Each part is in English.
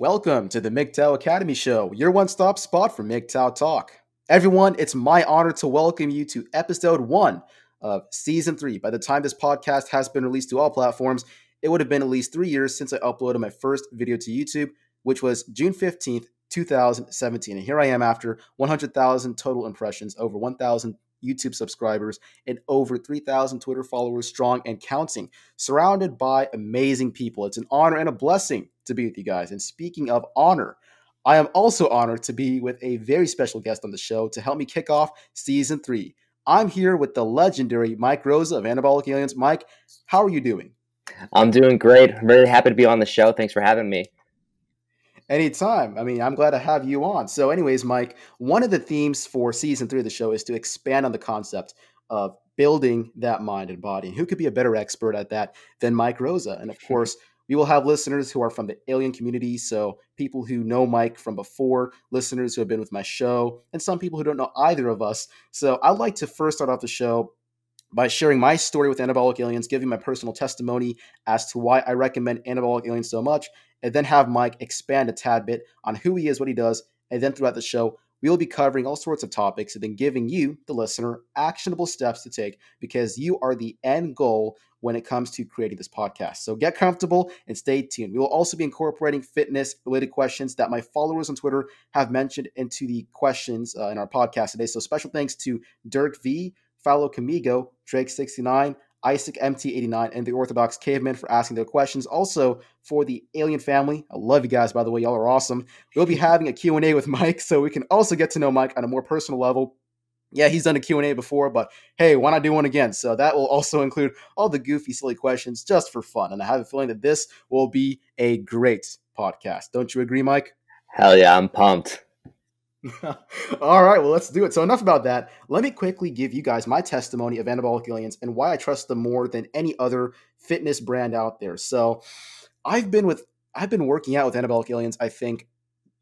Welcome to the MGTOW Academy Show, your one stop spot for MGTOW talk. Everyone, it's my honor to welcome you to episode one of season three. By the time this podcast has been released to all platforms, it would have been at least three years since I uploaded my first video to YouTube, which was June 15th, 2017. And here I am after 100,000 total impressions, over 1,000 YouTube subscribers, and over 3,000 Twitter followers strong and counting, surrounded by amazing people. It's an honor and a blessing to be with you guys. And speaking of honor, I am also honored to be with a very special guest on the show to help me kick off season three. I'm here with the legendary Mike Rosa of Anabolic Aliens. Mike, how are you doing? I'm doing great. I'm very happy to be on the show. Thanks for having me. Anytime. I mean, I'm glad to have you on. So, anyways, Mike, one of the themes for season three of the show is to expand on the concept of building that mind and body. Who could be a better expert at that than Mike Rosa? And of course, we will have listeners who are from the alien community, so people who know Mike from before, listeners who have been with my show, and some people who don't know either of us. So I'd like to first start off the show by sharing my story with anabolic aliens, giving my personal testimony as to why I recommend anabolic aliens so much, and then have Mike expand a tad bit on who he is, what he does, and then throughout the show, we will be covering all sorts of topics and then giving you, the listener, actionable steps to take because you are the end goal when it comes to creating this podcast. So get comfortable and stay tuned. We will also be incorporating fitness related questions that my followers on Twitter have mentioned into the questions uh, in our podcast today. So special thanks to Dirk V, Fallow Camigo, Drake69, Isaac MT89, and the Orthodox Caveman for asking their questions. Also, for the Alien family, I love you guys, by the way. Y'all are awesome. We'll be having a Q&A with Mike, so we can also get to know Mike on a more personal level. Yeah, he's done a Q&A before, but hey, why not do one again? So that will also include all the goofy, silly questions just for fun. And I have a feeling that this will be a great podcast. Don't you agree, Mike? Hell yeah, I'm pumped. All right, well, let's do it. So, enough about that. Let me quickly give you guys my testimony of Anabolic Aliens and why I trust them more than any other fitness brand out there. So, I've been with I've been working out with Anabolic Aliens. I think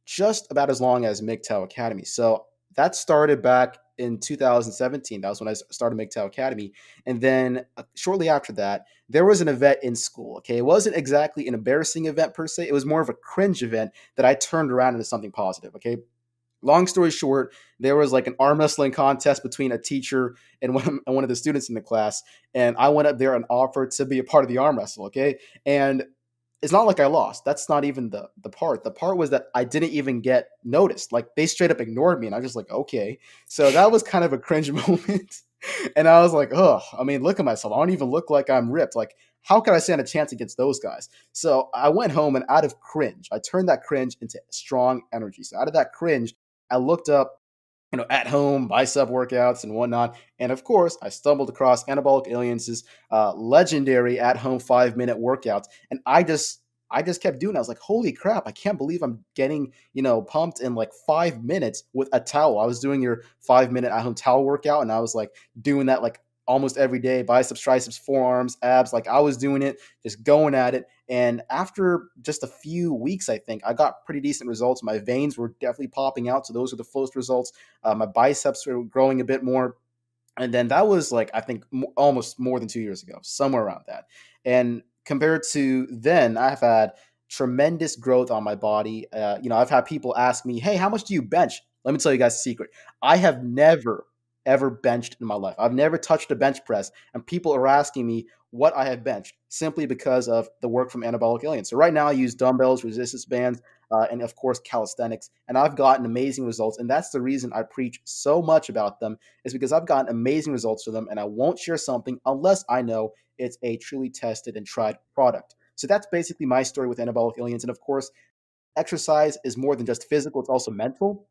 just about as long as MGTOW Academy. So that started back in 2017. That was when I started MGTOW Academy. And then uh, shortly after that, there was an event in school. Okay. It wasn't exactly an embarrassing event per se, it was more of a cringe event that I turned around into something positive. Okay. Long story short, there was like an arm wrestling contest between a teacher and one, of, and one of the students in the class. And I went up there and offered to be a part of the arm wrestle. Okay. And it's not like I lost. That's not even the the part. The part was that I didn't even get noticed. Like they straight up ignored me, and I was just like, okay. So that was kind of a cringe moment. and I was like, oh, I mean, look at myself. I don't even look like I'm ripped. Like, how could I stand a chance against those guys? So I went home and out of cringe, I turned that cringe into strong energy. So out of that cringe, I looked up, you know, at home bicep workouts and whatnot. And of course, I stumbled across Anabolic Aliens' uh, legendary at home five minute workouts. And I just, I just kept doing it. I was like, holy crap, I can't believe I'm getting, you know, pumped in like five minutes with a towel. I was doing your five minute at home towel workout and I was like doing that like almost every day biceps, triceps, forearms, abs. Like I was doing it, just going at it. And after just a few weeks, I think I got pretty decent results. My veins were definitely popping out. So those were the first results. Uh, my biceps were growing a bit more. And then that was like, I think almost more than two years ago, somewhere around that. And compared to then, I've had tremendous growth on my body. Uh, you know, I've had people ask me, hey, how much do you bench? Let me tell you guys a secret. I have never ever benched in my life. I've never touched a bench press, and people are asking me what I have benched simply because of the work from Anabolic Aliens. So right now I use dumbbells, resistance bands, uh, and of course calisthenics, and I've gotten amazing results. And that's the reason I preach so much about them is because I've gotten amazing results for them, and I won't share something unless I know it's a truly tested and tried product. So that's basically my story with Anabolic Aliens, and of course, exercise is more than just physical; it's also mental.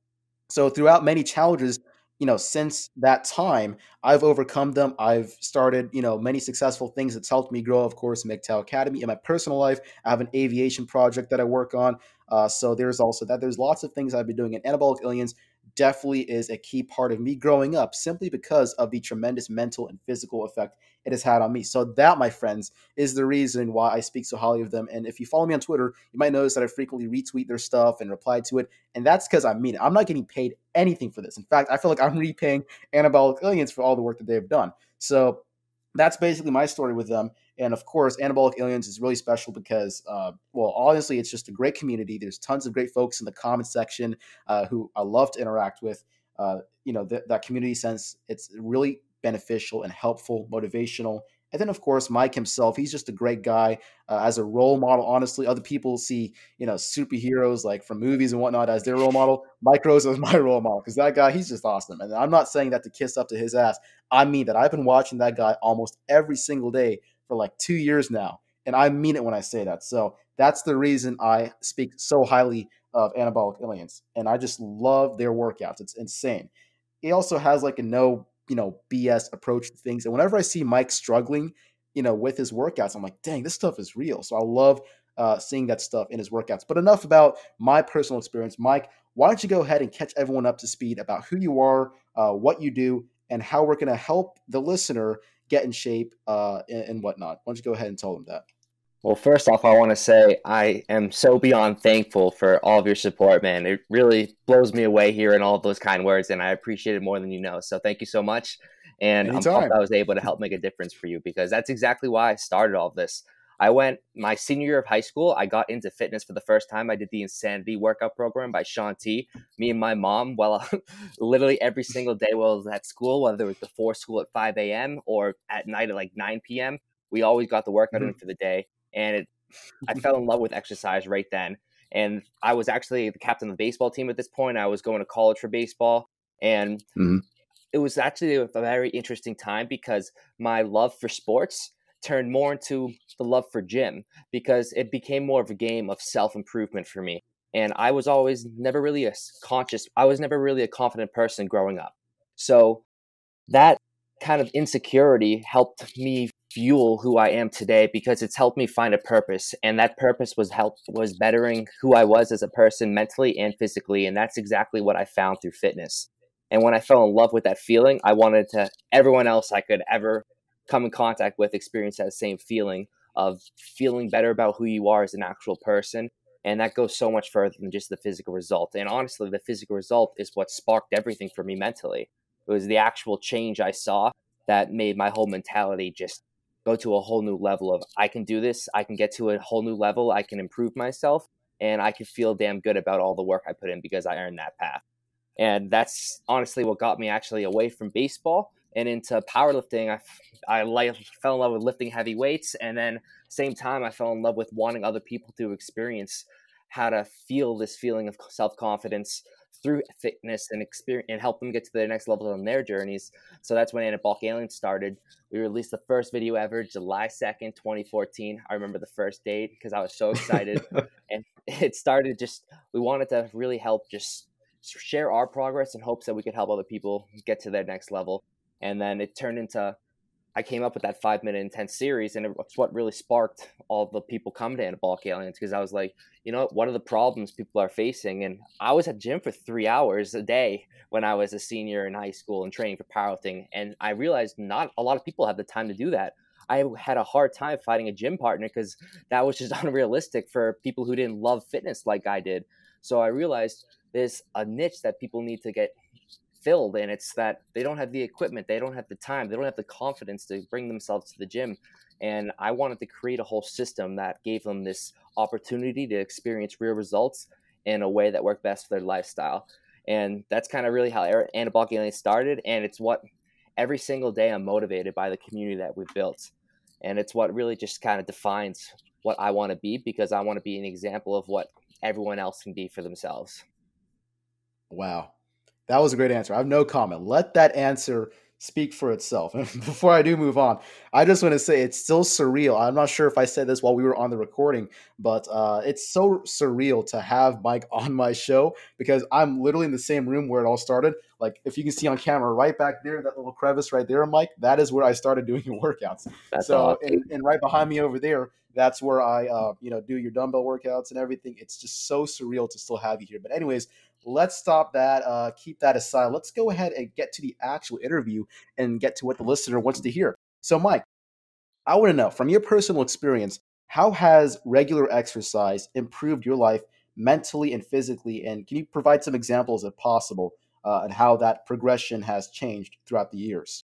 So throughout many challenges you know, since that time, I've overcome them. I've started, you know, many successful things that's helped me grow, of course, MGTOW Academy. In my personal life, I have an aviation project that I work on. Uh, so there's also that. There's lots of things I've been doing in Anabolic Aliens definitely is a key part of me growing up simply because of the tremendous mental and physical effect it has had on me. So, that, my friends, is the reason why I speak so highly of them. And if you follow me on Twitter, you might notice that I frequently retweet their stuff and reply to it. And that's because I mean it. I'm not getting paid anything for this. In fact, I feel like I'm repaying Anabolic Aliens for all the work that they've done. So, that's basically my story with them. And of course, Anabolic Aliens is really special because, uh, well, honestly, it's just a great community. There's tons of great folks in the comment section uh, who I love to interact with. Uh, you know, th- that community sense, it's really beneficial and helpful, motivational, and then, of course, Mike himself, he's just a great guy uh, as a role model. Honestly, other people see, you know, superheroes like from movies and whatnot as their role model. Mike Rosa is my role model because that guy, he's just awesome. And I'm not saying that to kiss up to his ass. I mean that I've been watching that guy almost every single day for like two years now. And I mean it when I say that. So that's the reason I speak so highly of Anabolic Aliens. And I just love their workouts. It's insane. He also has like a no you know BS approach to things. And whenever I see Mike struggling, you know, with his workouts, I'm like, dang, this stuff is real. So I love uh, seeing that stuff in his workouts. But enough about my personal experience, Mike. Why don't you go ahead and catch everyone up to speed about who you are, uh, what you do, and how we're going to help the listener get in shape uh, and, and whatnot. Why don't you go ahead and tell them that? Well, first off, I want to say I am so beyond thankful for all of your support, man. It really blows me away hearing all of those kind words, and I appreciate it more than you know. So thank you so much. And Anytime. I'm pumped I was able to help make a difference for you because that's exactly why I started all this. I went my senior year of high school. I got into fitness for the first time. I did the Insanity Workout Program by Shaun T. Me and my mom, well, literally every single day while I was at school, whether it was before school at 5 a.m. or at night at like 9 p.m., we always got the workout mm-hmm. in for the day and it, I fell in love with exercise right then. And I was actually the captain of the baseball team at this point. I was going to college for baseball, and mm-hmm. it was actually a very interesting time because my love for sports turned more into the love for gym because it became more of a game of self improvement for me. And I was always never really a conscious, I was never really a confident person growing up. So that kind of insecurity helped me fuel who I am today because it's helped me find a purpose and that purpose was help was bettering who I was as a person mentally and physically and that's exactly what I found through fitness. And when I fell in love with that feeling, I wanted to everyone else I could ever come in contact with experience that same feeling of feeling better about who you are as an actual person and that goes so much further than just the physical result. And honestly, the physical result is what sparked everything for me mentally. It was the actual change I saw that made my whole mentality just go to a whole new level of I can do this, I can get to a whole new level, I can improve myself, and I can feel damn good about all the work I put in because I earned that path. And that's honestly what got me actually away from baseball and into powerlifting. I, I like, fell in love with lifting heavy weights, and then same time I fell in love with wanting other people to experience how to feel this feeling of self confidence through fitness and experience and help them get to the next level on their journeys. So that's when Anabolic Aliens started. We released the first video ever July 2nd, 2014. I remember the first date because I was so excited. and it started just, we wanted to really help just share our progress in hopes that we could help other people get to their next level. And then it turned into I came up with that five minute intense series, and it's what really sparked all the people coming to Anabolic Aliens because I was like, you know, what are the problems people are facing? And I was at gym for three hours a day when I was a senior in high school and training for powerlifting, and I realized not a lot of people have the time to do that. I had a hard time finding a gym partner because that was just unrealistic for people who didn't love fitness like I did. So I realized there's a niche that people need to get filled and it's that they don't have the equipment they don't have the time they don't have the confidence to bring themselves to the gym. And i wanted to create a whole system that gave them this opportunity to experience real results in a way that worked best for their lifestyle. And that's kind of really how anabolic alien started and it's what every single day i'm motivated by the community that we've built. And it's what really just kind of defines what i want to be because i want to be an example of what everyone else can be for themselves. Wow that was a great answer. I have no comment. Let that answer speak for itself. And before I do move on, I just want to say it's still surreal. I'm not sure if I said this while we were on the recording, but uh, it's so surreal to have Mike on my show because I'm literally in the same room where it all started. Like if you can see on camera, right back there, that little crevice right there, Mike, that is where I started doing your workouts. That's so, awesome. and, and, right behind me over there, that's where I, uh, you know, do your dumbbell workouts and everything. It's just so surreal to still have you here. But anyways, let's stop that. Uh, keep that aside. Let's go ahead and get to the actual interview and get to what the listener wants to hear. So, Mike, I want to know from your personal experience, how has regular exercise improved your life mentally and physically? And can you provide some examples, if possible, uh, and how that progression has changed throughout the years?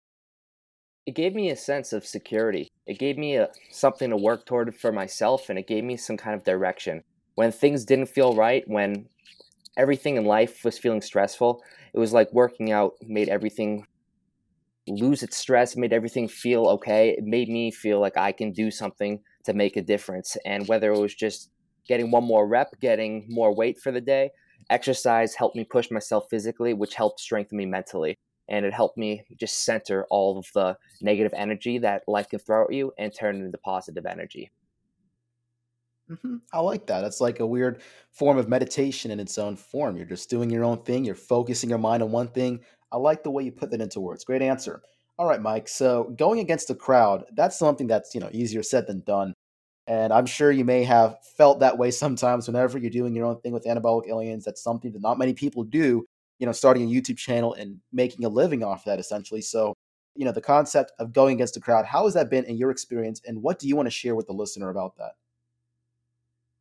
it gave me a sense of security. It gave me a, something to work toward for myself, and it gave me some kind of direction. When things didn't feel right, when everything in life was feeling stressful, it was like working out made everything lose its stress, made everything feel okay. It made me feel like I can do something to make a difference. And whether it was just getting one more rep, getting more weight for the day, exercise helped me push myself physically, which helped strengthen me mentally and it helped me just center all of the negative energy that life can throw at you and turn it into positive energy. Mm-hmm. I like that. It's like a weird form of meditation in its own form. You're just doing your own thing. You're focusing your mind on one thing. I like the way you put that into words. Great answer. All right, Mike. So going against the crowd, that's something that's you know easier said than done. And I'm sure you may have felt that way sometimes whenever you're doing your own thing with anabolic aliens. That's something that not many people do you know, starting a YouTube channel and making a living off that essentially. So, you know, the concept of going against the crowd, how has that been in your experience? And what do you want to share with the listener about that?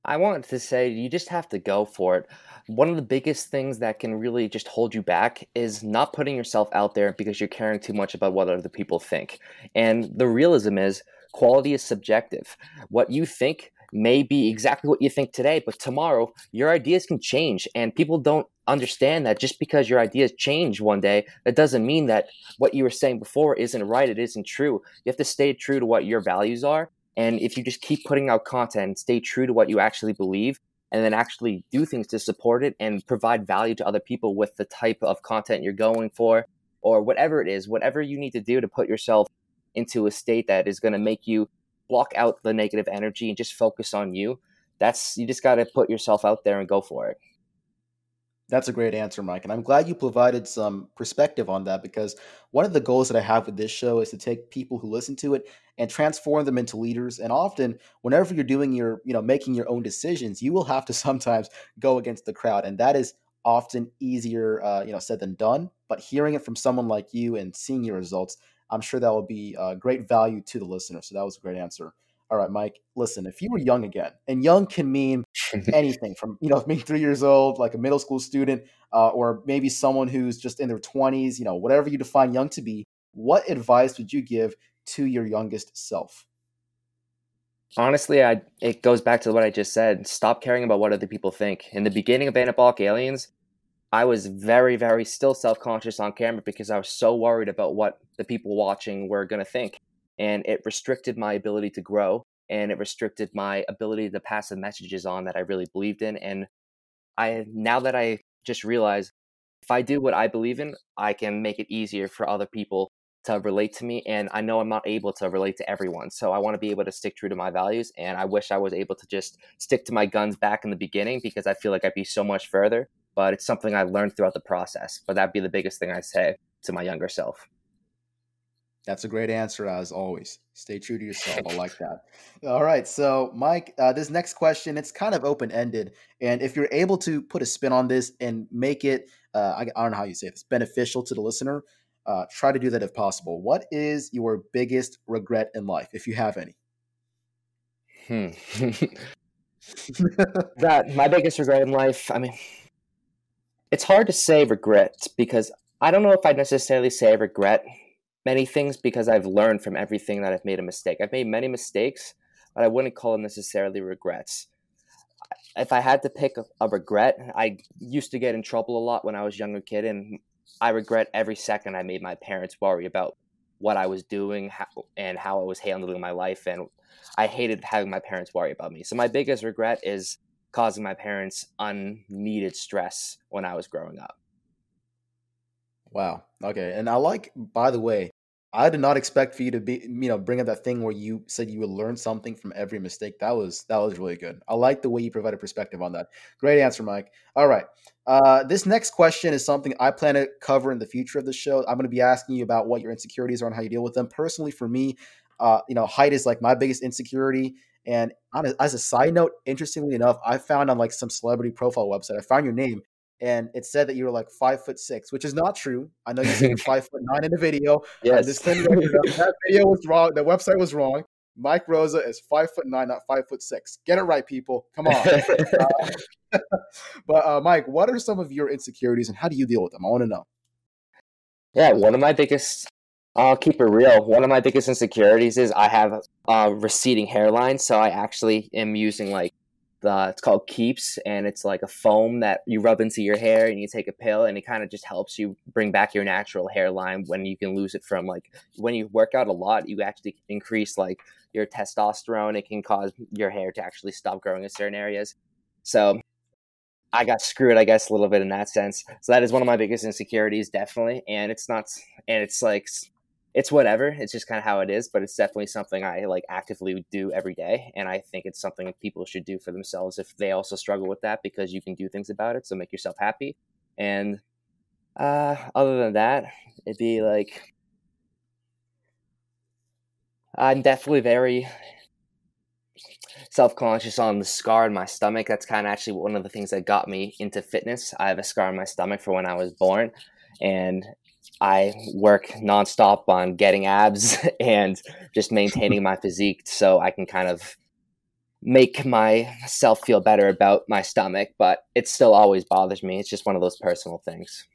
I wanted to say you just have to go for it. One of the biggest things that can really just hold you back is not putting yourself out there because you're caring too much about what other people think. And the realism is quality is subjective. What you think may be exactly what you think today, but tomorrow your ideas can change. And people don't understand that just because your ideas change one day, that doesn't mean that what you were saying before isn't right, it isn't true. You have to stay true to what your values are. And if you just keep putting out content stay true to what you actually believe, and then actually do things to support it and provide value to other people with the type of content you're going for, or whatever it is, whatever you need to do to put yourself into a state that is going to make you block out the negative energy and just focus on you. That's you just got to put yourself out there and go for it. That's a great answer, Mike. And I'm glad you provided some perspective on that because one of the goals that I have with this show is to take people who listen to it and transform them into leaders. And often, whenever you're doing your, you know, making your own decisions, you will have to sometimes go against the crowd. And that is often easier, uh, you know, said than done. But hearing it from someone like you and seeing your results, I'm sure that will be uh, great value to the listener. So that was a great answer. All right, Mike, listen, if you were young again, and young can mean anything from, you know, being three years old, like a middle school student, uh, or maybe someone who's just in their 20s, you know, whatever you define young to be, what advice would you give to your youngest self? Honestly, I it goes back to what I just said. Stop caring about what other people think. In the beginning of Anabolic Aliens, I was very, very still self conscious on camera because I was so worried about what the people watching were going to think and it restricted my ability to grow and it restricted my ability to pass the messages on that I really believed in. And I now that I just realize if I do what I believe in, I can make it easier for other people to relate to me. And I know I'm not able to relate to everyone. So I want to be able to stick true to my values. And I wish I was able to just stick to my guns back in the beginning because I feel like I'd be so much further. But it's something I learned throughout the process. But that'd be the biggest thing I say to my younger self. That's a great answer, as always. Stay true to yourself. I like that. All right. So, Mike, uh, this next question, it's kind of open ended. And if you're able to put a spin on this and make it, uh, I, I, don't know how you say this, beneficial to the listener, uh, try to do that if possible. What is your biggest regret in life, if you have any? Hmm. that my biggest regret in life, I mean, it's hard to say regret because I don't know if I'd necessarily say regret many things because I've learned from everything that I've made a mistake. I've made many mistakes, but I wouldn't call them necessarily regrets. If I had to pick a, a regret, I used to get in trouble a lot when I was a younger kid, and I regret every second I made my parents worry about what I was doing how, and how I was handling my life, and I hated having my parents worry about me. So my biggest regret is causing my parents unneeded stress when I was growing up. Wow. Okay. And I like, by the way, I did not expect for you to be, you know, bring up that thing where you said you would learn something from every mistake. That was that was really good. I like the way you provided perspective on that. Great answer, Mike. All right. Uh, this next question is something I plan to cover in the future of the show. I'm going to be asking you about what your insecurities are and how you deal with them. Personally, for me, uh, you know, height is like my biggest insecurity. And on a, as a side note, interestingly enough, I found on like some celebrity profile website, I found your name and it said that you were like five foot six, which is not true. I know you said five foot nine in the video. Yes. Disclaimer: that video was wrong. The website was wrong. Mike Rosa is five foot nine, not five foot six. Get it right, people. Come on. uh, but uh, Mike, what are some of your insecurities, and how do you deal with them? I want to know. Yeah, one of my biggest I'll keep it real. One of my biggest insecurities is I have a receding hairline, so I actually am using like the it's called Keeps, and it's like a foam that you rub into your hair, and you take a pill, and it kind of just helps you bring back your natural hairline when you can lose it from like when you work out a lot, you actually increase like your testosterone. It can cause your hair to actually stop growing in certain areas. So I got screwed, I guess, a little bit in that sense. So that is one of my biggest insecurities, definitely. And it's not, and it's like it's whatever. It's just kind of how it is, but it's definitely something I like actively do every day, and I think it's something people should do for themselves if they also struggle with that because you can do things about it. So make yourself happy. And uh, other than that, it'd be like I'm definitely very self conscious on the scar in my stomach. That's kind of actually one of the things that got me into fitness. I have a scar in my stomach for when I was born, and I work nonstop on getting abs and just maintaining my physique so I can kind of make myself feel better about my stomach, but it still always bothers me. It's just one of those personal things.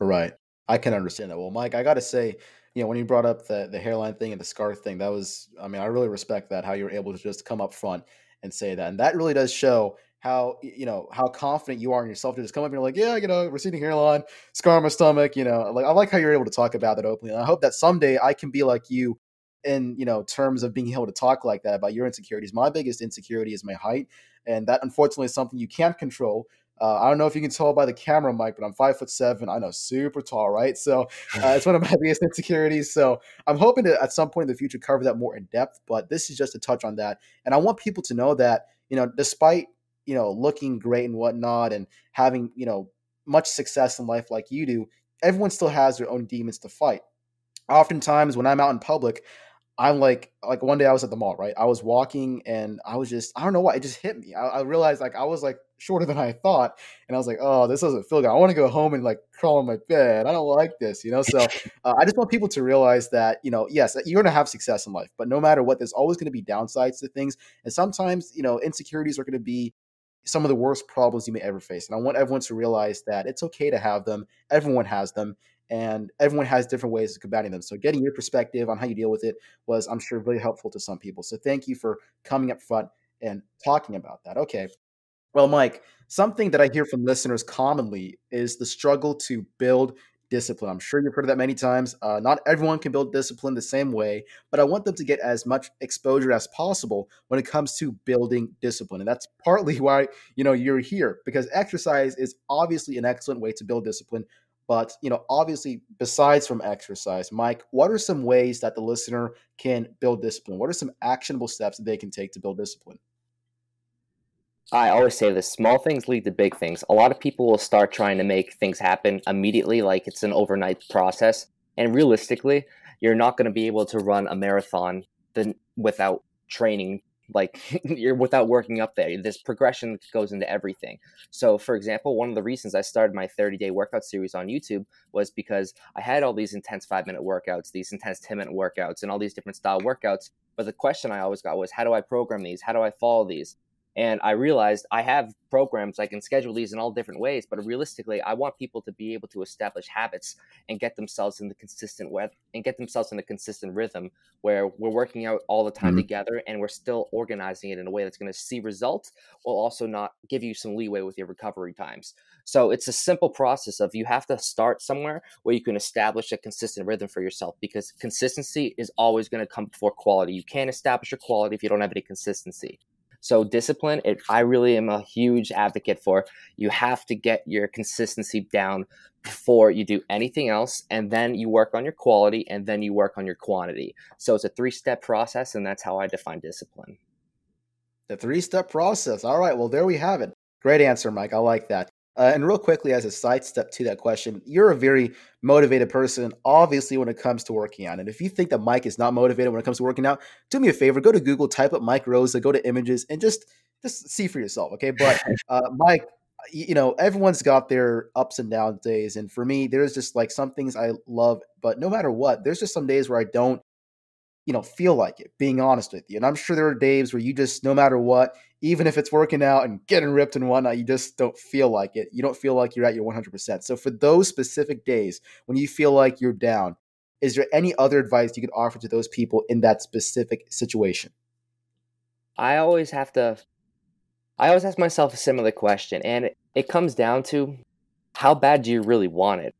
Right. I can understand that. Well, Mike, I got to say, you know, when you brought up the the hairline thing and the scar thing, that was, I mean, I really respect that how you were able to just come up front and say that, and that really does show how you know how confident you are in yourself to just come up and you're like, yeah, you know, receding hairline, scar on my stomach, you know, like I like how you're able to talk about that openly. And I hope that someday I can be like you in you know terms of being able to talk like that about your insecurities. My biggest insecurity is my height, and that unfortunately is something you can't control. Uh, I don't know if you can tell by the camera, Mike, but I'm five foot seven. I know, super tall, right? So uh, it's one of my biggest insecurities. So I'm hoping to at some point in the future cover that more in depth. But this is just a touch on that, and I want people to know that you know, despite you know, looking great and whatnot and having, you know, much success in life like you do, everyone still has their own demons to fight. Oftentimes when I'm out in public, I'm like, like one day I was at the mall, right? I was walking and I was just, I don't know why, it just hit me. I, I realized like I was like shorter than I thought. And I was like, oh, this doesn't feel good. I want to go home and like crawl in my bed. I don't like this, you know? So uh, I just want people to realize that, you know, yes, you're going to have success in life, but no matter what, there's always going to be downsides to things. And sometimes, you know, insecurities are going to be some of the worst problems you may ever face. And I want everyone to realize that it's okay to have them. Everyone has them, and everyone has different ways of combating them. So, getting your perspective on how you deal with it was, I'm sure, really helpful to some people. So, thank you for coming up front and talking about that. Okay. Well, Mike, something that I hear from listeners commonly is the struggle to build discipline. I'm sure you've heard of that many times. Uh, not everyone can build discipline the same way, but I want them to get as much exposure as possible when it comes to building discipline. And that's partly why, you know, you're here because exercise is obviously an excellent way to build discipline. But, you know, obviously, besides from exercise, Mike, what are some ways that the listener can build discipline? What are some actionable steps that they can take to build discipline? I always say this small things lead to big things. A lot of people will start trying to make things happen immediately, like it's an overnight process. And realistically, you're not going to be able to run a marathon without training like you're without working up there. This progression goes into everything. So for example one of the reasons i started my 30 day workout series on youtube was because i had all these intense five minute workouts these intense 10 minute workouts and all these different style workouts. But the question i always got was how do i program these? How do i follow these and I realized I have programs, I can schedule these in all different ways, but realistically, I want people to be able to establish habits and get themselves in the consistent way and get themselves in a consistent rhythm where we're working out all the time mm-hmm. together and we're still organizing it in a way that's going to see results while also not give you some leeway with your recovery times. So it's a simple process of you have to start somewhere where you can establish a consistent rhythm for yourself because consistency is always going to come before quality. You can't establish your quality if you don't have any consistency. So discipline, it, I really am a huge advocate for. You have to get your consistency down before you do anything else, and then you work on your quality, and then you work on your quantity. So it's a three-step process, and that's how I define discipline. The three-step process. All right. Well, there we have it. Great answer, Mike. I like that. Uh, and real quickly, as a sidestep to that question, you're a very motivated person, obviously, when it comes to working out. And if you think that Mike is not motivated when it comes to working out, do me a favor, go to Google, type up Mike Rosa, go to images, and just just see for yourself, okay? But uh, Mike, you know, everyone's got their ups and down days, and for me, there's just like some things I love, but no matter what, there's just some days where I don't you know, feel like it, being honest with you. And I'm sure there are days where you just, no matter what, even if it's working out and getting ripped and whatnot, you just don't feel like it. You don't feel like you're at your 100%. So for those specific days when you feel like you're down, is there any other advice you could offer to those people in that specific situation? I always have to I always ask myself a similar question and it, it comes down to how bad do you really want it?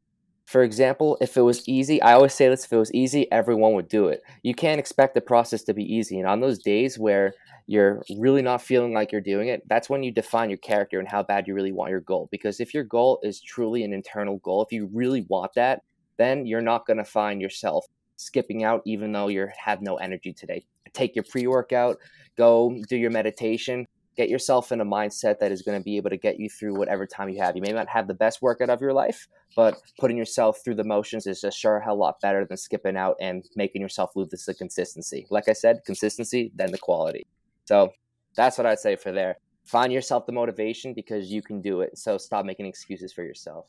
For example, if it was easy, I always say this if it was easy, everyone would do it. You can't expect the process to be easy. And on those days where you're really not feeling like you're doing it, that's when you define your character and how bad you really want your goal. Because if your goal is truly an internal goal, if you really want that, then you're not going to find yourself skipping out even though you have no energy today. Take your pre workout, go do your meditation, get yourself in a mindset that is going to be able to get you through whatever time you have. You may not have the best workout of your life, but putting yourself through the motions is a sure a hell lot better than skipping out and making yourself lose the consistency. Like I said, consistency, then the quality. So that's what I'd say for there. Find yourself the motivation because you can do it. So stop making excuses for yourself.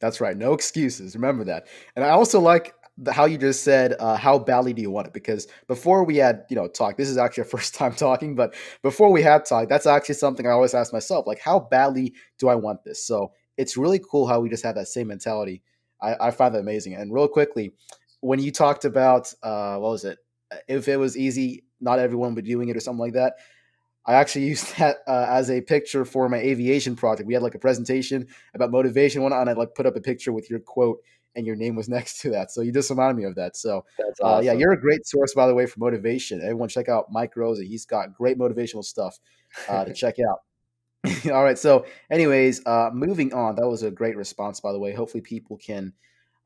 That's right. No excuses. Remember that. And I also like how you just said, uh, how badly do you want it? Because before we had, you know, talk, this is actually a first time talking, but before we had talk, that's actually something I always ask myself, like, how badly do I want this? So it's really cool how we just have that same mentality. I, I find that amazing. And real quickly, when you talked about, uh, what was it? If it was easy, not everyone would be doing it or something like that. I actually used that uh, as a picture for my aviation project. We had like a presentation about motivation, one, and I like put up a picture with your quote and your name was next to that. So you just reminded me of that. So awesome. uh, yeah, you're a great source, by the way, for motivation. Everyone check out Mike Rosa. He's got great motivational stuff uh, to check out. All right. So, anyways, uh, moving on. That was a great response, by the way. Hopefully, people can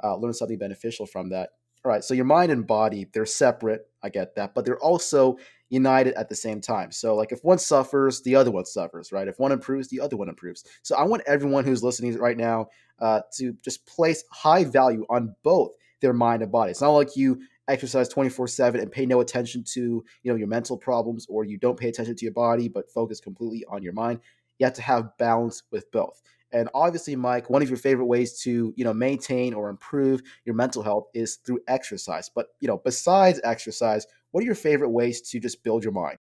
uh, learn something beneficial from that. All right. So, your mind and body, they're separate. I get that. But they're also united at the same time. So, like, if one suffers, the other one suffers, right? If one improves, the other one improves. So, I want everyone who's listening right now uh, to just place high value on both their mind and body. It's not like you exercise 24/7 and pay no attention to, you know, your mental problems or you don't pay attention to your body but focus completely on your mind. You have to have balance with both. And obviously, Mike, one of your favorite ways to, you know, maintain or improve your mental health is through exercise. But, you know, besides exercise, what are your favorite ways to just build your mind?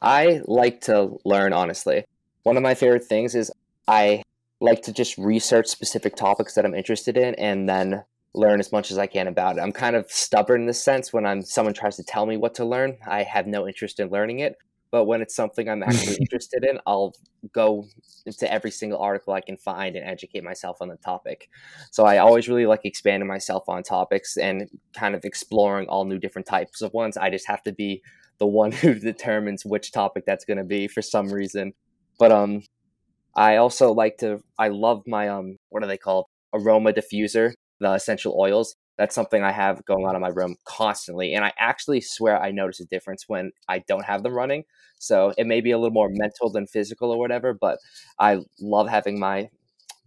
I like to learn honestly. One of my favorite things is I like to just research specific topics that I'm interested in and then learn as much as I can about it. I'm kind of stubborn in this sense when I'm someone tries to tell me what to learn, I have no interest in learning it. But when it's something I'm actually interested in, I'll go into every single article I can find and educate myself on the topic. So I always really like expanding myself on topics and kind of exploring all new different types of ones. I just have to be the one who determines which topic that's going to be for some reason. But um I also like to I love my um what are they called? Aroma diffuser, the essential oils. That's something I have going on in my room constantly. And I actually swear I notice a difference when I don't have them running. So it may be a little more mental than physical or whatever, but I love having my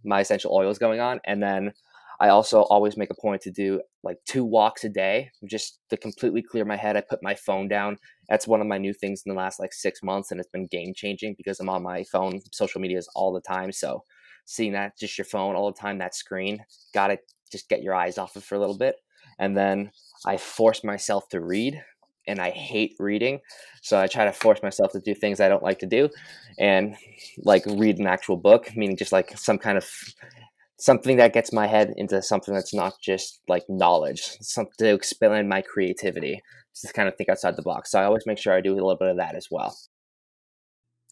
my essential oils going on. And then I also always make a point to do like two walks a day just to completely clear my head. I put my phone down. That's one of my new things in the last like six months, and it's been game changing because I'm on my phone, social medias all the time. So seeing that, just your phone all the time, that screen, got to just get your eyes off it for a little bit. And then I force myself to read, and I hate reading. So I try to force myself to do things I don't like to do and like read an actual book, meaning just like some kind of something that gets my head into something that's not just like knowledge, something to expand my creativity, just kind of think outside the box. So I always make sure I do a little bit of that as well.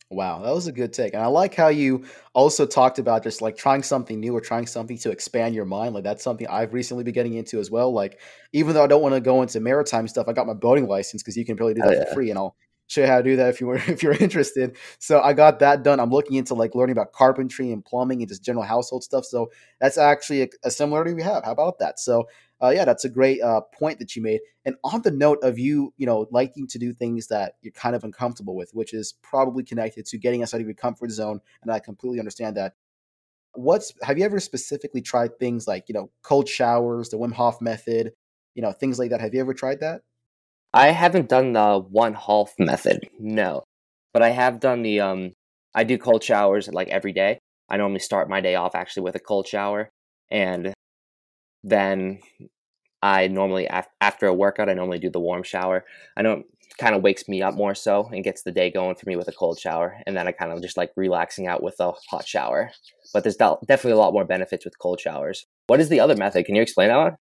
Wow, that was a good take. And I like how you also talked about just like trying something new or trying something to expand your mind. Like that's something I've recently been getting into as well. Like even though I don't want to go into maritime stuff, I got my boating license because you can probably do that oh, yeah. for free and I'll show you how to do that if you were if you're interested. So I got that done. I'm looking into like learning about carpentry and plumbing and just general household stuff. So that's actually a, a similarity we have. How about that? So uh, yeah, that's a great uh, point that you made. And on the note of you, you know, liking to do things that you're kind of uncomfortable with, which is probably connected to getting outside of your comfort zone, and I completely understand that. What's have you ever specifically tried things like you know cold showers, the Wim Hof method, you know things like that? Have you ever tried that? I haven't done the Wim Hof method, no, but I have done the um. I do cold showers like every day. I normally start my day off actually with a cold shower, and then I normally after a workout I normally do the warm shower. I know it kind of wakes me up more so and gets the day going for me with a cold shower, and then I kind of just like relaxing out with a hot shower. But there's definitely a lot more benefits with cold showers. What is the other method? Can you explain that one?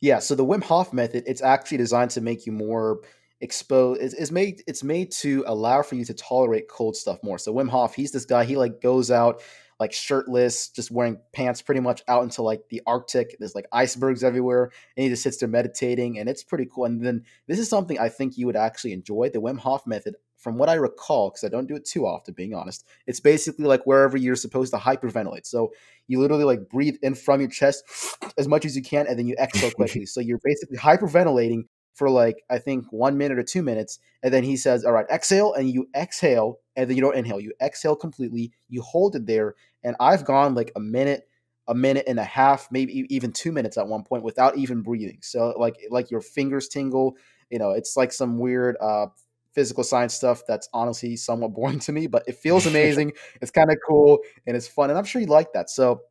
Yeah, so the Wim Hof method, it's actually designed to make you more exposed. It's, it's made it's made to allow for you to tolerate cold stuff more. So Wim Hof, he's this guy. He like goes out like shirtless, just wearing pants pretty much out into like the Arctic. There's like icebergs everywhere, and he just sits there meditating, and it's pretty cool. And then this is something I think you would actually enjoy. The Wim Hof method, from what I recall, because I don't do it too often, being honest, it's basically like wherever you're supposed to hyperventilate. So you literally like breathe in from your chest as much as you can, and then you exhale quickly. so you're basically hyperventilating for like I think one minute or two minutes, and then he says, "All right, exhale," and you exhale, and then you don't inhale. You exhale completely. You hold it there, and I've gone like a minute, a minute and a half, maybe even two minutes at one point without even breathing. So like like your fingers tingle. You know, it's like some weird uh, physical science stuff that's honestly somewhat boring to me, but it feels amazing. it's kind of cool and it's fun, and I'm sure you like that. So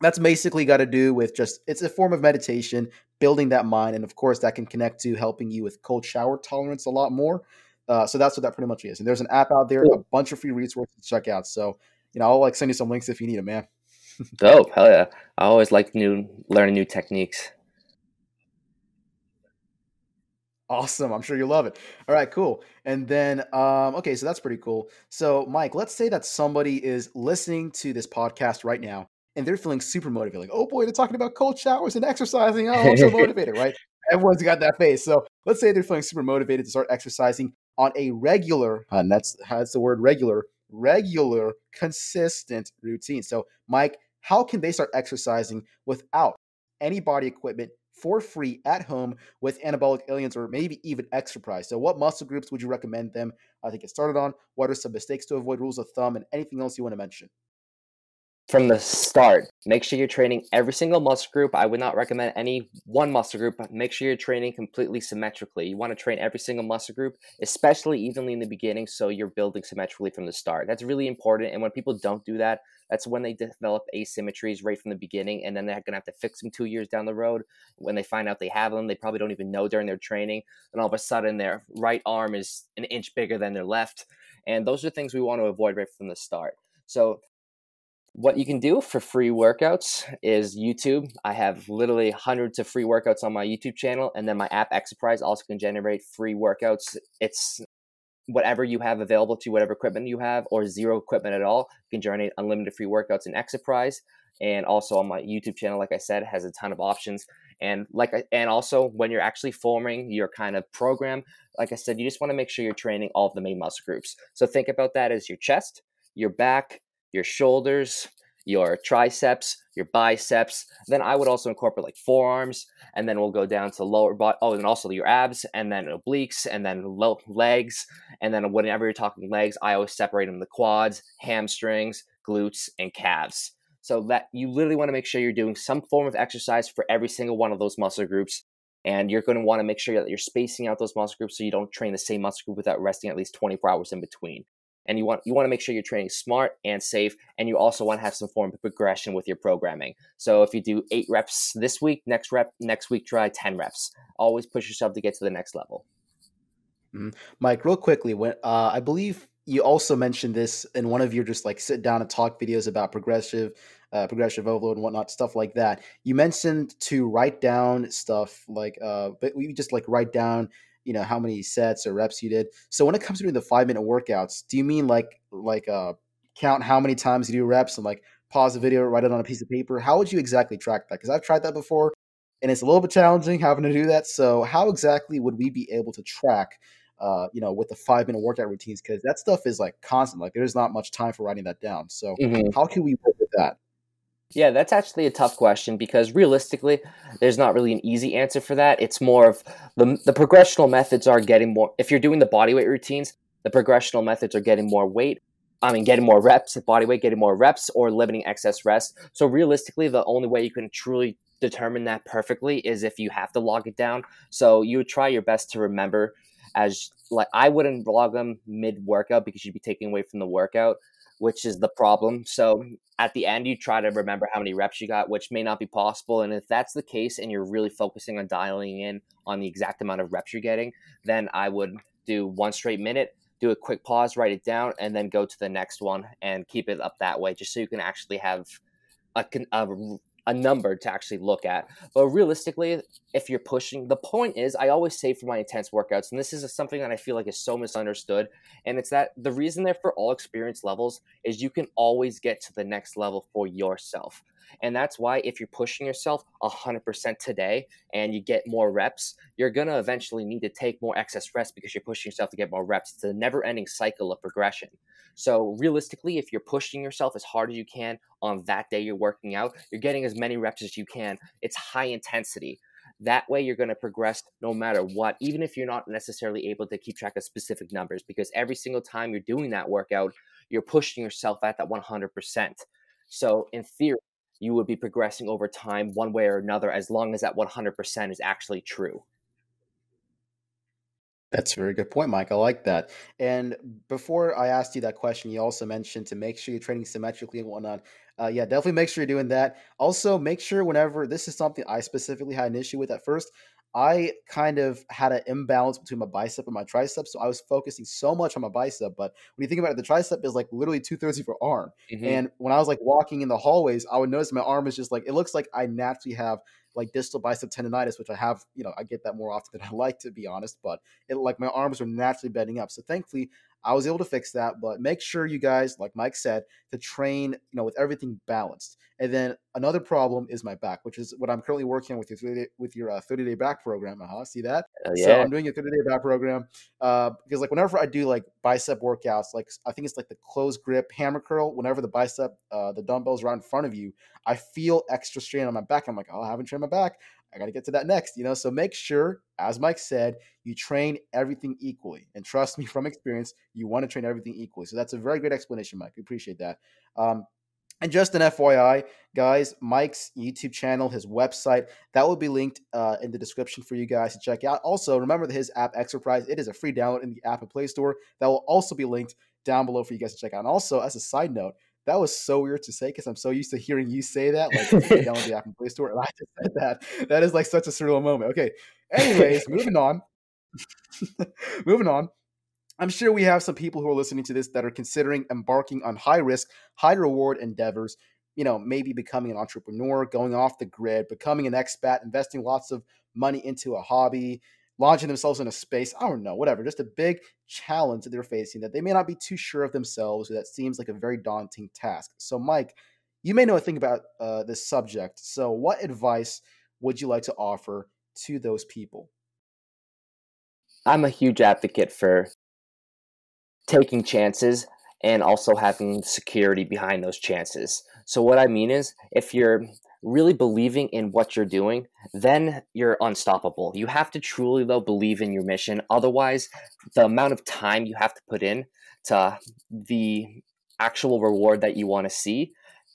that's basically got to do with just it's a form of meditation building that mind and of course that can connect to helping you with cold shower tolerance a lot more uh, so that's what that pretty much is and there's an app out there a bunch of free resources to check out so you know i'll like send you some links if you need them man dope hell yeah i always like new learning new techniques Awesome. I'm sure you love it. All right, cool. And then, um, okay, so that's pretty cool. So, Mike, let's say that somebody is listening to this podcast right now and they're feeling super motivated. Like, oh boy, they're talking about cold showers and exercising. Oh, I'm so motivated, right? Everyone's got that face. So let's say they're feeling super motivated to start exercising on a regular, and that's that's the word regular, regular, consistent routine. So, Mike, how can they start exercising without any body equipment for free at home with anabolic aliens or maybe even exercise. So, what muscle groups would you recommend them uh, to get started on? What are some mistakes to avoid, rules of thumb, and anything else you want to mention? From the start, make sure you're training every single muscle group. I would not recommend any one muscle group, but make sure you're training completely symmetrically. You want to train every single muscle group, especially evenly in the beginning, so you're building symmetrically from the start. That's really important. And when people don't do that, that's when they develop asymmetries right from the beginning, and then they're going to have to fix them two years down the road. When they find out they have them, they probably don't even know during their training. And all of a sudden, their right arm is an inch bigger than their left. And those are things we want to avoid right from the start. So what you can do for free workouts is YouTube. I have literally hundreds of free workouts on my YouTube channel, and then my app Exerprise also can generate free workouts. It's whatever you have available to whatever equipment you have, or zero equipment at all. You can generate unlimited free workouts in Exerprise. And also on my YouTube channel, like I said, has a ton of options. And like, and also when you're actually forming your kind of program, like I said, you just want to make sure you're training all of the main muscle groups. So think about that as your chest, your back, your shoulders, your triceps, your biceps. Then I would also incorporate like forearms, and then we'll go down to lower body. Oh, and also your abs, and then obliques, and then low legs, and then whenever you're talking legs, I always separate them the quads, hamstrings, glutes, and calves. So that you literally want to make sure you're doing some form of exercise for every single one of those muscle groups. And you're going to want to make sure that you're spacing out those muscle groups so you don't train the same muscle group without resting at least 24 hours in between and you want you want to make sure you're training smart and safe and you also want to have some form of progression with your programming. So if you do eight reps this week next rep next week try 10 reps. Always push yourself to get to the next level. Mm-hmm. mike real quickly when uh, i believe you also mentioned this in one of your just like sit down and talk videos about progressive uh, progressive overload and whatnot stuff like that. You mentioned to write down stuff like uh but we just like write down you know how many sets or reps you did. So when it comes to doing the five minute workouts, do you mean like like uh count how many times you do reps and like pause the video, write it on a piece of paper? How would you exactly track that? Because I've tried that before, and it's a little bit challenging having to do that. So how exactly would we be able to track? Uh, you know, with the five minute workout routines, because that stuff is like constant. Like there's not much time for writing that down. So mm-hmm. how can we work with that? Yeah, that's actually a tough question because realistically, there's not really an easy answer for that. It's more of the the progressional methods are getting more. If you're doing the body weight routines, the progressional methods are getting more weight. I mean, getting more reps, body weight, getting more reps, or limiting excess rest. So realistically, the only way you can truly determine that perfectly is if you have to log it down. So you would try your best to remember as like I wouldn't log them mid workout because you'd be taking away from the workout which is the problem. So at the end, you try to remember how many reps you got, which may not be possible. And if that's the case and you're really focusing on dialing in on the exact amount of reps you're getting, then I would do one straight minute, do a quick pause, write it down, and then go to the next one and keep it up that way, just so you can actually have a, a a number to actually look at. But realistically, if you're pushing, the point is, I always say for my intense workouts, and this is something that I feel like is so misunderstood, and it's that the reason they're for all experience levels is you can always get to the next level for yourself. And that's why if you're pushing yourself 100% today and you get more reps, you're going to eventually need to take more excess rest because you're pushing yourself to get more reps. It's a never ending cycle of progression. So, realistically, if you're pushing yourself as hard as you can on that day you're working out, you're getting as many reps as you can. It's high intensity. That way, you're going to progress no matter what, even if you're not necessarily able to keep track of specific numbers, because every single time you're doing that workout, you're pushing yourself at that 100%. So, in theory, you would be progressing over time one way or another as long as that 100% is actually true. That's a very good point, Mike. I like that. And before I asked you that question, you also mentioned to make sure you're training symmetrically and whatnot. Uh, yeah, definitely make sure you're doing that. Also, make sure whenever this is something I specifically had an issue with at first, I kind of had an imbalance between my bicep and my tricep. So I was focusing so much on my bicep. But when you think about it, the tricep is like literally two thirds of your arm. Mm-hmm. And when I was like walking in the hallways, I would notice my arm is just like, it looks like I naturally have like distal bicep tendonitis, which I have, you know, I get that more often than I like to be honest, but it like my arms are naturally bending up. So thankfully, I was able to fix that. But make sure you guys, like Mike said, to train, you know, with everything balanced. And then another problem is my back, which is what I'm currently working on with your 30 day, with your uh, 30 day back program. Uh-huh, see that? Uh, yeah. So I'm doing a 30 day back program uh, because like whenever I do like bicep workouts, like I think it's like the close grip hammer curl. Whenever the bicep, uh, the dumbbells are right in front of you, I feel extra strain on my back. I'm like, oh, I haven't trained my back. I got to get to that next, you know. So make sure, as Mike said, you train everything equally. And trust me from experience, you want to train everything equally. So that's a very great explanation, Mike. We appreciate that. Um, and just an FYI, guys, Mike's YouTube channel, his website, that will be linked uh, in the description for you guys to check out. Also, remember his app, Exerprise, it is a free download in the App and Play Store. That will also be linked down below for you guys to check out. And also, as a side note, that was so weird to say because I'm so used to hearing you say that, like download the app and Play Store, and I just said that. That is like such a surreal moment. Okay. Anyways, moving on. moving on. I'm sure we have some people who are listening to this that are considering embarking on high risk, high reward endeavors. You know, maybe becoming an entrepreneur, going off the grid, becoming an expat, investing lots of money into a hobby, launching themselves in a space. I don't know, whatever. Just a big challenge that they're facing that they may not be too sure of themselves, or that seems like a very daunting task. So, Mike, you may know a thing about uh, this subject. So, what advice would you like to offer to those people? I'm a huge advocate for taking chances and also having security behind those chances. So, what I mean is, if you're really believing in what you're doing, then you're unstoppable. You have to truly, though, believe in your mission. Otherwise, the amount of time you have to put in to the actual reward that you want to see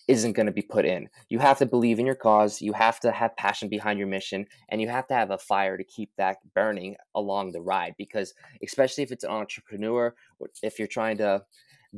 isn't going to be put in. You have to believe in your cause, you have to have passion behind your mission, and you have to have a fire to keep that burning along the ride. Because, especially if it's an entrepreneur, if you're trying to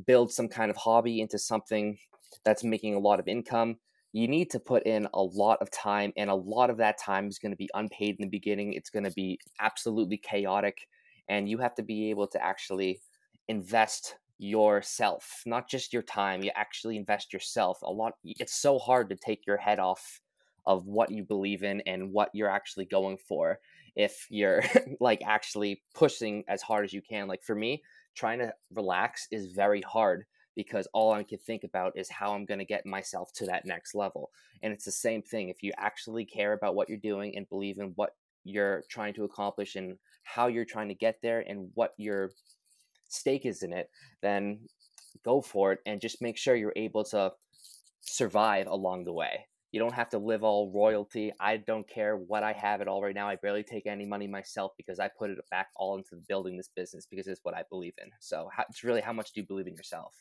build some kind of hobby into something that's making a lot of income, you need to put in a lot of time, and a lot of that time is going to be unpaid in the beginning. It's going to be absolutely chaotic, and you have to be able to actually invest yourself, not just your time. You actually invest yourself. A lot. It's so hard to take your head off of what you believe in and what you're actually going for if you're like actually pushing as hard as you can. Like for me, trying to relax is very hard because all I can think about is how I'm going to get myself to that next level. And it's the same thing. If you actually care about what you're doing and believe in what you're trying to accomplish and how you're trying to get there and what your stake is in it, then go for it and just make sure you're able to survive along the way. You don't have to live all royalty. I don't care what I have at all right now. I barely take any money myself because I put it back all into building this business because it's what I believe in. So it's really how much do you believe in yourself?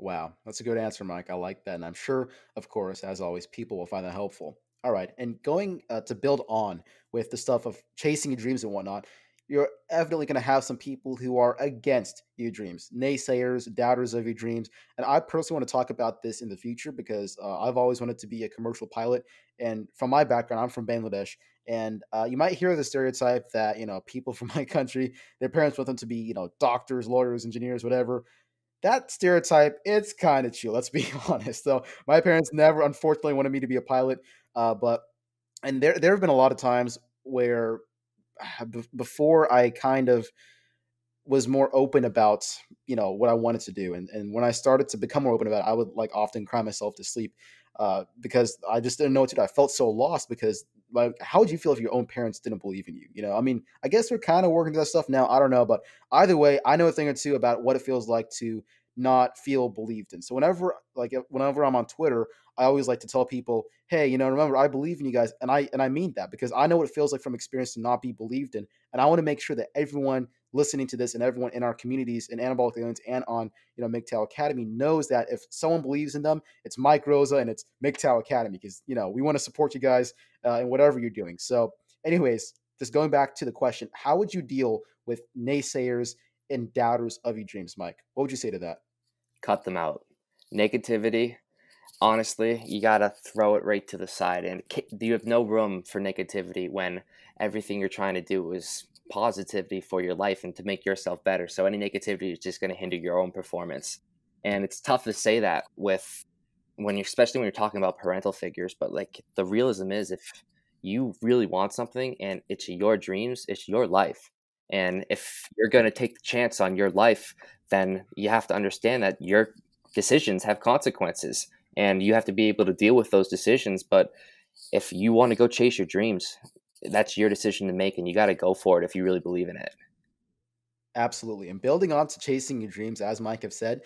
Wow, that's a good answer, Mike. I like that. And I'm sure, of course, as always, people will find that helpful. All right. And going uh, to build on with the stuff of chasing your dreams and whatnot, you're evidently going to have some people who are against your dreams, naysayers, doubters of your dreams. And I personally want to talk about this in the future because uh, I've always wanted to be a commercial pilot. And from my background, I'm from Bangladesh. And uh, you might hear the stereotype that, you know, people from my country, their parents want them to be, you know, doctors, lawyers, engineers, whatever. That stereotype, it's kind of true. Let's be honest. So my parents never, unfortunately, wanted me to be a pilot. Uh, but and there there have been a lot of times where b- before I kind of was more open about you know what I wanted to do, and and when I started to become more open about it, I would like often cry myself to sleep uh, because I just didn't know what to do. I felt so lost because like how would you feel if your own parents didn't believe in you? You know, I mean, I guess we're kind of working through that stuff now. I don't know, but either way, I know a thing or two about what it feels like to not feel believed in. So whenever like whenever I'm on Twitter, I always like to tell people, "Hey, you know, remember I believe in you guys." And I and I mean that because I know what it feels like from experience to not be believed in. And I want to make sure that everyone listening to this and everyone in our communities in Anabolic Aliens and on, you know, MGTOW Academy knows that if someone believes in them, it's Mike Rosa and it's MGTOW Academy because, you know, we want to support you guys uh, in whatever you're doing. So anyways, just going back to the question, how would you deal with naysayers and doubters of your dreams, Mike? What would you say to that? cut them out. Negativity, honestly, you gotta throw it right to the side, and you have no room for negativity when everything you're trying to do is positivity for your life and to make yourself better. So any negativity is just going to hinder your own performance, and it's tough to say that with when you're especially when you're talking about parental figures. But like the realism is, if you really want something and it's your dreams, it's your life. And if you're going to take the chance on your life, then you have to understand that your decisions have consequences and you have to be able to deal with those decisions. But if you want to go chase your dreams, that's your decision to make and you got to go for it if you really believe in it. Absolutely. And building on to chasing your dreams, as Mike have said,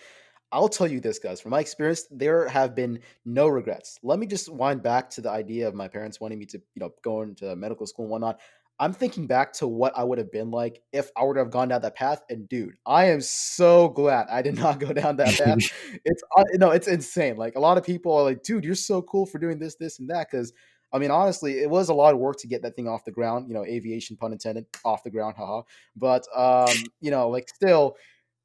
I'll tell you this, guys. From my experience, there have been no regrets. Let me just wind back to the idea of my parents wanting me to, you know, go into medical school and whatnot. I'm thinking back to what I would have been like if I would have gone down that path. And dude, I am so glad I did not go down that path. it's uh, no, it's insane. Like a lot of people are like, dude, you're so cool for doing this, this, and that. Because I mean, honestly, it was a lot of work to get that thing off the ground. You know, aviation pun intended, off the ground, haha. But um, you know, like still.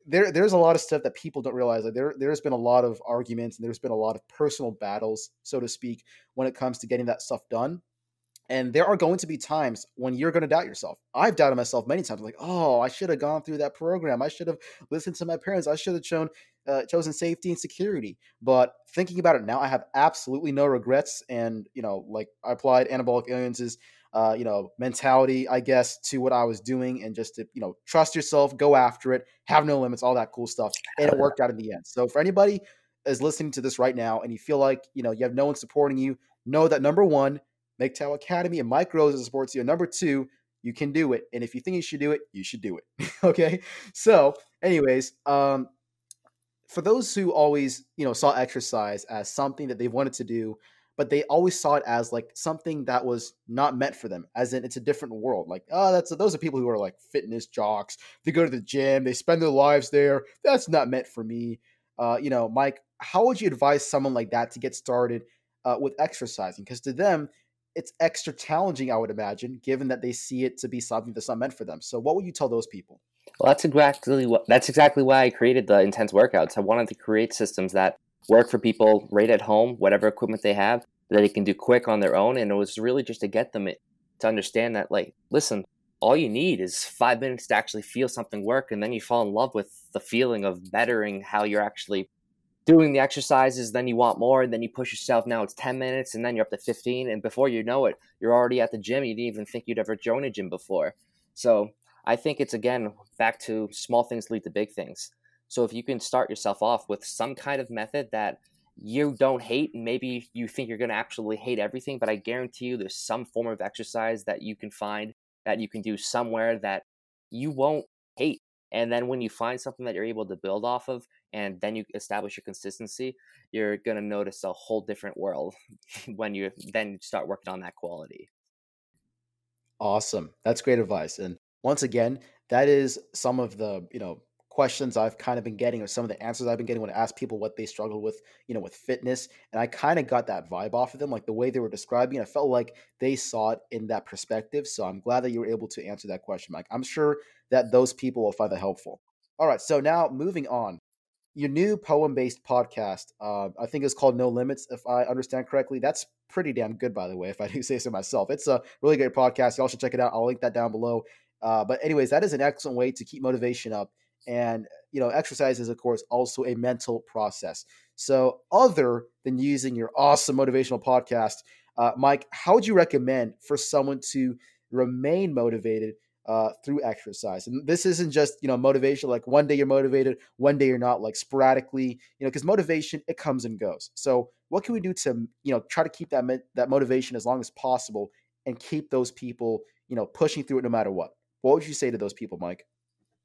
There, there's a lot of stuff that people don't realize. Like there, there's been a lot of arguments and there's been a lot of personal battles, so to speak, when it comes to getting that stuff done and there are going to be times when you're going to doubt yourself. I've doubted myself many times. Like, oh, I should have gone through that program. I should have listened to my parents. I should have shown, uh, chosen safety and security. But thinking about it now, I have absolutely no regrets. And you know, like I applied anabolic aliens' uh, you know mentality, I guess, to what I was doing, and just to you know trust yourself, go after it, have no limits, all that cool stuff, and it worked out in the end. So for anybody is listening to this right now, and you feel like you know you have no one supporting you, know that number one MGTOW Academy and Mike Rosa supports you. Number two, you can do it. And if you think you should do it, you should do it. okay. So, anyways, um, for those who always, you know, saw exercise as something that they wanted to do, but they always saw it as like something that was not meant for them, as in it's a different world. Like, oh, that's those are people who are like fitness jocks. They go to the gym, they spend their lives there. That's not meant for me. Uh, you know, Mike, how would you advise someone like that to get started uh, with exercising? Because to them, it's extra challenging, I would imagine, given that they see it to be something that's not meant for them. So, what would you tell those people? Well, that's exactly what that's exactly why I created the intense workouts. I wanted to create systems that work for people right at home, whatever equipment they have, that they can do quick on their own. And it was really just to get them to understand that, like, listen, all you need is five minutes to actually feel something work, and then you fall in love with the feeling of bettering how you're actually doing the exercises, then you want more, and then you push yourself. Now it's 10 minutes, and then you're up to 15. And before you know it, you're already at the gym. You didn't even think you'd ever join a gym before. So I think it's again back to small things lead to big things. So if you can start yourself off with some kind of method that you don't hate, maybe you think you're going to actually hate everything, but I guarantee you there's some form of exercise that you can find that you can do somewhere that you won't hate. And then when you find something that you're able to build off of, and then you establish your consistency, you're going to notice a whole different world when you then start working on that quality. Awesome. That's great advice. And once again, that is some of the, you know, questions I've kind of been getting or some of the answers I've been getting when I ask people what they struggle with, you know, with fitness. And I kind of got that vibe off of them, like the way they were describing. It. I felt like they saw it in that perspective. So I'm glad that you were able to answer that question, Mike. I'm sure that those people will find that helpful. All right. So now moving on your new poem based podcast, uh, I think it's called No Limits, if I understand correctly. That's pretty damn good, by the way, if I do say so myself. It's a really great podcast. Y'all should check it out. I'll link that down below. Uh, but, anyways, that is an excellent way to keep motivation up And you know, exercise is of course also a mental process. So, other than using your awesome motivational podcast, uh, Mike, how would you recommend for someone to remain motivated uh, through exercise. And this isn't just you know motivation. Like one day you're motivated, one day you're not. Like sporadically, you know, because motivation it comes and goes. So what can we do to you know try to keep that that motivation as long as possible and keep those people you know pushing through it no matter what? What would you say to those people, Mike?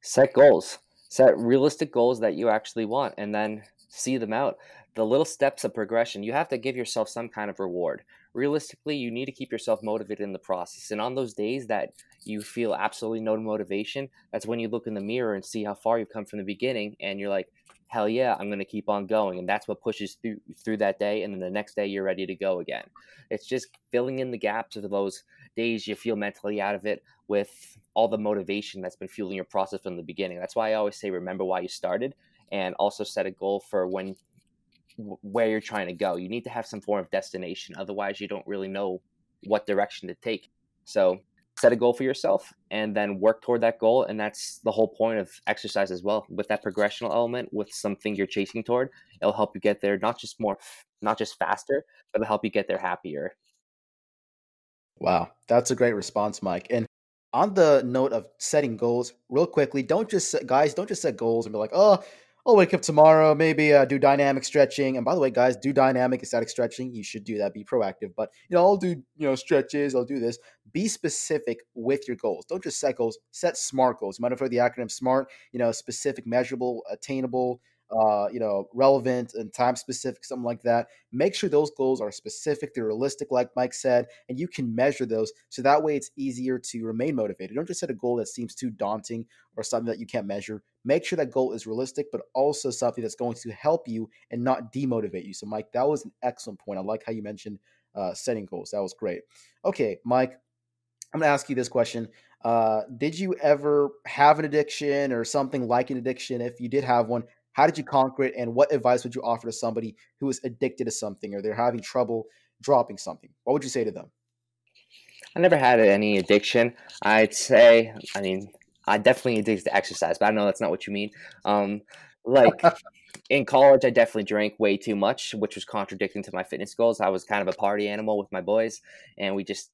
Set goals. Set realistic goals that you actually want, and then see them out. The little steps of progression. You have to give yourself some kind of reward realistically, you need to keep yourself motivated in the process. And on those days that you feel absolutely no motivation, that's when you look in the mirror and see how far you've come from the beginning, and you're like, hell yeah, I'm going to keep on going. And that's what pushes through through that day. And then the next day, you're ready to go again. It's just filling in the gaps of those days you feel mentally out of it with all the motivation that's been fueling your process from the beginning. That's why I always say, remember why you started, and also set a goal for when where you're trying to go. You need to have some form of destination. Otherwise, you don't really know what direction to take. So set a goal for yourself and then work toward that goal. And that's the whole point of exercise as well. With that progressional element, with something you're chasing toward, it'll help you get there not just more, not just faster, but it'll help you get there happier. Wow, that's a great response, Mike. And on the note of setting goals, real quickly, don't just set, guys, don't just set goals and be like, oh, I'll wake up tomorrow, maybe uh, do dynamic stretching. And by the way, guys, do dynamic and static stretching. You should do that. Be proactive. But you know, I'll do you know stretches. I'll do this. Be specific with your goals. Don't just set goals. Set SMART goals. You might have heard the acronym SMART. You know, specific, measurable, attainable, uh, you know, relevant and time specific, something like that. Make sure those goals are specific, they're realistic, like Mike said, and you can measure those. So that way it's easier to remain motivated. Don't just set a goal that seems too daunting or something that you can't measure. Make sure that goal is realistic, but also something that's going to help you and not demotivate you. So, Mike, that was an excellent point. I like how you mentioned uh, setting goals. That was great. Okay, Mike, I'm going to ask you this question. Uh, did you ever have an addiction or something like an addiction? If you did have one, how did you conquer it? And what advice would you offer to somebody who is addicted to something or they're having trouble dropping something? What would you say to them? I never had any addiction. I'd say, I mean, I definitely addicted to exercise, but I know that's not what you mean. Um, like in college, I definitely drank way too much, which was contradicting to my fitness goals. I was kind of a party animal with my boys, and we just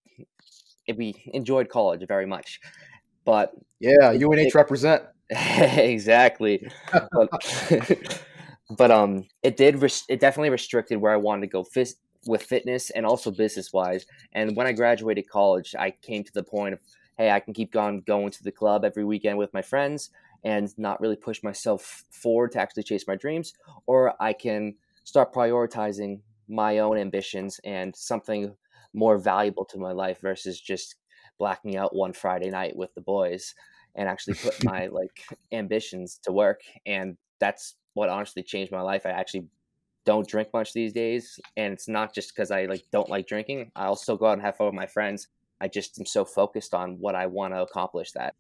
we enjoyed college very much. But yeah, UNH represent. exactly. but, but, um, it did. Res- it definitely restricted where I wanted to go with fitness and also business wise. And when I graduated college, I came to the point of, hey, I can keep on going to the club every weekend with my friends and not really push myself forward to actually chase my dreams, or I can start prioritizing my own ambitions and something more valuable to my life versus just blacking out one Friday night with the boys and actually put my like ambitions to work and that's what honestly changed my life. I actually don't drink much these days and it's not just because i like don't like drinking. I'll still go out and have fun with my friends. I just am so focused on what i want to accomplish that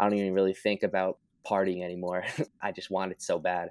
i don't even really think about partying anymore. I just want it so bad.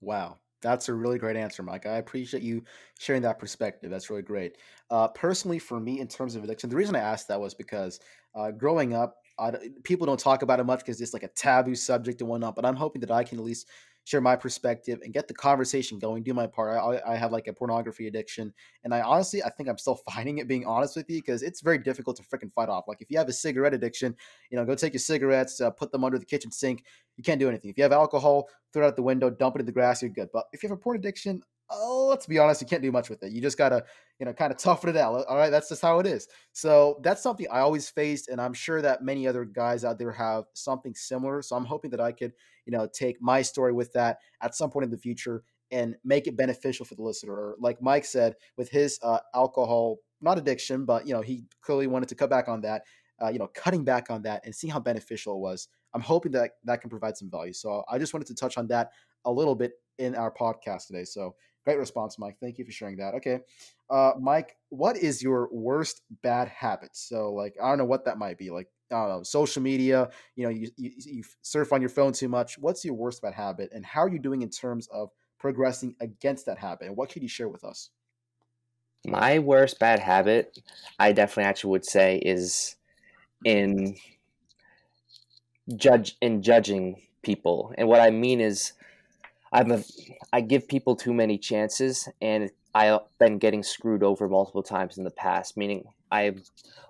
Wow. That's a really great answer mike. I appreciate you sharing that perspective. That's really great. Uh, personally for me in terms of addiction the reason i asked that was because uh, growing up I, people don't talk about it much because it's like a taboo subject and whatnot. But I'm hoping that I can at least share my perspective and get the conversation going, do my part. I, I have like a pornography addiction, and I honestly, I think I'm still fighting it. Being honest with you, because it's very difficult to freaking fight off. Like if you have a cigarette addiction, you know, go take your cigarettes, uh, put them under the kitchen sink. You can't do anything. If you have alcohol, throw it out the window, dump it in the grass. You're good. But if you have a porn addiction, oh, let's be honest, you can't do much with it. You just gotta, you know, kind of toughen it out. All right, that's just how it is. So that's something I always faced, and I'm sure that many other guys out there have something similar. So I'm hoping that I could, you know, take my story with that at some point in the future and make it beneficial for the listener. Or like Mike said, with his uh, alcohol, not addiction, but you know, he clearly wanted to cut back on that. Uh, you know, cutting back on that and seeing how beneficial it was. I'm hoping that that can provide some value. So I just wanted to touch on that a little bit in our podcast today. So Great response, Mike. Thank you for sharing that. Okay. Uh, Mike, what is your worst bad habit? So, like, I don't know what that might be. Like, I don't know, social media, you know, you, you, you surf on your phone too much. What's your worst bad habit? And how are you doing in terms of progressing against that habit? And what could you share with us? My worst bad habit, I definitely actually would say, is in judge in judging people. And what I mean is, I'm a, I give people too many chances, and I've been getting screwed over multiple times in the past. Meaning, I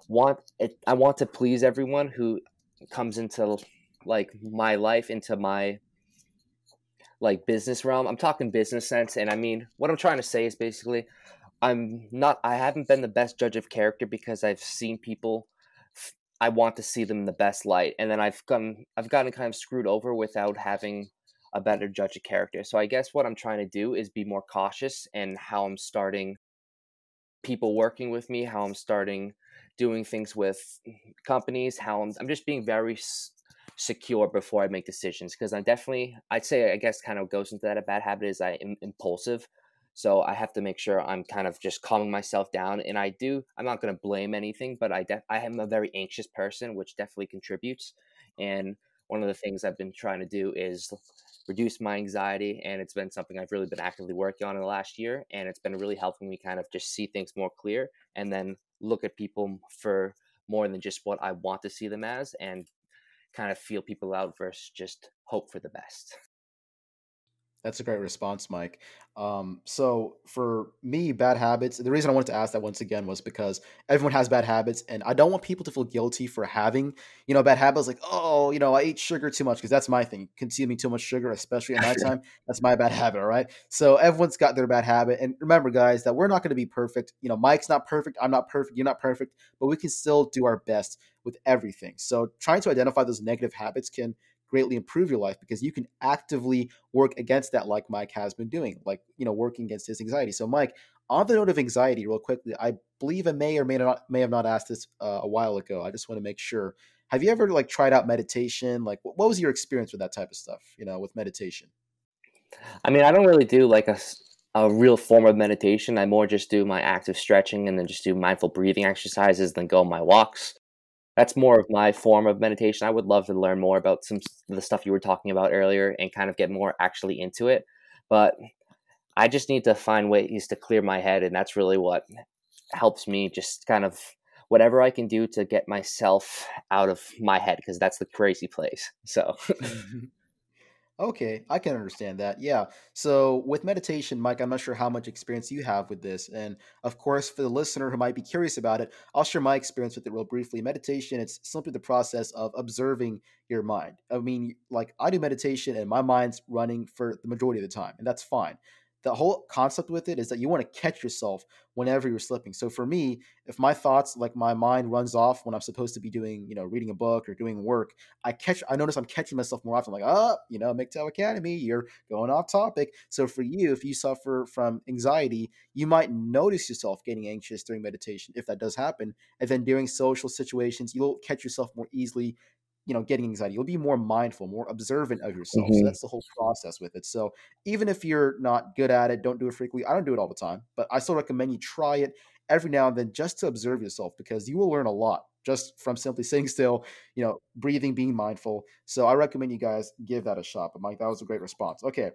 want it, I want to please everyone who comes into like my life, into my like business realm. I'm talking business sense, and I mean what I'm trying to say is basically, I'm not. I haven't been the best judge of character because I've seen people. I want to see them in the best light, and then I've gotten I've gotten kind of screwed over without having a better judge of character. So I guess what I'm trying to do is be more cautious and how I'm starting people working with me, how I'm starting doing things with companies, how I'm I'm just being very secure before I make decisions because I'm definitely I'd say I guess kind of goes into that a bad habit is I am impulsive. So I have to make sure I'm kind of just calming myself down and I do I'm not going to blame anything, but I def, I am a very anxious person which definitely contributes and one of the things I've been trying to do is reduce my anxiety and it's been something I've really been actively working on in the last year and it's been really helping me kind of just see things more clear and then look at people for more than just what I want to see them as and kind of feel people out versus just hope for the best. That's a great response, Mike. Um, so for me, bad habits. The reason I wanted to ask that once again was because everyone has bad habits, and I don't want people to feel guilty for having, you know, bad habits. Like, oh, you know, I eat sugar too much because that's my thing. Consuming too much sugar, especially at nighttime, that's my bad habit. All right. So everyone's got their bad habit, and remember, guys, that we're not going to be perfect. You know, Mike's not perfect. I'm not perfect. You're not perfect, but we can still do our best with everything. So trying to identify those negative habits can greatly improve your life because you can actively work against that like Mike has been doing, like, you know, working against his anxiety. So Mike, on the note of anxiety, real quickly, I believe I may or may not may have not asked this uh, a while ago. I just want to make sure. Have you ever like tried out meditation? Like, what, was your experience with that type of stuff? You know, with meditation. I mean, I don't really do like a a real form of meditation. I more just do my active stretching and then just do mindful breathing exercises, then go on my walks that's more of my form of meditation. I would love to learn more about some the stuff you were talking about earlier and kind of get more actually into it. But I just need to find ways to clear my head, and that's really what helps me just kind of whatever I can do to get myself out of my head because that's the crazy place. So mm-hmm. Okay, I can understand that. Yeah. So with meditation, Mike, I'm not sure how much experience you have with this. And of course, for the listener who might be curious about it, I'll share my experience with it real briefly. Meditation, it's simply the process of observing your mind. I mean, like I do meditation and my mind's running for the majority of the time, and that's fine the whole concept with it is that you want to catch yourself whenever you're slipping. So for me, if my thoughts, like my mind runs off when I'm supposed to be doing, you know, reading a book or doing work, I catch, I notice I'm catching myself more often. like, oh, you know, MGTOW Academy, you're going off topic. So for you, if you suffer from anxiety, you might notice yourself getting anxious during meditation, if that does happen. And then during social situations, you'll catch yourself more easily you know getting anxiety. You'll be more mindful more observant of yourself. Mm-hmm. so that's the whole process with it. So even if you're not good at it don't do it frequently. I don't do it all the time but i still recommend you try it every now and then just to observe yourself because you will learn a lot just from simply sitting still you know breathing being mindful. So i recommend you guys give that a shot but mike that was a great response. Okay.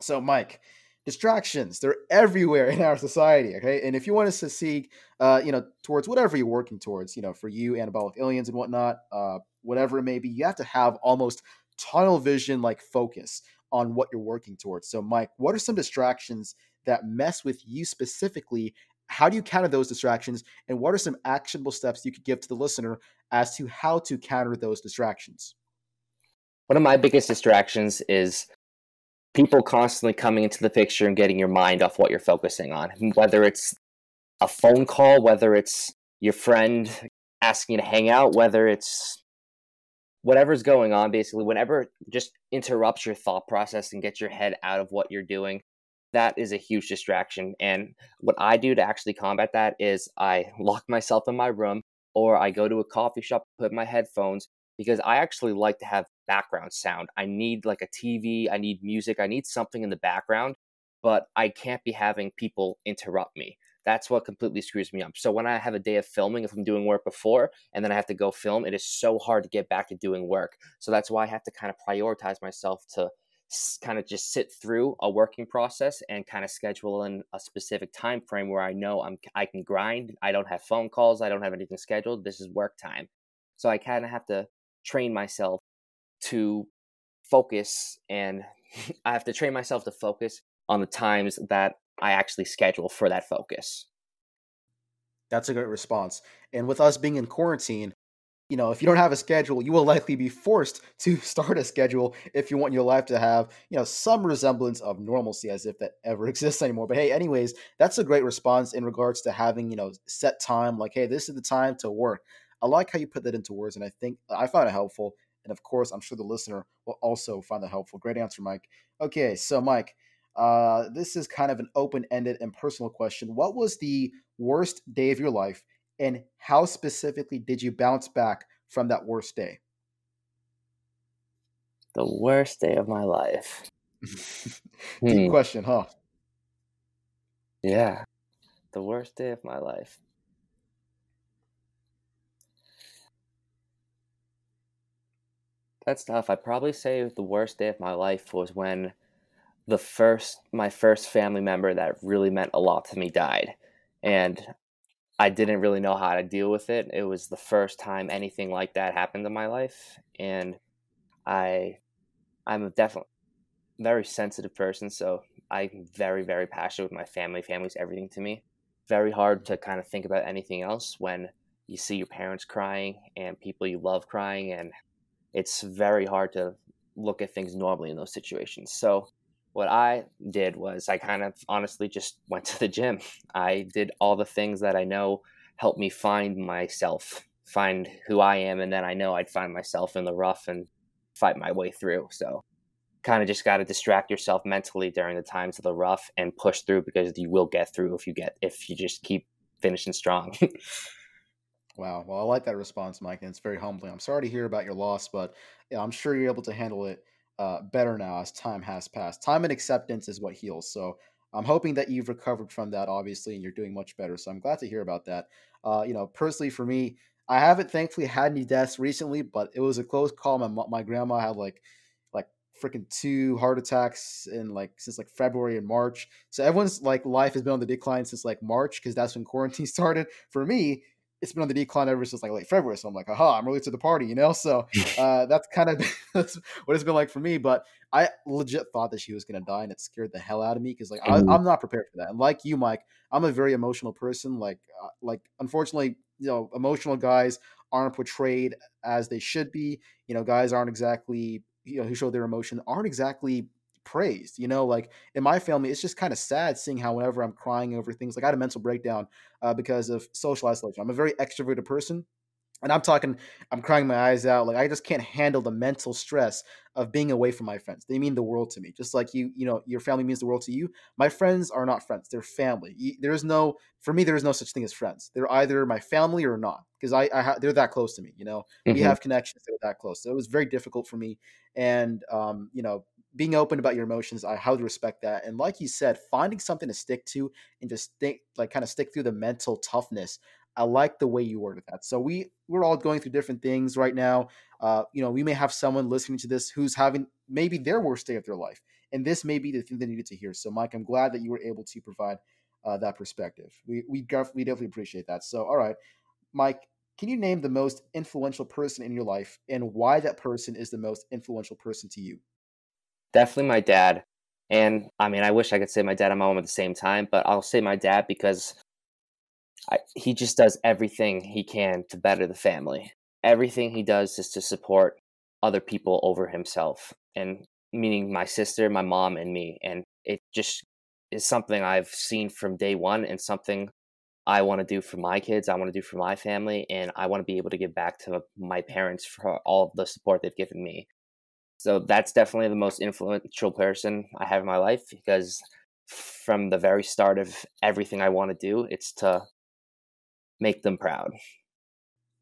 So mike distractions they're everywhere in our society okay? And if you want to succeed uh you know towards whatever you're working towards you know for you anabolic aliens and whatnot uh whatever it may be you have to have almost tunnel vision like focus on what you're working towards. So mike what are some distractions that mess with you specifically? How do you counter those distractions? And what are some actionable steps you could give to the listener as to how to counter those distractions? One of my biggest distractions is people constantly coming into the picture and getting your mind off what you're focusing on, whether it's a phone call, whether it's your friend asking you to hang out, whether it's whatever's going on, basically, whenever just interrupts your thought process and gets your head out of what you're doing, that is a huge distraction. And what I do to actually combat that is I lock myself in my room or I go to a coffee shop, put my headphones, because I actually like to have background sound. I need like a TV, I need music, I need something in the background, but I can't be having people interrupt me. That's what completely screws me up. So when I have a day of filming, if I'm doing work before and then I have to go film, it is so hard to get back to doing work. So that's why I have to kind of prioritize myself to kind of just sit through a working process and kind of schedule in a specific time frame where I know I'm I can grind. I don't have phone calls, I don't have anything scheduled. This is work time. So I kind of have to train myself to focus and I have to train myself to focus on the times that I actually schedule for that focus. That's a great response. And with us being in quarantine, you know, if you don't have a schedule, you will likely be forced to start a schedule if you want your life to have, you know, some resemblance of normalcy as if that ever exists anymore. But hey, anyways, that's a great response in regards to having, you know, set time like, hey, this is the time to work. I like how you put that into words, and I think I find it helpful. And of course, I'm sure the listener will also find that helpful. Great answer, Mike. Okay, so Mike, uh, this is kind of an open ended and personal question. What was the worst day of your life, and how specifically did you bounce back from that worst day? The worst day of my life. Deep hmm. question, huh? Yeah. The worst day of my life. That's tough. I'd probably say the worst day of my life was when the first my first family member that really meant a lot to me died. And I didn't really know how to deal with it. It was the first time anything like that happened in my life and I I'm a definitely very sensitive person, so I'm very very passionate with my family. Family's everything to me. Very hard to kind of think about anything else when you see your parents crying and people you love crying and it's very hard to look at things normally in those situations. So what I did was I kind of honestly just went to the gym. I did all the things that I know help me find myself, find who I am, and then I know I'd find myself in the rough and fight my way through. So kind of just got to distract yourself mentally during the times of the rough and push through because you will get through if you get if you just keep finishing strong. Wow. Well, I like that response, Mike, and it's very humbling. I'm sorry to hear about your loss, but I'm sure you're able to handle it uh, better now as time has passed. Time and acceptance is what heals. So I'm hoping that you've recovered from that, obviously, and you're doing much better. So I'm glad to hear about that. Uh, you know, personally, for me, I haven't thankfully had any deaths recently, but it was a close call. My my grandma had like like freaking two heart attacks in like since like February and March. So everyone's like life has been on the decline since like March because that's when quarantine started. For me, it's been on the decline ever since like late February. So I'm like, aha, I'm early to the party, you know? So uh, that's kind of that's what it's been like for me. But I legit thought that she was going to die and it scared the hell out of me because like I, am not prepared for that. And like you, Mike, I'm a very emotional person. Like, uh, like unfortunately, you know, emotional guys aren't portrayed as they should be. You know, guys aren't exactly, you know, who show their emotion aren't exactly praised. You know, like in my family, it's just kind of sad seeing how whenever I'm crying over things, like I had a mental breakdown uh, because of social isolation. I'm a very extroverted person. And I'm talking, I'm crying my eyes out. Like I just can't handle the mental stress of being away from my friends. They mean the world to me. Just like you, you know, your family means the world to you. My friends are not friends; they're family. There is no, for me, there is no such thing as friends. They're either my family or not, because I, I ha- they're that close to me. You know, mm-hmm. we have connections that are that close. So it was very difficult for me, and um, you know, being open about your emotions, I highly respect that. And like you said, finding something to stick to and just think like kind of stick through the mental toughness. I like the way you worded that. So we we're all going through different things right now. Uh, you know, we may have someone listening to this who's having maybe their worst day of their life, and this may be the thing they needed to hear. So, Mike, I'm glad that you were able to provide uh, that perspective. We we we definitely appreciate that. So, all right, Mike, can you name the most influential person in your life and why that person is the most influential person to you? Definitely my dad. And I mean, I wish I could say my dad and my mom at the same time, but I'll say my dad because I, he just does everything he can to better the family. Everything he does is to support other people over himself, and meaning my sister, my mom, and me. And it just is something I've seen from day one and something I want to do for my kids. I want to do for my family, and I want to be able to give back to my parents for all the support they've given me. So that's definitely the most influential person I have in my life because from the very start of everything I want to do, it's to make them proud.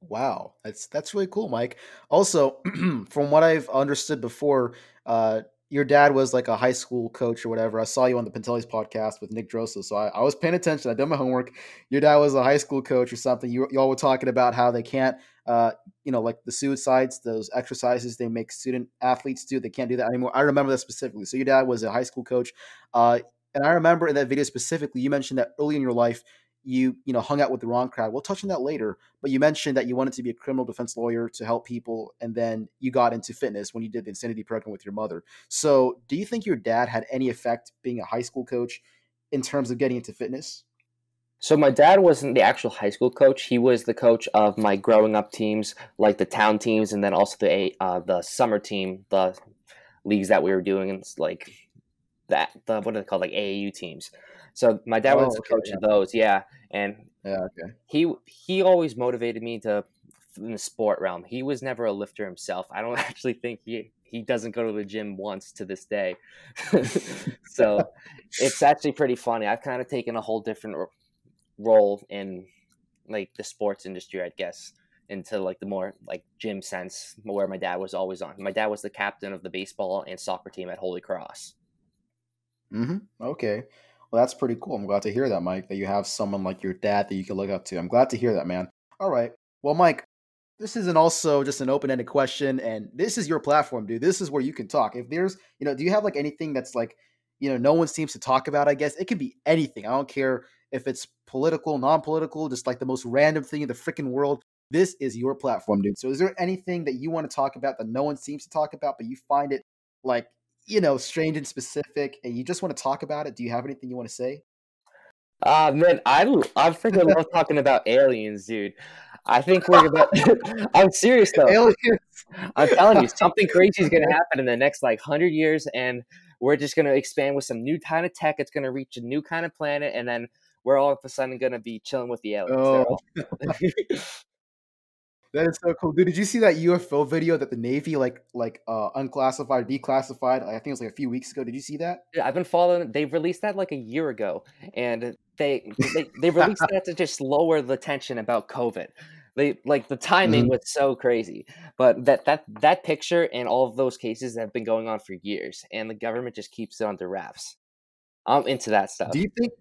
Wow, that's that's really cool, Mike. Also, from what I've understood before, uh, your dad was like a high school coach or whatever. I saw you on the Pintelli's podcast with Nick Drosso, so I, I, was paying attention. I did my homework. Your dad was a high school coach or something. You y'all were talking about how they can't, uh, you know, like the suicides, those exercises they make student athletes do. They can't do that anymore. I remember that specifically. So your dad was a high school coach, uh, and I remember in that video specifically, you mentioned that early in your life you you know hung out with the wrong crowd. We'll touch on that later. But you mentioned that you wanted to be a criminal defense lawyer to help people, and then you got into fitness when you did the insanity program with your mother. So, do you think your dad had any effect being a high school coach in terms of getting into fitness? So my dad wasn't the actual high school coach. He was the coach of my growing up teams, like the town teams, and then also the uh, the summer team, the leagues that we were doing, like that the what are they called, like AAU teams. So my dad oh, was the okay, coach yeah. of those, yeah. And yeah, okay. He he always motivated me to in the sport realm. He was never a lifter himself. I don't actually think he he doesn't go to the gym once to this day. so it's actually pretty funny. I've kind of taken a whole different role in like the sports industry, I guess, into like the more like gym sense, where my dad was always on. My dad was the captain of the baseball and soccer team at Holy Cross. Hmm. Okay. Well, that's pretty cool. I'm glad to hear that, Mike. That you have someone like your dad that you can look up to. I'm glad to hear that, man. All right. Well, Mike, this isn't also just an open-ended question, and this is your platform, dude. This is where you can talk. If there's, you know, do you have like anything that's like, you know, no one seems to talk about? I guess it could be anything. I don't care if it's political, non-political, just like the most random thing in the freaking world. This is your platform, dude. So, is there anything that you want to talk about that no one seems to talk about, but you find it like you know strange and specific, and you just want to talk about it? Do you have anything you want to say? Ah, uh, man, I I freaking love talking about aliens, dude. I think we're about. I'm serious though. Aliens. I'm telling you, something crazy is going to happen in the next like hundred years, and we're just going to expand with some new kind of tech. It's going to reach a new kind of planet, and then we're all of a sudden going to be chilling with the aliens. Oh. That is so cool, dude. Did you see that UFO video that the Navy like like uh unclassified, declassified? I think it was like a few weeks ago. Did you see that? Yeah, I've been following. They released that like a year ago, and they they, they released that to just lower the tension about COVID. They like the timing mm-hmm. was so crazy, but that that that picture and all of those cases have been going on for years, and the government just keeps it under wraps. I'm into that stuff. Do you think?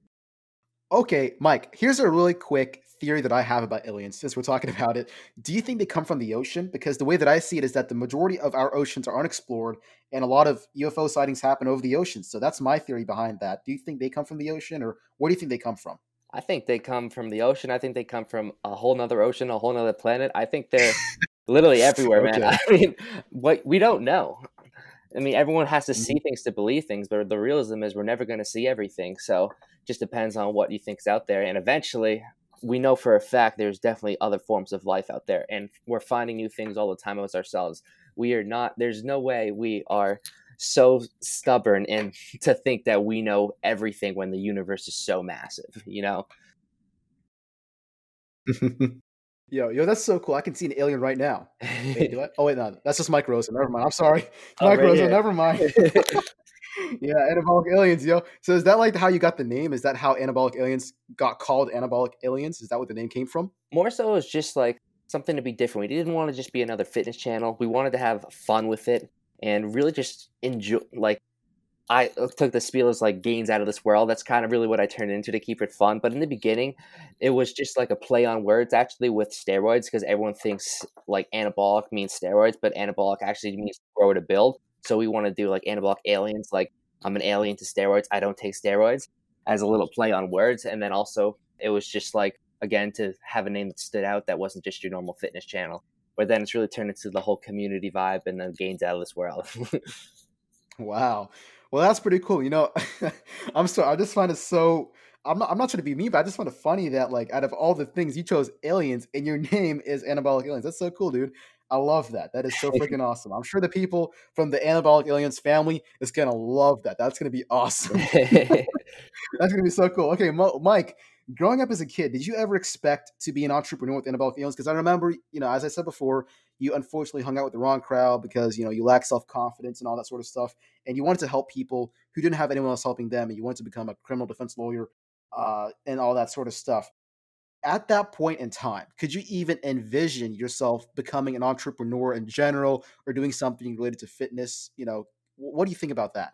Okay, Mike. Here's a really quick theory that I have about aliens. Since we're talking about it, do you think they come from the ocean? Because the way that I see it is that the majority of our oceans are unexplored, and a lot of UFO sightings happen over the ocean. So that's my theory behind that. Do you think they come from the ocean, or where do you think they come from? I think they come from the ocean. I think they come from a whole nother ocean, a whole nother planet. I think they're literally everywhere, okay. man. I mean, what we don't know. I mean, everyone has to see mm-hmm. things to believe things, but the realism is we're never going to see everything. So just depends on what you think's out there. And eventually, we know for a fact there's definitely other forms of life out there, and we're finding new things all the time as ourselves. We are not. There's no way we are so stubborn and to think that we know everything when the universe is so massive, you know? yo, yo, that's so cool. I can see an alien right now. Wait, oh, wait, no, that's just Mike Rosa. Never mind. I'm sorry. Oh, Mike right Rosa, here. never mind. yeah, anabolic aliens, yo. So is that like how you got the name? Is that how anabolic aliens got called anabolic aliens? Is that what the name came from? More so, it's just like something to be different. We didn't want to just be another fitness channel. We wanted to have fun with it and really just enjoy like I took the spiel as like gains out of this world. That's kind of really what I turned into to keep it fun. But in the beginning, it was just like a play on words actually with steroids because everyone thinks like anabolic means steroids, but anabolic actually means grow to build. So we want to do like anabolic aliens, like I'm an alien to steroids. I don't take steroids as a little play on words. And then also it was just like, again, to have a name that stood out that wasn't just your normal fitness channel but then it's really turned into the whole community vibe and then gains out of this world. wow. Well, that's pretty cool. You know, I'm sorry. I just find it so. I'm not. I'm not trying to be mean, but I just find it funny that like out of all the things you chose aliens, and your name is anabolic aliens. That's so cool, dude. I love that. That is so freaking awesome. I'm sure the people from the anabolic aliens family is gonna love that. That's gonna be awesome. That's gonna be so cool. Okay, Mo- Mike, growing up as a kid, did you ever expect to be an entrepreneur with anabolic aliens? Because I remember, you know, as I said before, you unfortunately hung out with the wrong crowd because you know you lack self confidence and all that sort of stuff, and you wanted to help people who didn't have anyone else helping them, and you wanted to become a criminal defense lawyer uh, and all that sort of stuff. At that point in time, could you even envision yourself becoming an entrepreneur in general, or doing something related to fitness? You know, what do you think about that?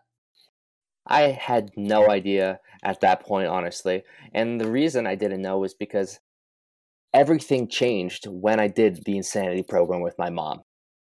I had no idea at that point, honestly. And the reason I didn't know was because everything changed when I did the insanity program with my mom.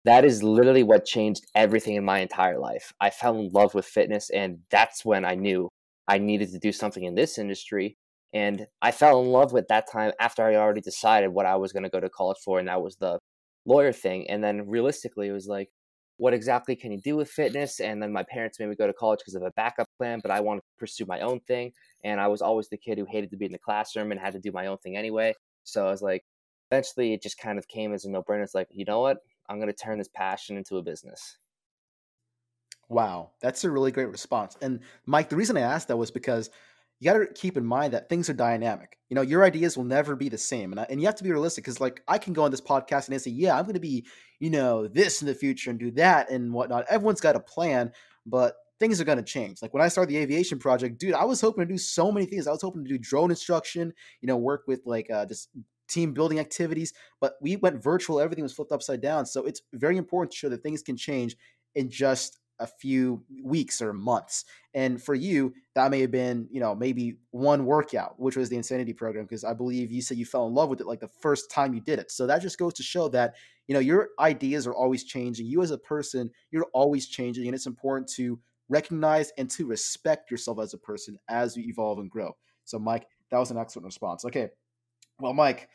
That is literally what changed everything in my entire life. I fell in love with fitness, and that's when I knew I needed to do something in this industry. And I fell in love with that time after I already decided what I was going to go to college for, and that was the lawyer thing. And then realistically, it was like, what exactly can you do with fitness? And then my parents made me go to college because of a backup plan, but I wanted to pursue my own thing. And I was always the kid who hated to be in the classroom and had to do my own thing anyway. So I was like, eventually it just kind of came as a no brainer. It's like, you know what? I'm going to turn this passion into a business. Wow, that's a really great response. And Mike, the reason I asked that was because you got to keep in mind that things are dynamic. You know, your ideas will never be the same, and I, and you have to be realistic. Because like I can go on this podcast and say, yeah, I'm going to be, you know, this in the future and do that and whatnot. Everyone's got a plan, but things are going to change. Like when I started the aviation project, dude, I was hoping to do so many things. I was hoping to do drone instruction, you know, work with like uh, just team building activities, but we went virtual. Everything was flipped upside down. So it's very important to show that things can change in just a few weeks or months. And for you, that may have been, you know, maybe one workout, which was the Insanity program, because I believe you said you fell in love with it like the first time you did it. So that just goes to show that, you know, your ideas are always changing. You as a person, you're always changing. And it's important to recognize and to respect yourself as a person as you evolve and grow. So, Mike, that was an excellent response. Okay. Well, Mike,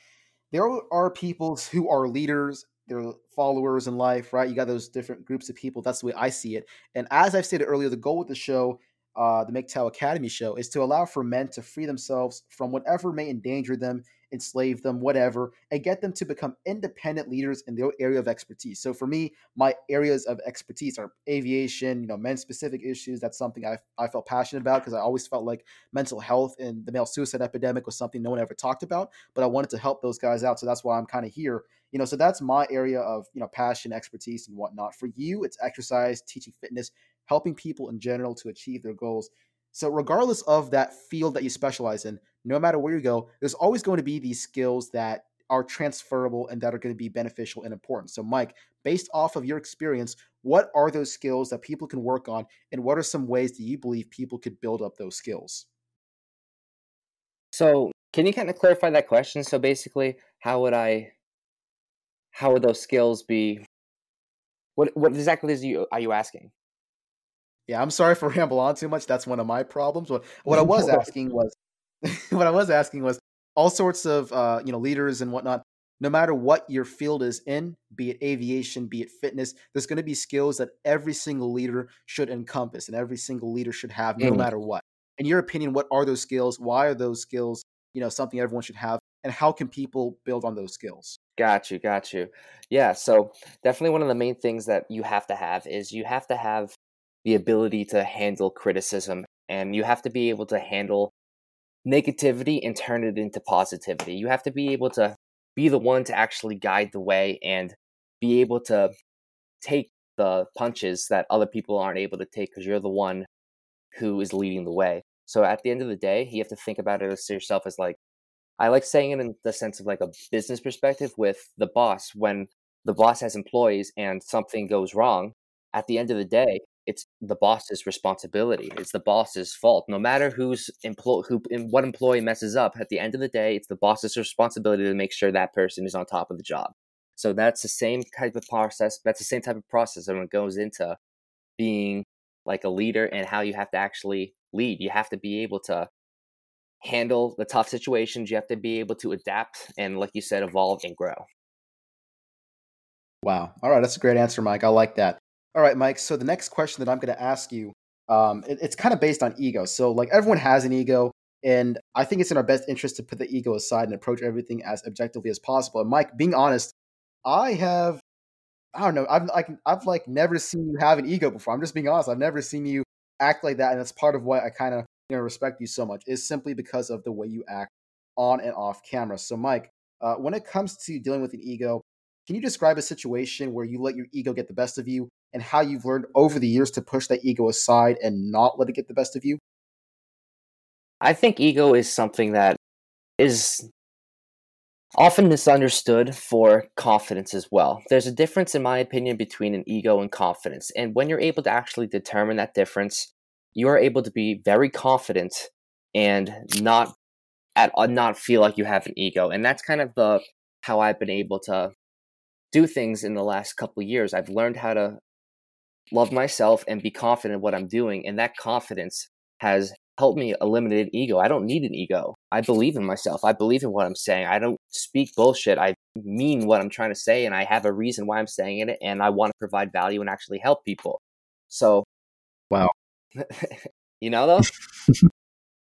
there are people who are leaders they're followers in life, right? You got those different groups of people. That's the way I see it. And as I've stated earlier, the goal with the show, uh, the MGTOW Academy show, is to allow for men to free themselves from whatever may endanger them enslave them, whatever, and get them to become independent leaders in their area of expertise. So for me, my areas of expertise are aviation, you know, men specific issues. That's something I, I felt passionate about because I always felt like mental health and the male suicide epidemic was something no one ever talked about, but I wanted to help those guys out. So that's why I'm kind of here. You know, so that's my area of, you know, passion, expertise, and whatnot. For you, it's exercise, teaching fitness, helping people in general to achieve their goals. So, regardless of that field that you specialize in, no matter where you go, there's always going to be these skills that are transferable and that are going to be beneficial and important. So, Mike, based off of your experience, what are those skills that people can work on, and what are some ways that you believe people could build up those skills? So, can you kind of clarify that question? So, basically, how would I, how would those skills be? What what exactly is you are you asking? Yeah, I'm sorry for ramble on too much. That's one of my problems. What what I was asking was what I was asking was all sorts of uh, you know leaders and whatnot. No matter what your field is in, be it aviation, be it fitness, there's going to be skills that every single leader should encompass and every single leader should have, no mm. matter what. In your opinion, what are those skills? Why are those skills, you know, something everyone should have? And how can people build on those skills? Got you, got you. Yeah, so definitely one of the main things that you have to have is you have to have the ability to handle criticism and you have to be able to handle negativity and turn it into positivity. You have to be able to be the one to actually guide the way and be able to take the punches that other people aren't able to take because you're the one who is leading the way. So at the end of the day, you have to think about it as yourself as like I like saying it in the sense of like a business perspective with the boss when the boss has employees and something goes wrong, at the end of the day, it's the boss's responsibility. It's the boss's fault. No matter who's employ who what employee messes up, at the end of the day, it's the boss's responsibility to make sure that person is on top of the job. So that's the same type of process. That's the same type of process it goes into being like a leader and how you have to actually lead. You have to be able to handle the tough situations. You have to be able to adapt and, like you said, evolve and grow. Wow. All right. That's a great answer, Mike. I like that. All right, Mike. So the next question that I'm going to ask you, um, it, it's kind of based on ego. So like everyone has an ego, and I think it's in our best interest to put the ego aside and approach everything as objectively as possible. And Mike, being honest, I have, I don't know, I've like I've like never seen you have an ego before. I'm just being honest. I've never seen you act like that, and that's part of why I kind of you know respect you so much is simply because of the way you act on and off camera. So, Mike, uh, when it comes to dealing with an ego, can you describe a situation where you let your ego get the best of you and how you've learned over the years to push that ego aside and not let it get the best of you? I think ego is something that is often misunderstood for confidence as well. There's a difference, in my opinion, between an ego and confidence. And when you're able to actually determine that difference, you are able to be very confident and not at uh, not feel like you have an ego. And that's kind of the how I've been able to do things in the last couple years. I've learned how to love myself and be confident in what I'm doing. And that confidence has helped me eliminate ego. I don't need an ego. I believe in myself. I believe in what I'm saying. I don't speak bullshit. I mean what I'm trying to say, and I have a reason why I'm saying it, and I want to provide value and actually help people. So, wow, you know though.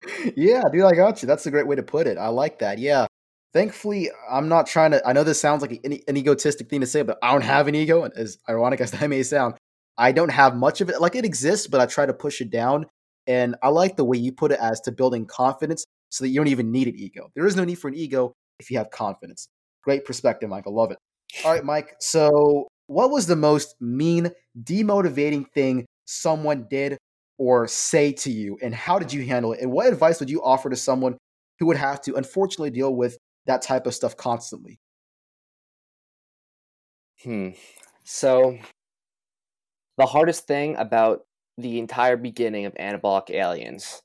yeah, dude, I got you. That's a great way to put it. I like that. Yeah. Thankfully, I'm not trying to. I know this sounds like an, an egotistic thing to say, but I don't have an ego. And as ironic as that may sound, I don't have much of it. Like it exists, but I try to push it down. And I like the way you put it as to building confidence so that you don't even need an ego. There is no need for an ego if you have confidence. Great perspective, Mike. I love it. All right, Mike. So, what was the most mean, demotivating thing someone did or say to you, and how did you handle it? And what advice would you offer to someone who would have to unfortunately deal with that type of stuff constantly? Hmm. So, the hardest thing about the entire beginning of Anabolic Aliens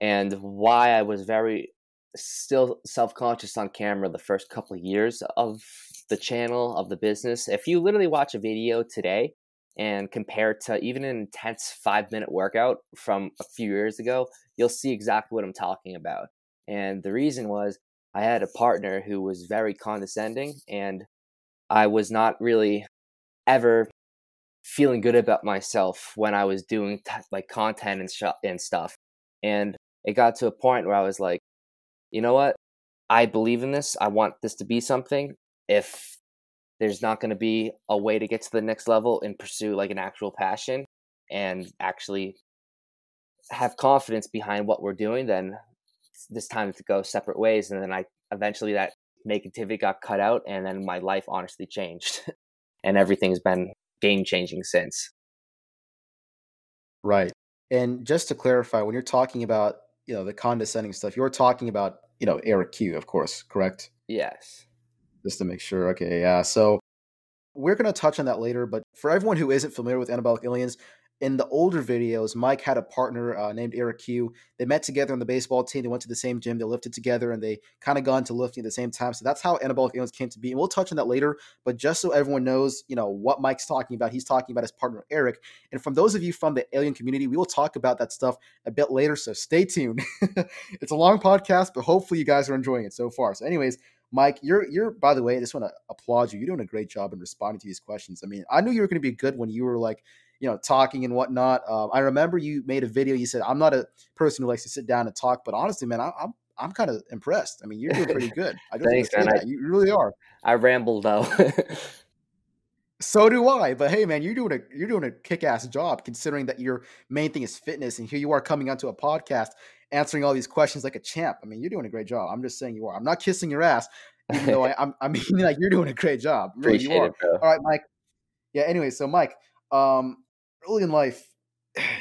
and why I was very still self conscious on camera the first couple of years of the channel, of the business. If you literally watch a video today and compare it to even an intense five minute workout from a few years ago, you'll see exactly what I'm talking about. And the reason was I had a partner who was very condescending, and I was not really ever feeling good about myself when I was doing t- like content and, sh- and stuff. And it got to a point where I was like, you know what? I believe in this. I want this to be something. If there's not going to be a way to get to the next level and pursue like an actual passion and actually have confidence behind what we're doing, then this time to go separate ways. And then I eventually that negativity got cut out, and then my life honestly changed, and everything's been game changing since. Right. And just to clarify, when you're talking about you know the condescending stuff, you're talking about you know Eric Q, of course, correct? Yes. Just to make sure. Okay, yeah. So we're going to touch on that later, but for everyone who isn't familiar with anabolic aliens, in the older videos, Mike had a partner uh, named Eric Q. They met together on the baseball team. They went to the same gym. They lifted together, and they kind of got into lifting at the same time. So that's how anabolic aliens came to be. And we'll touch on that later. But just so everyone knows, you know what Mike's talking about, he's talking about his partner Eric. And from those of you from the alien community, we will talk about that stuff a bit later. So stay tuned. it's a long podcast, but hopefully you guys are enjoying it so far. So, anyways, Mike, you're you're by the way, I just want to applaud you. You're doing a great job in responding to these questions. I mean, I knew you were going to be good when you were like you know, talking and whatnot. Um, I remember you made a video. You said, "I'm not a person who likes to sit down and talk," but honestly, man, I, I'm I'm kind of impressed. I mean, you're doing pretty good. I Thanks, man. I, you really are. I rambled though. so do I. But hey, man, you're doing a you're doing a kick ass job considering that your main thing is fitness, and here you are coming onto a podcast answering all these questions like a champ. I mean, you're doing a great job. I'm just saying you are. I'm not kissing your ass, even though I, I'm, I mean, like you're doing a great job. Really, Appreciate it, bro. All right, Mike. Yeah. Anyway, so Mike, um, early in life,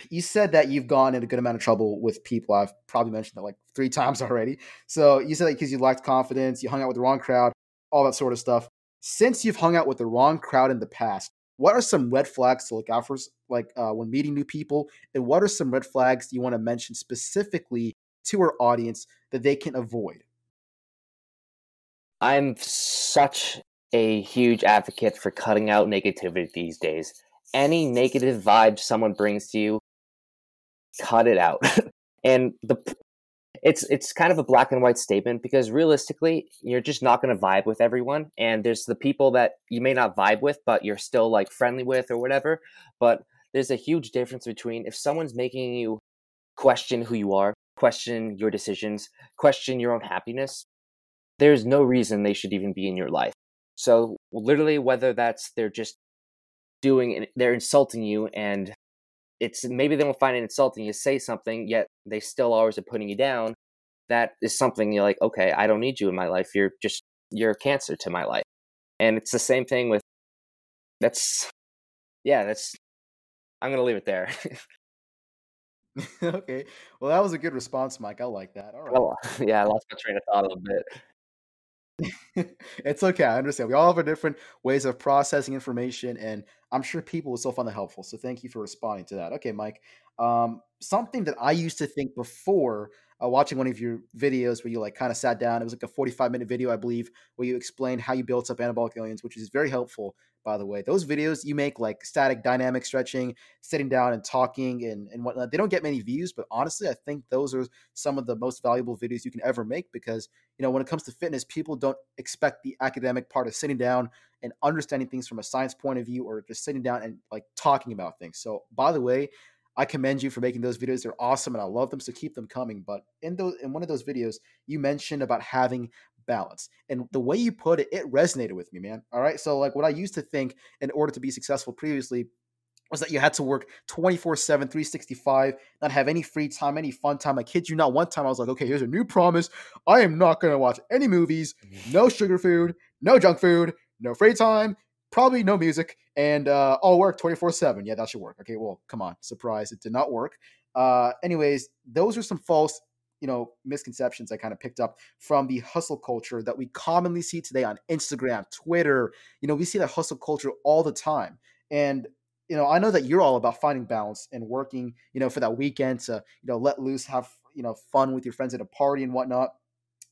you said that you've gone in a good amount of trouble with people. I've probably mentioned that like three times already. So you said that because you lacked confidence, you hung out with the wrong crowd, all that sort of stuff. Since you've hung out with the wrong crowd in the past, what are some red flags to look out for, like uh, when meeting new people? And what are some red flags you want to mention specifically to our audience that they can avoid? I'm such a huge advocate for cutting out negativity these days any negative vibe someone brings to you, cut it out. and the it's it's kind of a black and white statement because realistically, you're just not going to vibe with everyone. And there's the people that you may not vibe with, but you're still like friendly with or whatever. But there's a huge difference between if someone's making you question who you are, question your decisions, question your own happiness, there's no reason they should even be in your life. So, literally, whether that's they're just doing they're insulting you and it's maybe they don't find it insulting you say something yet they still always are putting you down. That is something you're like okay i don't need you in my life. You're just you're a cancer to my life. And it's the same thing with that's yeah that's i'm gonna leave it there. Okay. Well that was a good response mike. I like that. All right. Well, yeah i lost my train of thought a little bit it's okay. I understand. We all have our different ways of processing information, and I'm sure people will still find it helpful. So thank you for responding to that. Okay, Mike. Um, something that I used to think before uh, watching one of your videos where you like kind of sat down. It was like a 45 minute video, I believe, where you explained how you built up anabolic aliens, which is very helpful, by the way. Those videos you make, like static dynamic stretching, sitting down and talking and, and whatnot, they don't get many views, but honestly, I think those are some of the most valuable videos you can ever make because, you know, when it comes to fitness, people don't expect the academic part of sitting down and understanding things from a science point of view or just sitting down and like talking about things. So, by the way, I commend you for making those videos. They're awesome and I love them. So keep them coming. But in those in one of those videos, you mentioned about having balance. And the way you put it, it resonated with me, man. All right. So like what I used to think in order to be successful previously was that you had to work 24 7, 365, not have any free time, any fun time. I kid you not, one time I was like, okay, here's a new promise. I am not going to watch any movies, no sugar food, no junk food, no free time, probably no music, and uh, I'll work 24 7. Yeah, that should work. Okay, well, come on. Surprise, it did not work. Uh, anyways, those are some false you know misconceptions i kind of picked up from the hustle culture that we commonly see today on instagram twitter you know we see that hustle culture all the time and you know i know that you're all about finding balance and working you know for that weekend to you know let loose have you know fun with your friends at a party and whatnot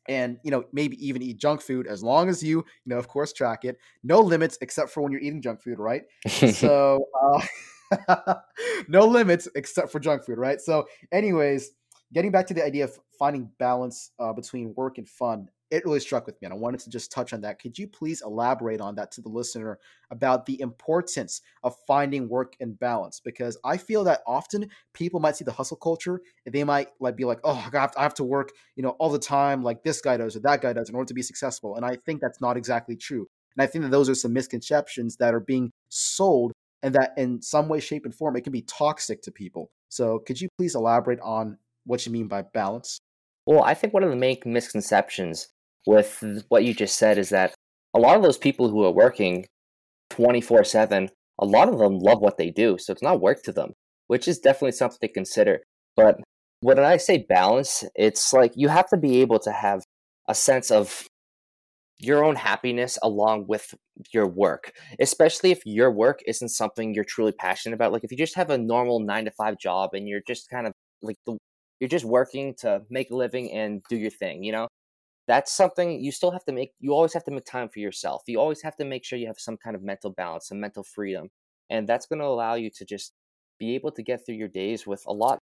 and you know maybe even eat junk food as long as you you know of course track it. No limits except for when you're eating junk food right? So uh, no limits except for junk food right? So anyways getting back to the idea of finding balance uh, between work and fun it really struck with me and i wanted to just touch on that. Could you please elaborate on that to the listener about the importance of finding work and balance? Because i feel that often people might see the hustle culture and they might like be like oh I have, to, I have to work you know all the time like this guy does or that guy does in order to be successful and i think that's not exactly true and i think that those are some misconceptions that are being sold and that in some way shape and form it can be toxic to people. So could you please elaborate on what you mean by balance? Well i think one of the main misconceptions with what you just said is that a lot of those people who are working 24 7, a lot of them love what they do. So it's not work to them, which is definitely something to consider. But when I say balance, it's like you have to be able to have a sense of your own happiness along with your work, especially if your work isn't something you're truly passionate about. Like if you just have a normal nine to five job and you're just kind of like the, you're just working to make a living and do your thing, you know, that's something you still have to make you always have to make time for yourself. You always have to make sure you have some kind of mental balance some mental freedom and that's going to allow you to just be able to get through your days with a lot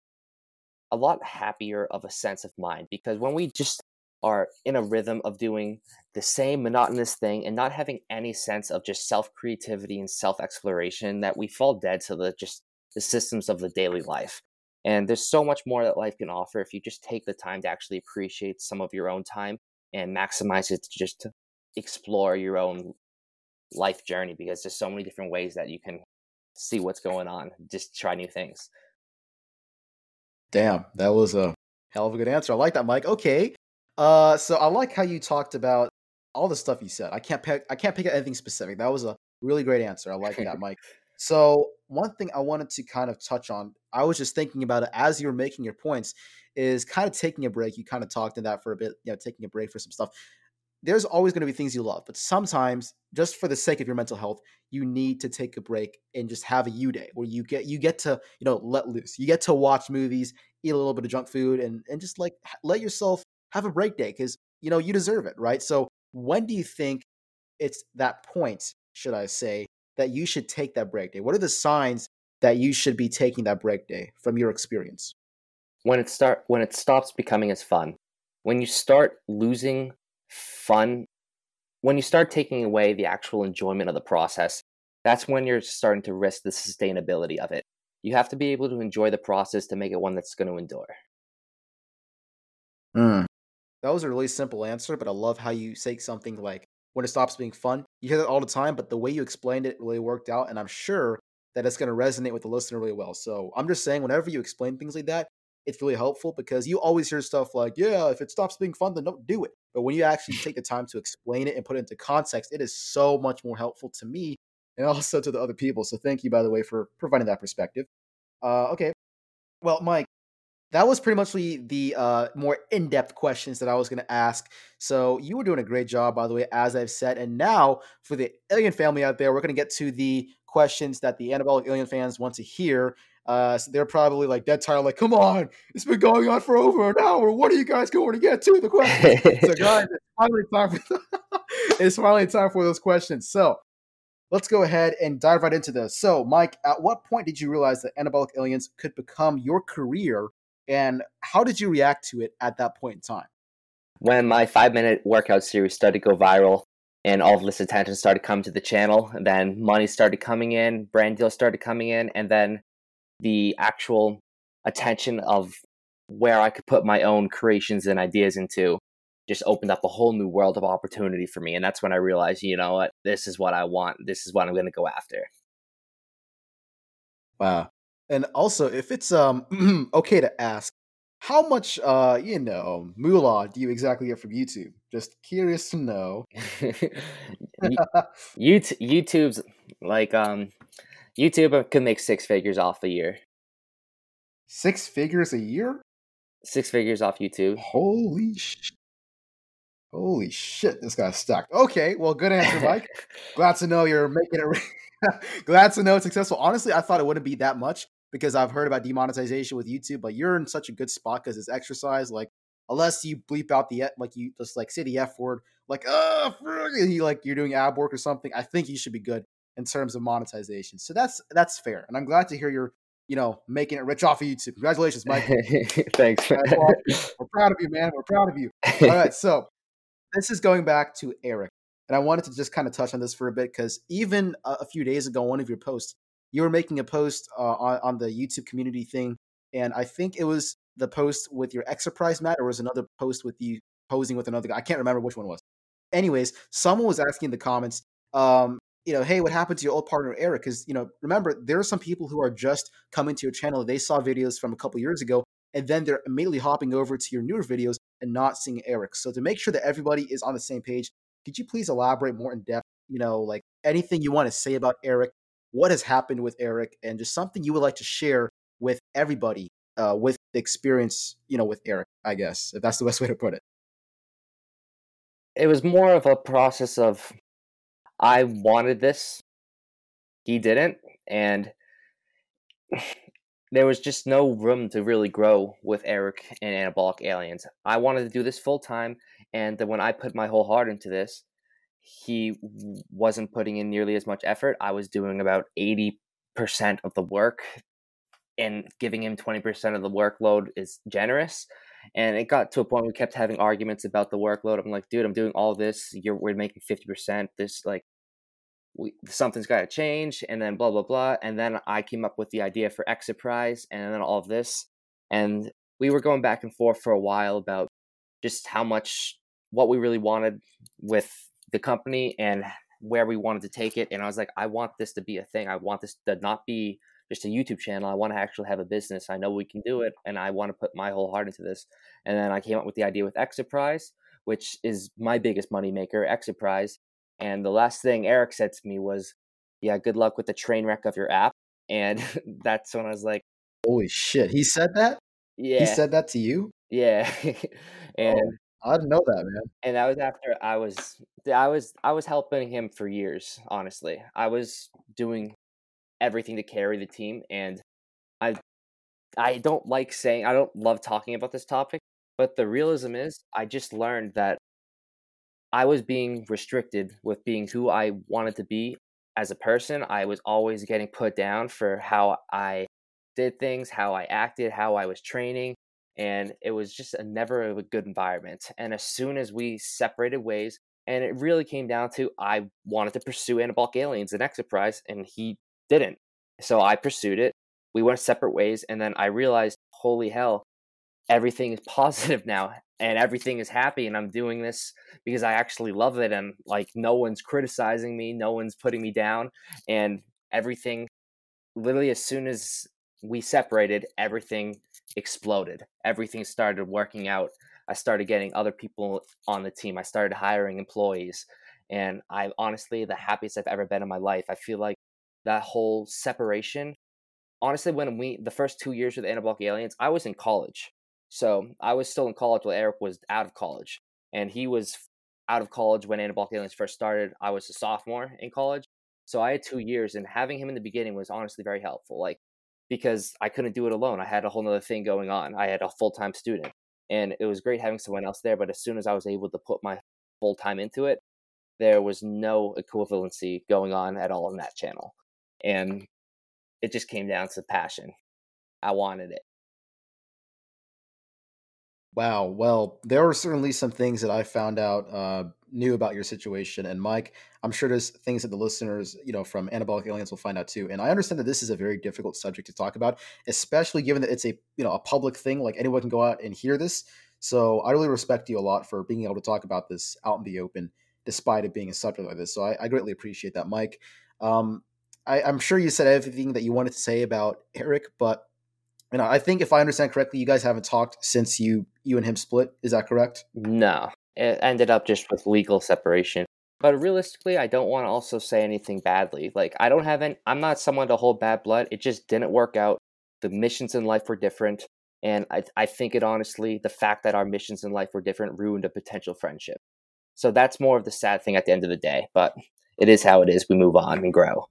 a lot happier of a sense of mind because when we just are in a rhythm of doing the same monotonous thing and not having any sense of just self creativity and self exploration that we fall dead to the just the systems of the daily life. And there's so much more that life can offer if you just take the time to actually appreciate some of your own time and maximize it to just to explore your own life journey because there's so many different ways that you can see what's going on just try new things. Damn that was a hell of a good answer. I like that mike. Okay uh so i like how you talked about all the stuff you said. I can't pick i can't pick out anything specific. That was a really great answer. I like that mike. So one thing i wanted to kind of touch on i was just thinking about it as you were making your points is kind of taking a break. You kind of talked in that for a bit, you know, taking a break for some stuff. There's always going to be things you love, but sometimes, just for the sake of your mental health, you need to take a break and just have a you day where you get you get to you know let loose. You get to watch movies, eat a little bit of junk food, and and just like let yourself have a break day because you know you deserve it, right? So when do you think it's that point, should I say, that you should take that break day? What are the signs that you should be taking that break day from your experience? when it start when it stops becoming as fun when you start losing fun when you start taking away the actual enjoyment of the process that's when you're starting to risk the sustainability of it you have to be able to enjoy the process to make it one that's going to endure mm. that was a really simple answer but i love how you say something like when it stops being fun you hear that all the time but the way you explained it really worked out and i'm sure that it's going to resonate with the listener really well so i'm just saying whenever you explain things like that it's really helpful because you always hear stuff like, yeah, if it stops being fun, then don't do it. But when you actually take the time to explain it and put it into context, it is so much more helpful to me and also to the other people. So thank you, by the way, for providing that perspective. Uh, okay. Well, Mike, that was pretty much the uh, more in-depth questions that I was going to ask. So you were doing a great job, by the way, as I've said. And now for the alien family out there, we're going to get to the questions that the anabolic alien fans want to hear. Uh, so they're probably like dead tired, like, come on, it's been going on for over an hour. What are you guys going to get to the question? so, guys, it's finally time for it's finally time for those questions. So, let's go ahead and dive right into this. So, Mike, at what point did you realize that anabolic aliens could become your career, and how did you react to it at that point in time? When my five minute workout series started to go viral, and all of this attention started coming to the channel, and then money started coming in, brand deals started coming in, and then the actual attention of where I could put my own creations and ideas into just opened up a whole new world of opportunity for me. And that's when I realized, you know what, this is what I want. This is what I'm going to go after. Wow. And also, if it's um okay to ask, how much uh you know moolah do you exactly get from YouTube? Just curious to know. YouTube, YouTube's like um YouTube could make six figures off a year. Six figures a year? Six figures off YouTube. Holy shit. Holy shit, this guy's stuck. Okay, well, good answer, Mike. Glad to know you're making it. Glad to know it's successful. Honestly, I thought it wouldn't be that much because I've heard about demonetization with YouTube, but you're in such a good spot because it's exercise. Like, unless you bleep out the like you just like say the f word, like oh, you like you're doing ab work or something. I think you should be good in terms of monetization. So that's that's fair, and I'm glad to hear you're you know making it rich off of YouTube. Congratulations, Mike. Thanks. We're proud of you, man. We're proud of you. All right, so this is going back to Eric, and I wanted to just kind of touch on this for a bit because even a, few days ago, one of your posts, you were making a post uh, on on the YouTube community thing, and I think it was the post with your exercise mat, or was another post with you posing with another guy. I can't remember which one was. Anyways, someone was asking in the comments, um, you know, hey, what happened to your old partner Eric? Because you know, remember there are some people who are just coming to your channel. They saw videos from a couple years ago, and then they're immediately hopping over to your newer videos and not seeing Eric. So to make sure that everybody is on the same page, could you please elaborate more in depth? You know, like anything you want to say about Eric, what has happened with Eric, and just something you would like to share with everybody uh, with the experience, you know, with Eric. I guess if that's the best way to put it. It was more of a process of I wanted this. He didn't, and there was just no room to really grow with Eric and Anabolic Aliens. I wanted to do this full time, and then when I put my whole heart into this, he wasn't putting in nearly as much effort. I was doing about 80% of the work, and giving him 20% of the workload is generous. And it got to a point we kept having arguments about the workload. I'm like, dude, I'm doing all this. You're we're making 50%. This like we, something's got to change and then blah blah blah and then i came up with the idea for exerprise and then all of this and we were going back and forth for a while about just how much what we really wanted with the company and where we wanted to take it and i was like i want this to be a thing i want this to not be just a youtube channel i want to actually have a business i know we can do it and i want to put my whole heart into this and then i came up with the idea with exerprise which is my biggest money maker exerprise and the last thing Eric said to me was, "Yeah, good luck with the train wreck of your app." And that's when I was like, "Holy shit!" He said that. Yeah, he said that to you. Yeah, and oh, I didn't know that, man. And that was after I was, I was, I was helping him for years. Honestly, I was doing everything to carry the team, and I, I don't like saying, I don't love talking about this topic, but the realism is, I just learned that I was being restricted with being who I wanted to be as a person. I was always getting put down for how I did things, how I acted, how I was training, and it was just a never a good environment. And as soon as we separated ways, and it really came down to I wanted to pursue Anabolic Aliens and Exerprise, and he didn't. So I pursued it. We went separate ways, and then I realized, holy hell, everything is positive now and everything is happy and i'm doing this because i actually love it and like no one's criticizing me no one's putting me down and everything literally as soon as we separated everything exploded. Everything started working out. I started getting other people on the team. I started hiring employees and i'm honestly the happiest i've ever been in my life. I feel like that whole separation honestly when we the first two years with anabolic aliens i was in college. So I was still in college while Eric was out of college, and he was out of college when Anabolic Aliens first started. I was a sophomore in college, so I had two years, and having him in the beginning was honestly very helpful. Like because I couldn't do it alone. I had a whole other thing going on. I had a full time student, and it was great having someone else there. But as soon as I was able to put my full time into it, there was no equivalency going on at all in that channel, and it just came down to passion. I wanted it. Wow. Well, there were certainly some things that I found out uh, new about your situation, and Mike, I'm sure there's things that the listeners, you know, from Anabolic Aliens will find out too. And I understand that this is a very difficult subject to talk about, especially given that it's a you know a public thing. Like anyone can go out and hear this. So I really respect you a lot for being able to talk about this out in the open, despite it being a subject like this. So I, I greatly appreciate that, Mike. Um, I, I'm sure you said everything that you wanted to say about Eric, but know, I think if I understand correctly, you guys haven't talked since you you and him split. Is that correct? No, it ended up just with legal separation. But realistically, I don't want to also say anything badly. Like I don't have any. I'm not someone to hold bad blood. It just didn't work out. The missions in life were different, and I I think it honestly, the fact that our missions in life were different ruined a potential friendship. So that's more of the sad thing at the end of the day. But it is how it is. We move on and grow.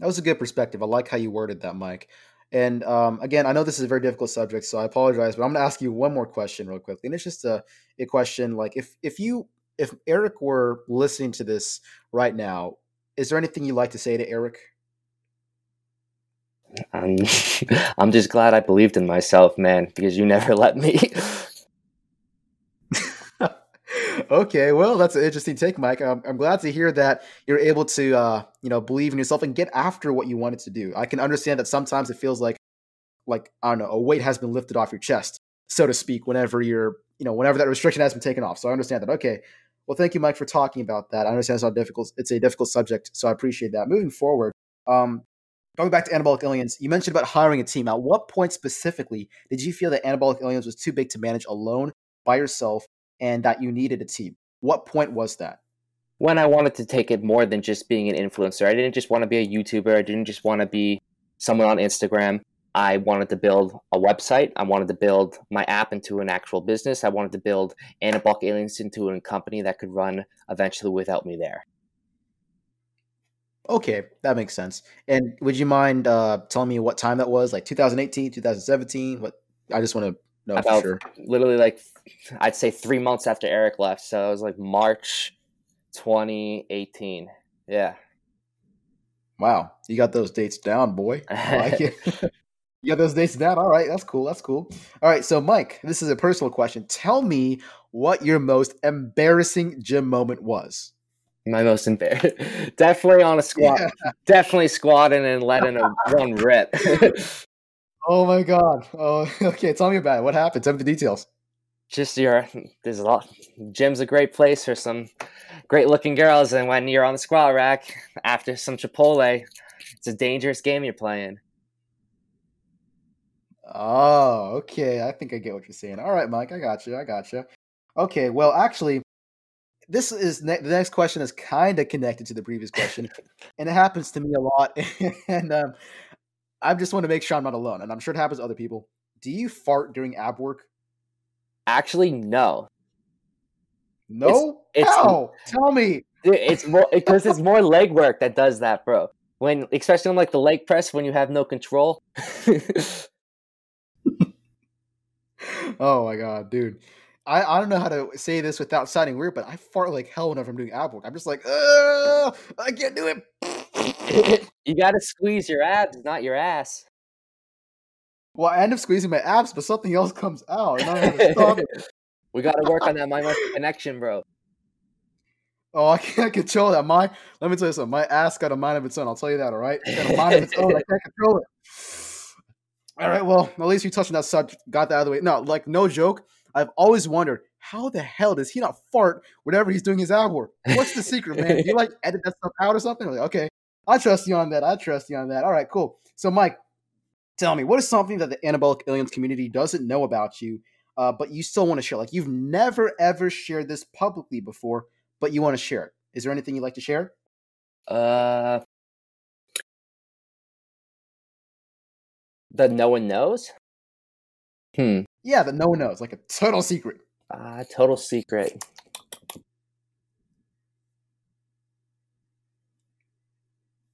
That was a good perspective. I like how you worded that, Mike. And um, again, I know this is a very difficult subject, so I apologize, but I'm going to ask you one more question real quickly. And it's just a, a question like if if you if Eric were listening to this right now, is there anything you'd like to say to Eric? I'm I'm just glad I believed in myself, man, because you never let me. Okay, well, that's an interesting take, Mike. I'm, I'm glad to hear that you're able to, uh, you know, believe in yourself and get after what you wanted to do. I can understand that sometimes it feels like, like I don't know, a weight has been lifted off your chest, so to speak. Whenever you're, you know, whenever that restriction has been taken off. So I understand that. Okay, well, thank you, Mike, for talking about that. I understand it's how difficult. It's a difficult subject, so I appreciate that. Moving forward, um, going back to anabolic aliens, you mentioned about hiring a team. At what point specifically did you feel that anabolic aliens was too big to manage alone by yourself? And that you needed a team. What point was that? When I wanted to take it more than just being an influencer. I didn't just want to be a YouTuber. I didn't just want to be someone on Instagram. I wanted to build a website. I wanted to build my app into an actual business. I wanted to build Anabolic Aliens into a company that could run eventually without me there. Okay, that makes sense. And would you mind uh, telling me what time that was? Like 2018, 2017? What I just want to know About for sure. literally like I'd say three months after Eric left. So it was like March 2018. Yeah. Wow, you got those dates down, boy. I like it. you got those dates down. All right, that's cool. That's cool. All right, so Mike, this is a personal question. Tell me what your most embarrassing gym moment was. My most embarrassing. Definitely on a squat. Yeah. Definitely squatting and letting a one rip. Oh my god. Oh, okay. Tell me about it. What happened? Tell me the details. Just your there's a lot. Gym's a great place for some great looking girls, and when you're on the squat rack after some Chipotle, it's a dangerous game you're playing. Oh, okay. I think I get what you're saying. All right, Mike. I got you. I got you. Okay. Well, actually, this is ne- the next question is kind of connected to the previous question, and it happens to me a lot. and um, I just want to make sure I'm not alone, and I'm sure it happens to other people. Do you fart during ab work? Actually, no. No. it's- How? Tell me. Dude, It's more because it's more leg work that does that, bro. When especially on like the leg press when you have no control. Oh my god, dude. I, I don't know how to say this without sounding weird, but I fart like hell whenever I'm doing ab work. I'm just like, I can't do it. You gotta squeeze your abs, not your ass. well, I end up squeezing my abs, but something else comes out, and I how to stop it. we gotta work on that mind muscle connection, bro. Oh, I can't control that. My let me tell you something. My ass got a mind of its own. I'll tell you that. All right, it's got a mind of its own. I can't control it. All right. Well, at least we touched on that subject. Got that out of the way. No, like no joke. I've always wondered how the hell does he not fart whenever he's doing his ab work? What's the secret, man? Do you like edit that stuff out or something? Like, okay, I trust you on that. I trust you on that. All right, cool. So, Mike, tell me what is something that the anabolic aliens community doesn't know about you, uh, but you still want to share? Like you've never ever shared this publicly before, but you want to share it. Is there anything you'd like to share? Uh, the no one knows. Hmm. Yeah, that no one knows, like a total secret. Uh, total secret.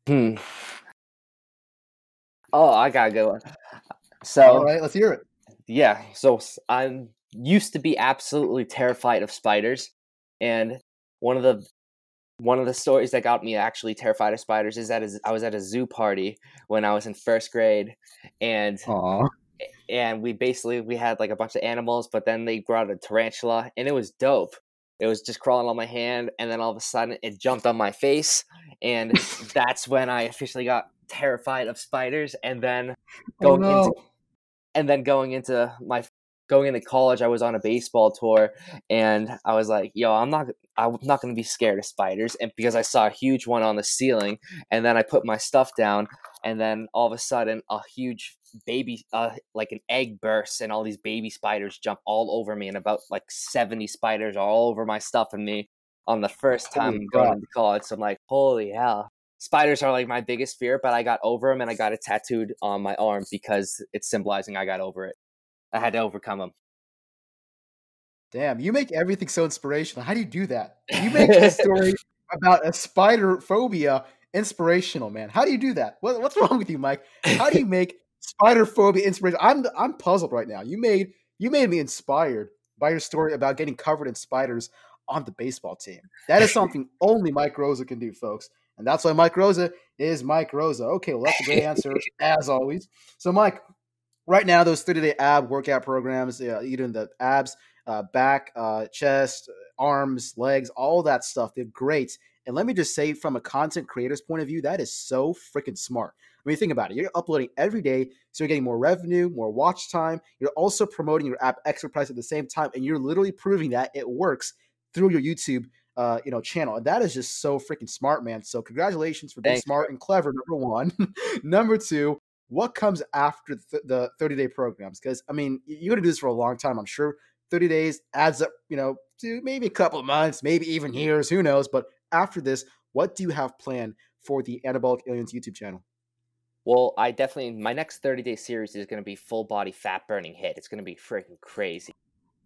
Hmm. Oh, I gotta go. So, all right, let's hear it. Yeah, so I used to be absolutely terrified of spiders, and one of the one of the stories that got me actually terrified of spiders is that I was at a zoo party when I was in first grade, and Aww. and we basically we had like a bunch of animals, but then they brought a tarantula, and it was dope. It was just crawling on my hand, and then all of a sudden it jumped on my face, and that's when I officially got terrified of spiders. And then Oh going no. into and then going into my going into college, I was on a baseball tour, and I was like, "Yo, I'm not, I'm not going to be scared of spiders." And because I saw a huge one on the ceiling, and then I put my stuff down, and then all of a sudden, a huge baby, uh, like an egg bursts, and all these baby spiders jump all over me, and about like seventy spiders are all over my stuff and me on the first time Holy going crap. into college. So I'm like, "Holy hell!" Spiders are like my biggest fear, but I got over them, and I got it tattooed on my arm because it's symbolizing I got over it. I had to overcome them. Damn, you make everything so inspirational. How do you do that? You make a story about a spider phobia inspirational, man. How do you do that? What, what's wrong with you, Mike? How do you make spider phobia inspiration. I'm I'm puzzled right now. You made you made me inspired by your story about getting covered in spiders on the baseball team. That is something only Mike Rosa can do, folks. And that's why Mike Rosa is Mike Rosa. Okay, well, that's a great answer, as always. So, Mike, right now, those 30 day ab workout programs, uh, either the abs, uh, back, uh, chest, arms, legs, all that stuff, they're great. And let me just say, from a content creator's point of view, that is so freaking smart. I mean, think about it. You're uploading every day, so you're getting more revenue, more watch time. You're also promoting your app Exerprise at the same time, and you're literally proving that it works through your YouTube uh, you know, channel. And that is just so freaking smart, man. So congratulations for being Thanks, smart and clever. Number one. number two, what comes after th- the 30 day programs? Because I mean, you're gonna do this for a long time. I'm sure 30 days adds up, you know, to maybe a couple of months, maybe even years. Who knows? But after this, what do you have planned for the Anabolic Aliens YouTube channel? Well, I definitely my next 30 day series is going to be full body fat burning HIIT. It's going to be freaking crazy.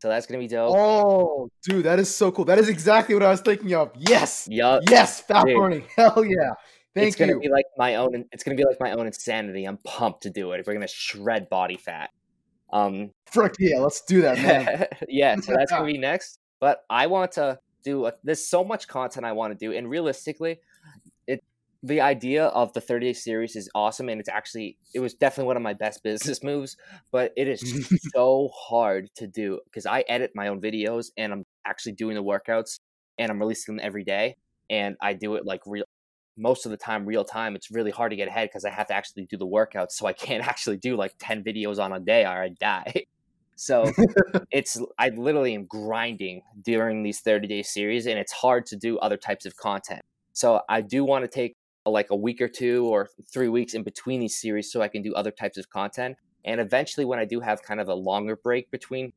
So that's going to be dope. Oh, dude, that is so cool. That is exactly what I was thinking of. Yes, Yup. yes, fat dude. burning. Hell yeah. Thank it's gonna be like my own. It's gonna be like my own insanity. I'm pumped to do it. If we're gonna shred body fat. Um, Frick yeah, let's do that, man. yeah, so that's gonna be next. But I want to do. A, there's so much content I want to do, and realistically, the idea of the 30 day series is awesome, and it's actually it was definitely one of my best business moves. But it is so hard to do because I edit my own videos, and I'm actually doing the workouts, and I'm releasing them every day, and I do it like real most of the time real time it's really hard to get ahead because i have to actually do the workouts so i can't actually do like 10 videos on a day or i die so it's i literally am grinding during these 30 day series and it's hard to do other types of content so i do want to take like a week or two or three weeks in between these series so i can do other types of content. And eventually when i do have kind of a longer break between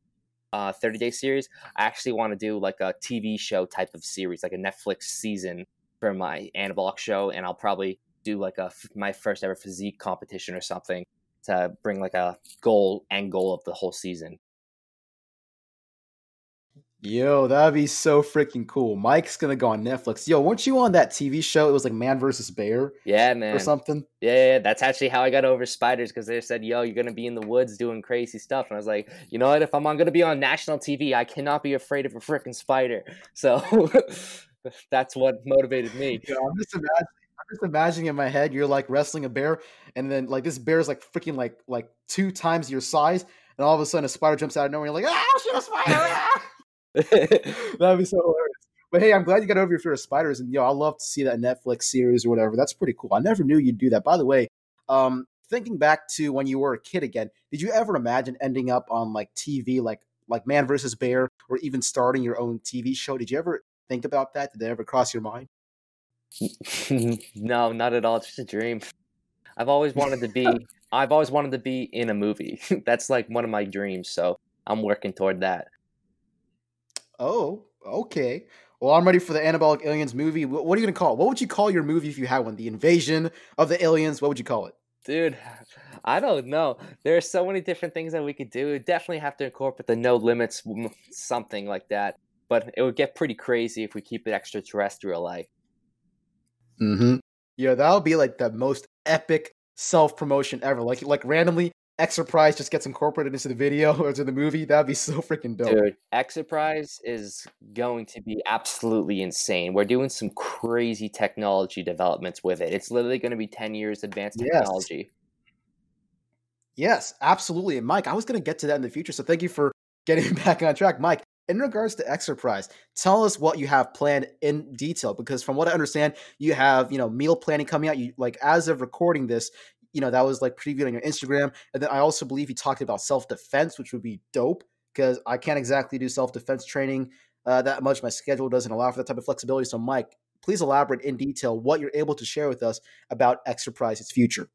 uh, 30 day series i actually want to do like a tv show type of series like a netflix season for my anabolic show and i'll probably do like a my first ever physique competition or something to bring like a goal and goal of the whole season Yo, that'd be so freaking cool. Mike's gonna go on Netflix. Yo, weren't you on that TV show? It was like Man versus Bear yeah man, or something. yeah, yeah that's actually how i got over spiders because they said yo you're gonna be in the woods doing crazy stuff and i was like you know what if i'm gonna be on national tv i cannot be afraid of a freaking spider so that's what motivated me Yo, I'm just imagining. I'm just imagining in my head you're like wrestling a bear, and then like this bear is like freaking like like two times your size, and all of a sudden a spider jumps out of nowhere. And you're like, ah, shit, a spider! ah!" That'd be so hilarious. But hey, I'm glad you got over your fear of spiders, and yo, I love to see that Netflix series or whatever. That's pretty cool. I never knew you'd do that. By the way, um, thinking back to when you were a kid again, did you ever imagine ending up on like TV, like like Man versus Bear, or even starting your own TV show? Did you ever think about that? Did that ever cross your mind? no, not at all. It's just a dream. I've always wanted to be. I've always wanted to be in a movie. That's like one of my dreams. So I'm working toward that. Oh, okay. Well, I'm ready for the Anabolic Aliens movie. What, are you gonna call it? What would you call your movie if you had one? The Invasion of the Aliens. What would you call it? Dude, I don't know. There are so many different things that we could do. We'd definitely have to incorporate the no limits, something like that. But it would get pretty crazy if we keep it extraterrestrial like. Mm-hmm. Yeah, that'll be like the most epic self promotion ever. Like like randomly Exerprise just gets incorporated into the video or to the movie. That'd be so freaking dope. Dude, Exerprise is going to be absolutely insane. We're doing some crazy technology developments with it. It's literally going to be 10 years advanced technology. Yes. Yes, absolutely. And Mike, I was going to get to that in the future. So thank you for getting back on track. Mike, in regards to Exerprise, tell us what you have planned in detail because from what I understand, you have, you know, meal planning coming out. You like as of recording this, you know, that was like previewed on your Instagram. And then I also believe you talked about self-defense, which would be dope because I can't exactly do self-defense training uh, that much. My schedule doesn't allow for that type of flexibility. So Mike, please elaborate in detail what you're able to share with us about Exerprise's future.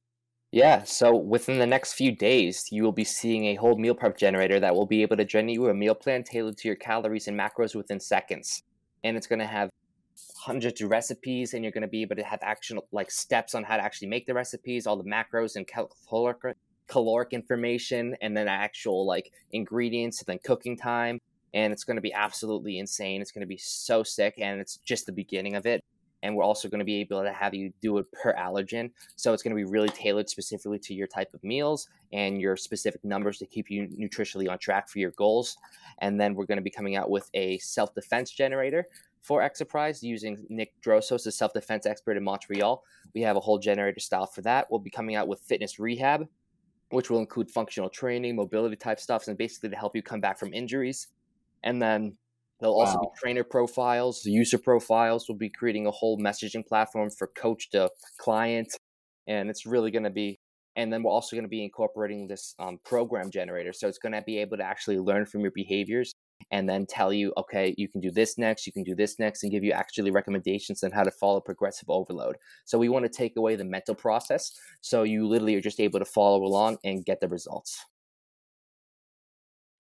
Yeah, so within the next few days, you will be seeing a whole meal prep generator that will be able to generate you a meal plan tailored to your calories and macros within seconds. And it's going to have hundreds of recipes, and you're going to be able to have actual like steps on how to actually make the recipes, all the macros and caloric caloric information, and then actual like ingredients, and then cooking time. And it's going to be absolutely insane. It's going to be so sick, and it's just the beginning of it and we're also going to be able to have you do it per allergen. So it's going to be really tailored specifically to your type of meals and your specific numbers to keep you nutritionally on track for your goals. And then we're going to be coming out with a self defense generator for Exerprise using Nick Drossos, a self defense expert in Montreal. We have a whole generator style for that. We'll be coming out with fitness rehab, which will include functional training, mobility type stuff, and basically to help you come back from injuries. And then There'll wow. also be trainer profiles, user profiles. We'll be creating a whole messaging platform for coach to client, and it's really going to be. And then we're also going to be incorporating this um, program generator, so it's going to be able to actually learn from your behaviors and then tell you, okay, you can do this next, you can do this next, and give you actually recommendations on how to follow progressive overload. So we want to take away the mental process, so you literally are just able to follow along and get the results.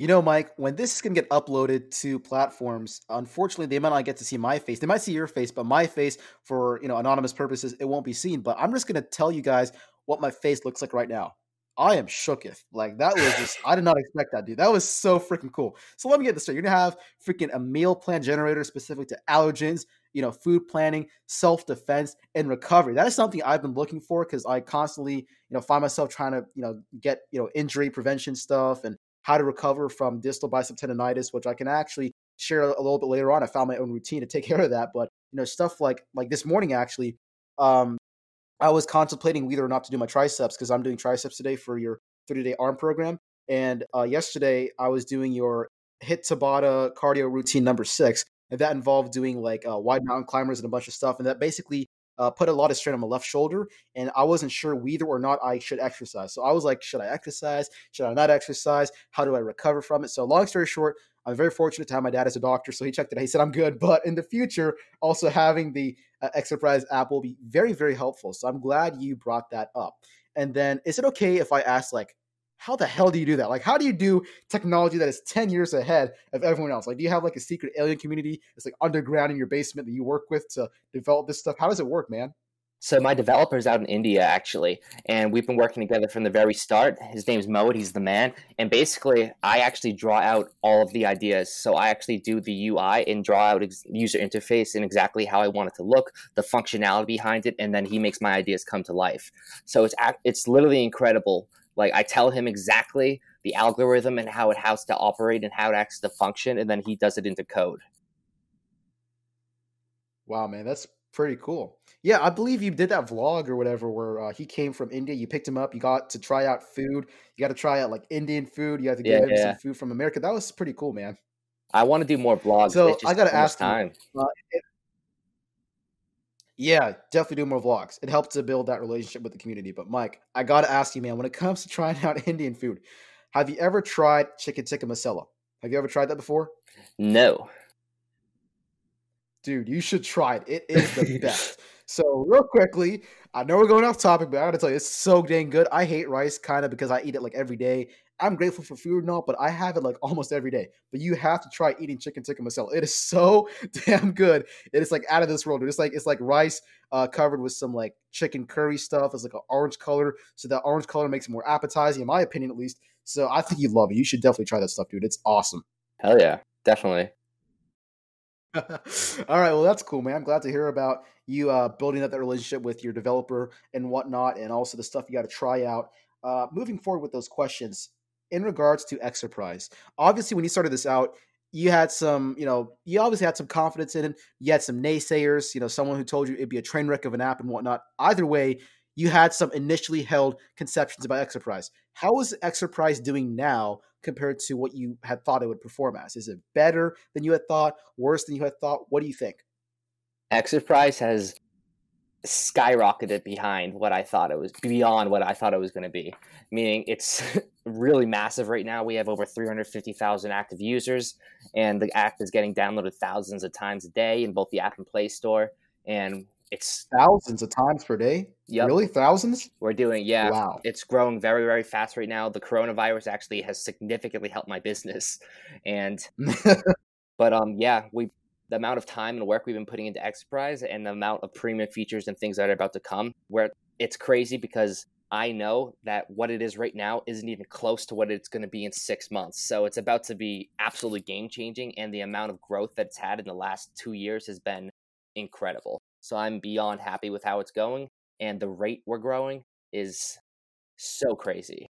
You know, Mike, when this is going to get uploaded to platforms, unfortunately, they might not get to see my face. They might see your face, but my face, for you know anonymous purposes, it won't be seen. But I'm just going to tell you guys what my face looks like right now. I am shooketh. Like that was just I did not expect that, dude. That was so freaking cool. So let me get this straight. You're gonna have freaking a meal plan generator specific to allergens, you know, food planning, self-defense, and recovery. That is something I've been looking for because I constantly, you know, find myself trying to, you know, get, you know, injury prevention stuff and how to recover from distal bicep tendonitis, which I can actually share a little bit later on. I found my own routine to take care of that. But you know, stuff like like this morning actually, um, I was contemplating whether or not to do my triceps because I'm doing triceps today for your 30 day arm program. And uh, yesterday I was doing your HIIT Tabata cardio routine number six, and that involved doing like uh, wide mountain climbers and a bunch of stuff. And that basically uh, put a lot of strain on my left shoulder, and I wasn't sure whether or not I should exercise. So I was like, should I exercise? Should I not exercise? How do I recover from it? So long story short, I'm very fortunate to have my dad as a doctor, so he checked it. Out. He said I'm good. But in the future, also having the uh, app will be very, very helpful. So I'm glad you brought that up. And then, is it okay if I ask like how the hell do you do that? Like, how do you do technology that is 10 years ahead of everyone else? Like, do you have like a secret alien community that's like underground in your basement that you work with to develop this stuff? How does it work, man? So my developer's out in India actually, and we've been working together from the very start. His name's Mohit, he's the man. And basically, I actually draw out all of the ideas. So I actually do the UI and draw out ex- user interface and exactly how I want it to look, the functionality behind it, and then he makes my ideas come to life. So it's it's literally incredible like I tell him exactly the algorithm and how it has to operate and how it acts to function, and then he does it into code. Wow, man, that's pretty cool. Yeah, I believe you did that vlog or whatever where uh, he came from India. You picked him up. You got to try out food. You got to try out like Indian food. You had to give yeah, him yeah. some food from America. That was pretty cool, man. I want to do more vlogs. So I got to ask time. You, uh, yeah, definitely do more vlogs. It helps to build that relationship with the community. But Mike, I gotta ask you, man, when it comes to trying out Indian food, have you ever tried chicken tikka masala? Have you ever tried that before? No. Dude, you should try it. It is the best. So, real quickly, I know we're going off topic, but I gotta tell you, it's so dang good. I hate rice kind of because I eat it like every day, I'm grateful for food and all, but I have it like almost every day. But you have to try eating chicken tikka masala. It is so damn good. It is like out of this world. Dude. It's like it's like rice uh, covered with some like chicken curry stuff. It's like an orange color, so that orange color makes it more appetizing, in my opinion, at least. So I think you love it. You should definitely try that stuff, dude. It's awesome. Hell yeah, definitely. All right, well that's cool, man. I'm glad to hear about you uh, building up that relationship with your developer and whatnot, and also the stuff you got to try out. Uh, moving forward with those questions in regards to Exerprise, obviously when you started this out, you had some, you know, you obviously had some confidence in it. You had some naysayers, you know, someone who told you it'd be a train wreck of an app and whatnot. Either way, you had some initially held conceptions about Exerprise. How is Exerprise doing now compared to what you had thought it would perform as? Is it better than you had thought? Worse than you had thought? What do you think? Exerprise has skyrocketed behind what I thought it was beyond what I thought it was going to be. Meaning it's really massive right now. We have over 350,000 active users, and the app is getting downloaded thousands of times a day in both the app and Play Store. And it's thousands of times per day. Yep. Really, thousands? We're doing yeah. Wow. It's growing very very fast right now. The coronavirus actually has significantly helped my business, and but um yeah we the amount of time and work we've been putting into Exerprise and the amount of premium features and things that are about to come, where it's crazy because I know that what it is right now isn't even close to what it's going to be in six months. So it's about to be absolutely game changing, and the amount of growth that it's had in the last two years has been incredible. So I'm beyond happy with how it's going, and the rate we're growing is so crazy.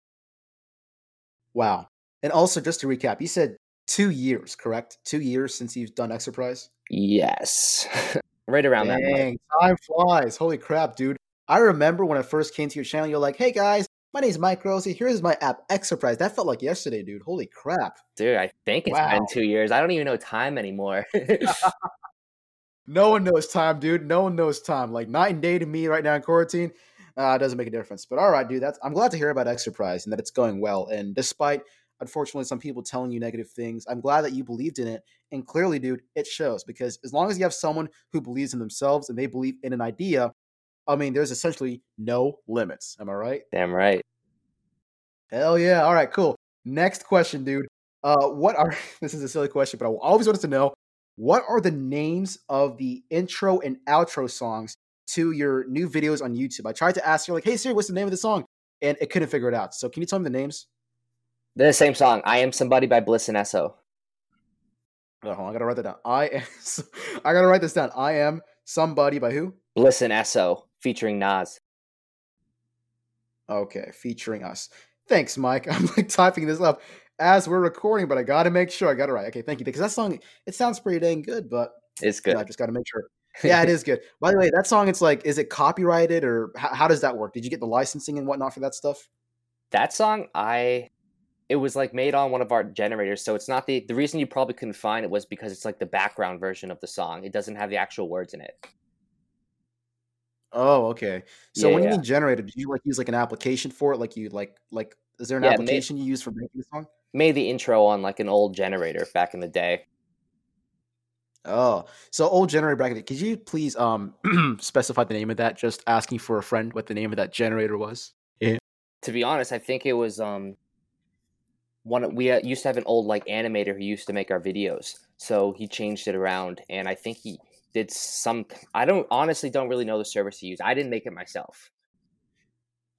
Wow. And also, just to recap, you said two years, correct? Two years since you've done Exerprise? Yes. right around Dang, that. Mark. Time flies. Holy crap, dude. I remember when I first came to your channel, you're like, hey guys, my name is Mike Rosa. Here's my app, Exerprise. That felt like yesterday, dude. Holy crap. Dude, I think it's wow. been two years. I don't even know time anymore. no one knows time, dude. No one knows time. Like night and day to me right now in quarantine. Uh, doesn't make a difference. But all right, dude. That's I'm glad to hear about Exerprise and that it's going well. And despite unfortunately some people telling you negative things, I'm glad that you believed in it. And clearly, dude, it shows because as long as you have someone who believes in themselves and they believe in an idea, I mean, there's essentially no limits. Am I right? Damn right. Hell yeah. All right, cool. Next question, dude. Uh, what are this is a silly question, but I always wanted to know what are the names of the intro and outro songs to your new videos on YouTube? I tried to ask you, like, hey Siri, what's the name of the song? And it couldn't figure it out. So can you tell me the names? The same song. I am somebody by Bliss n Eso. Oh, I gotta write that down. I am I gotta write this down. I am somebody by who? Bliss n Eso featuring Nas. Okay, featuring us. Thanks, Mike. I'm like typing this up as we're recording, but I got to make sure I got it right. Okay, thank you. Because that song, it sounds pretty dang good, but it's good. You know, I just got to make sure. Yeah, it is good. By the way, that song, it's like, is it copyrighted or how, how does that work? Did you get the licensing and whatnot for that stuff? That song, I it was like made on one of our generators so it's not the the reason you probably couldn't find it was because it's like the background version of the song it doesn't have the actual words in it oh okay so yeah, when you mean generator did you like use like an application for it like you like like is there an yeah, application made, you use for making the song made the intro on like an old generator back in the day. Oh, so old generator bracket. Could you please um specify the name of that? Just asking for a friend what the name of that generator was. Yeah. To be honest, I think it was um one we uh, used to have an old like animator who used to make our videos. So he changed it around, and I think he did some. I don't honestly don't really know the service he used. I didn't make it myself.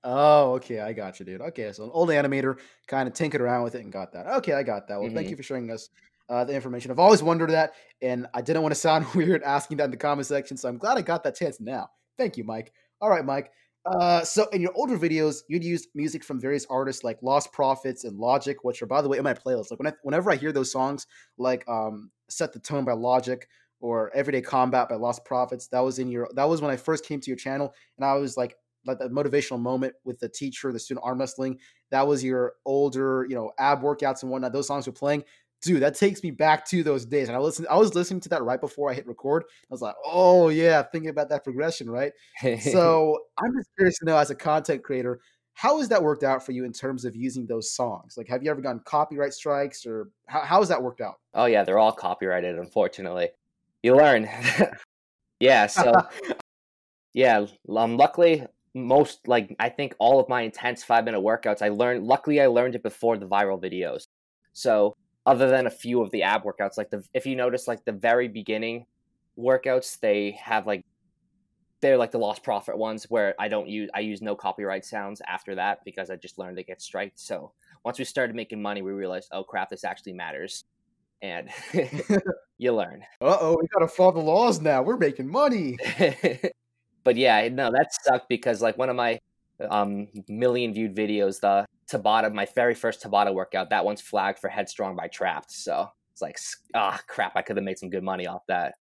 Oh, okay, I got you, dude. Okay, so an old animator kind of tinkered around with it and got that. Okay, I got that. Well, mm-hmm. thank you for showing us uh, the information. I've always wondered that, and I didn't want to sound weird asking that in the comment section, so I'm glad I got that chance now. Thank you, Mike. All right, Mike. Uh, so in your older videos, you'd use music from various artists like Lostprophets and Logic, which are by the way in my playlist. Like when I, whenever I hear those songs, like um, "Set the Tone" by Logic or "Everyday Combat" by Lostprophets, that was in your. That was when I first came to your channel, and I was like, like that motivational moment with the teacher, the student arm wrestling. That was your older, you know, ab workouts and whatnot. Those songs were playing. Dude, that takes me back to those days. And I listened, I was listening to that right before I hit record. I was like, oh yeah, thinking about that progression, right? so I'm just curious to know, as a content creator, how has that worked out for you in terms of using those songs? Like, have you ever gotten copyright strikes, or how, how has that worked out? Oh yeah, they're all copyrighted. Unfortunately, you learn. yeah. So yeah, um, luckily most like I think all of my intense five minute workouts I learned luckily I learned it before the viral videos. So other than a few of the ab workouts, like the if you notice like the very beginning workouts, they have like they're like the Lostprophets ones where I don't use I use no copyright sounds after that because I just learned to get striked. So once we started making money, we realized, oh crap, this actually matters. And you learn. Uh oh, we gotta follow the laws now. We're making money. but yeah, no, that sucked because like one of my um million viewed videos, the Tabata, my very first Tabata workout, that one's flagged for headstrong by Trapt. So it's like, ah, oh, crap, I could have made some good money off that.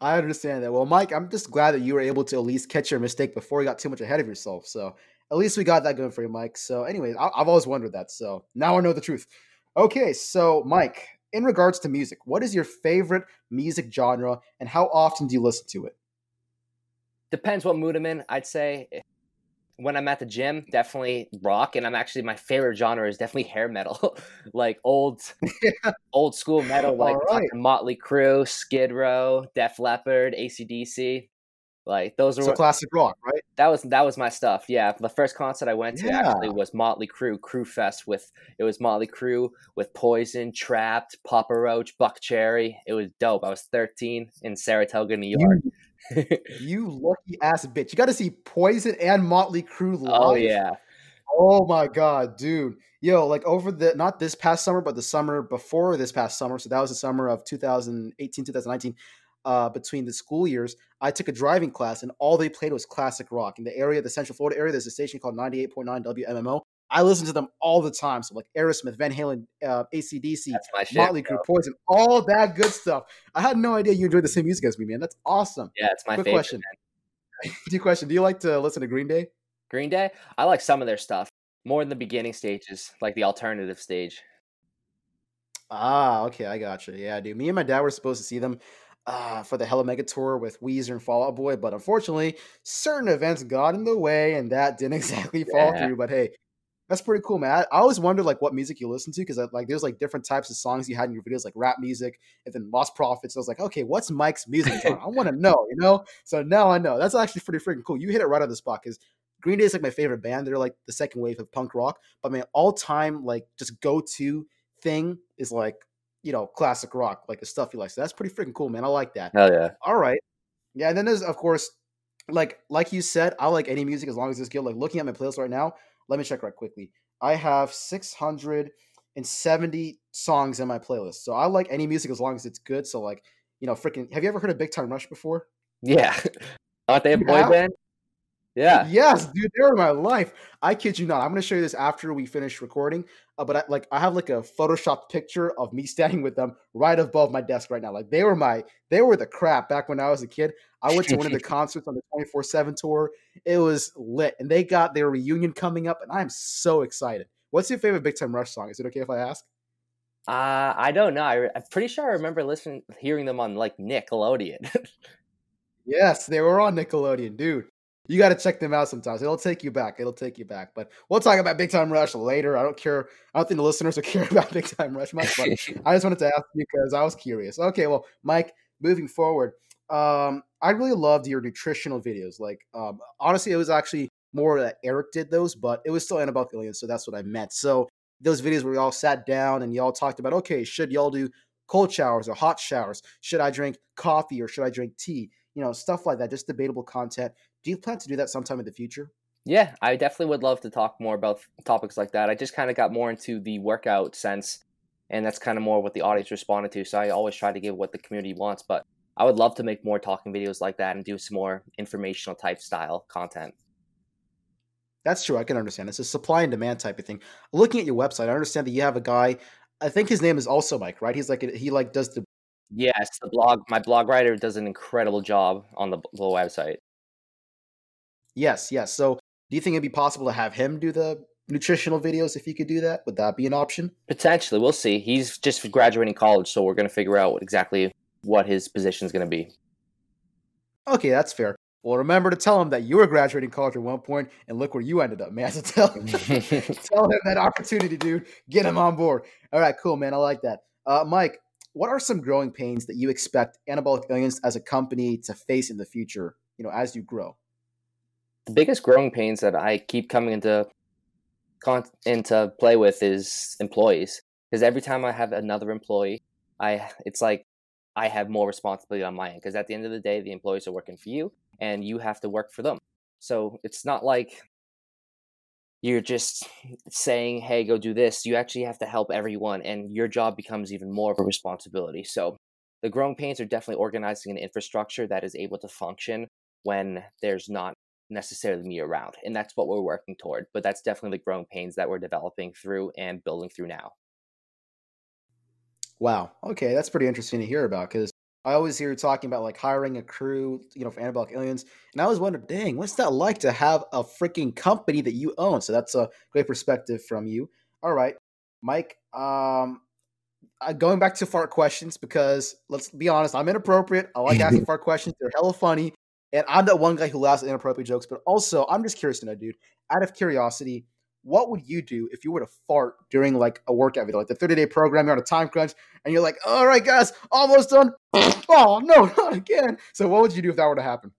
I understand that. Well, Mike, I'm just glad that you were able to at least catch your mistake before you got too much ahead of yourself. So at least we got that going for you, Mike. So, anyways, I- I've always wondered that. So now I know the truth. Okay, so Mike, in regards to music, what is your favorite music genre and how often do you listen to it? Depends what mood I'm in. I'd say when I'm at the gym, definitely rock, and I'm actually my favorite genre is definitely hair metal, like old, yeah. old school metal, like right. Motley Crue, Skid Row, Def Leppard, ACDC. Like those are so classic rock, right? That was that was my stuff. Yeah, the first concert I went to yeah. actually was Motley Crue Crue Fest with it was Motley Crue with Poison, Trapt, Papa Roach, Buckcherry. It was dope. I was 13 in Saratoga, New York. You you lucky ass bitch. You got to see Poison and Motley Crue live. Oh yeah. Oh my god, dude. Yo, like over the not this past summer, but the summer before this past summer. So that was the summer of 2018, 2019. Uh, between the school years, I took a driving class, and all they played was classic rock. In the area, the Central Florida area, there's a station called 98.9 WMMO. I listen to them all the time. So like Aerosmith, Van Halen, uh, ACDC, Motley Crue, Poison, all that good stuff. I had no idea you enjoyed the same music as me, man. That's awesome. Yeah, it's my Quick favorite. Question. Two question. Do you like to listen to Green Day? Green Day? I like some of their stuff. More in the beginning stages, like the alternative stage. Ah, okay, I got you. Yeah, dude. Me and my dad were supposed to see them uh, for the Hella Mega Tour with Weezer and Fall Out Boy, but unfortunately, certain events got in the way, and that didn't exactly fall yeah. through. But hey, that's pretty cool, man. I, I always wondered like what music you listen to because uh, like there's like different types of songs you had in your videos, like rap music and then Lostprophets. I was like, okay, what's Mike's music? I want to know, you know. So now I know. That's actually pretty freaking cool. You hit it right on the spot because Green Day is like my favorite band. They're like the second wave of punk rock. But my all time like just go to thing is like you know classic rock, like the stuff you like. So that's pretty freaking cool, man. I like that. Hell yeah. All right. Yeah, and then there's of course like like you said, I like any music as long as it's good. Like looking at my playlist right now, let me check right quickly. I have 670 songs in my playlist. So I like any music as long as it's good. So like, you know, freaking have you ever heard of Big Time Rush before? Yeah. Aren't they a boy band? Yeah. Yes, dude, they're my life. I kid you not. I'm going to show you this after we finish recording. Uh, but I, like, I have like a photoshopped picture of me standing with them right above my desk right now. Like, they were my, they were the crap back when I was a kid. I went to one of the concerts on the 24 7 tour. It was lit, and they got their reunion coming up, and I'm so excited. What's your favorite Big Time Rush song? Is it okay if I ask? Uh, I don't know. I, am pretty sure I remember listening, hearing them on like Nickelodeon. yes, they were on Nickelodeon, dude. You got to check them out sometimes. It'll take you back. It'll take you back. But we'll talk about Big Time Rush later. I don't care. I don't think the listeners will care about Big Time Rush much. But I just wanted to ask you because I was curious. Okay, well, Mike, moving forward, um, I really loved your nutritional videos. Like, um, honestly, it was actually more that Eric did those, but it was still Anabolic Aliens, so that's what I meant. So those videos where we all sat down and y'all talked about, okay, should y'all do cold showers or hot showers? Should I drink coffee or should I drink tea? You know, stuff like that, just debatable content. Do you plan to do that sometime in the future? Yeah, I definitely would love to talk more about topics like that. I just kind of got more into the workout sense, and that's kind of more what the audience responded to. So I always try to give what the community wants, but I would love to make more talking videos like that and do some more informational type style content. That's true. I can understand. It's a supply and demand type of thing. Looking at your website, I understand that you have a guy. I think his name is also Mike, right? He's like he like does the. Yes, the blog. My blog writer does an incredible job on the, the website. Yes, yes. So, do you think it'd be possible to have him do the nutritional videos if you could do that? Would that be an option? Potentially, we'll see. He's just graduating college, so we're going to figure out what, exactly what his position is going to be. Okay, that's fair. Well, remember to tell him that you were graduating college at one point, and look where you ended up, man. So tell him, tell him that opportunity, dude. Get him on board. All right, cool, man. I like that. Uh, Mike, what are some growing pains that you expect Anabolic Aliens as a company to face in the future? You know, as you grow the biggest growing pains that I keep coming into con- into play with is employees because every time I have another employee, I it's like I have more responsibility on my end because at the end of the day, the employees are working for you and you have to work for them. So it's not like you're just saying, hey, go do this. You actually have to help everyone, and your job becomes even more of a responsibility. So the growing pains are definitely organizing an infrastructure that is able to function when there's not necessarily me around. And that's what we're working toward. But that's definitely the growing pains that we're developing through and building through now. Wow. Okay, that's pretty interesting to hear about because I always hear you talking about like hiring a crew, you know, for Anabolic Aliens, and I always wonder, dang, what's that like to have a freaking company that you own? So that's a great perspective from you. All right, Mike. Um, going back to fart questions because let's be honest, I'm inappropriate. I like asking fart questions; they're hella funny, and I'm the one guy who laughs at inappropriate jokes. But also, I'm just curious to know, dude. Out of curiosity, what would you do if you were to fart during like a workout video, like the 30 day program, you're on a time crunch, and you're like, all right, guys, almost done. oh, no, not again. So, what would you do if that were to happen?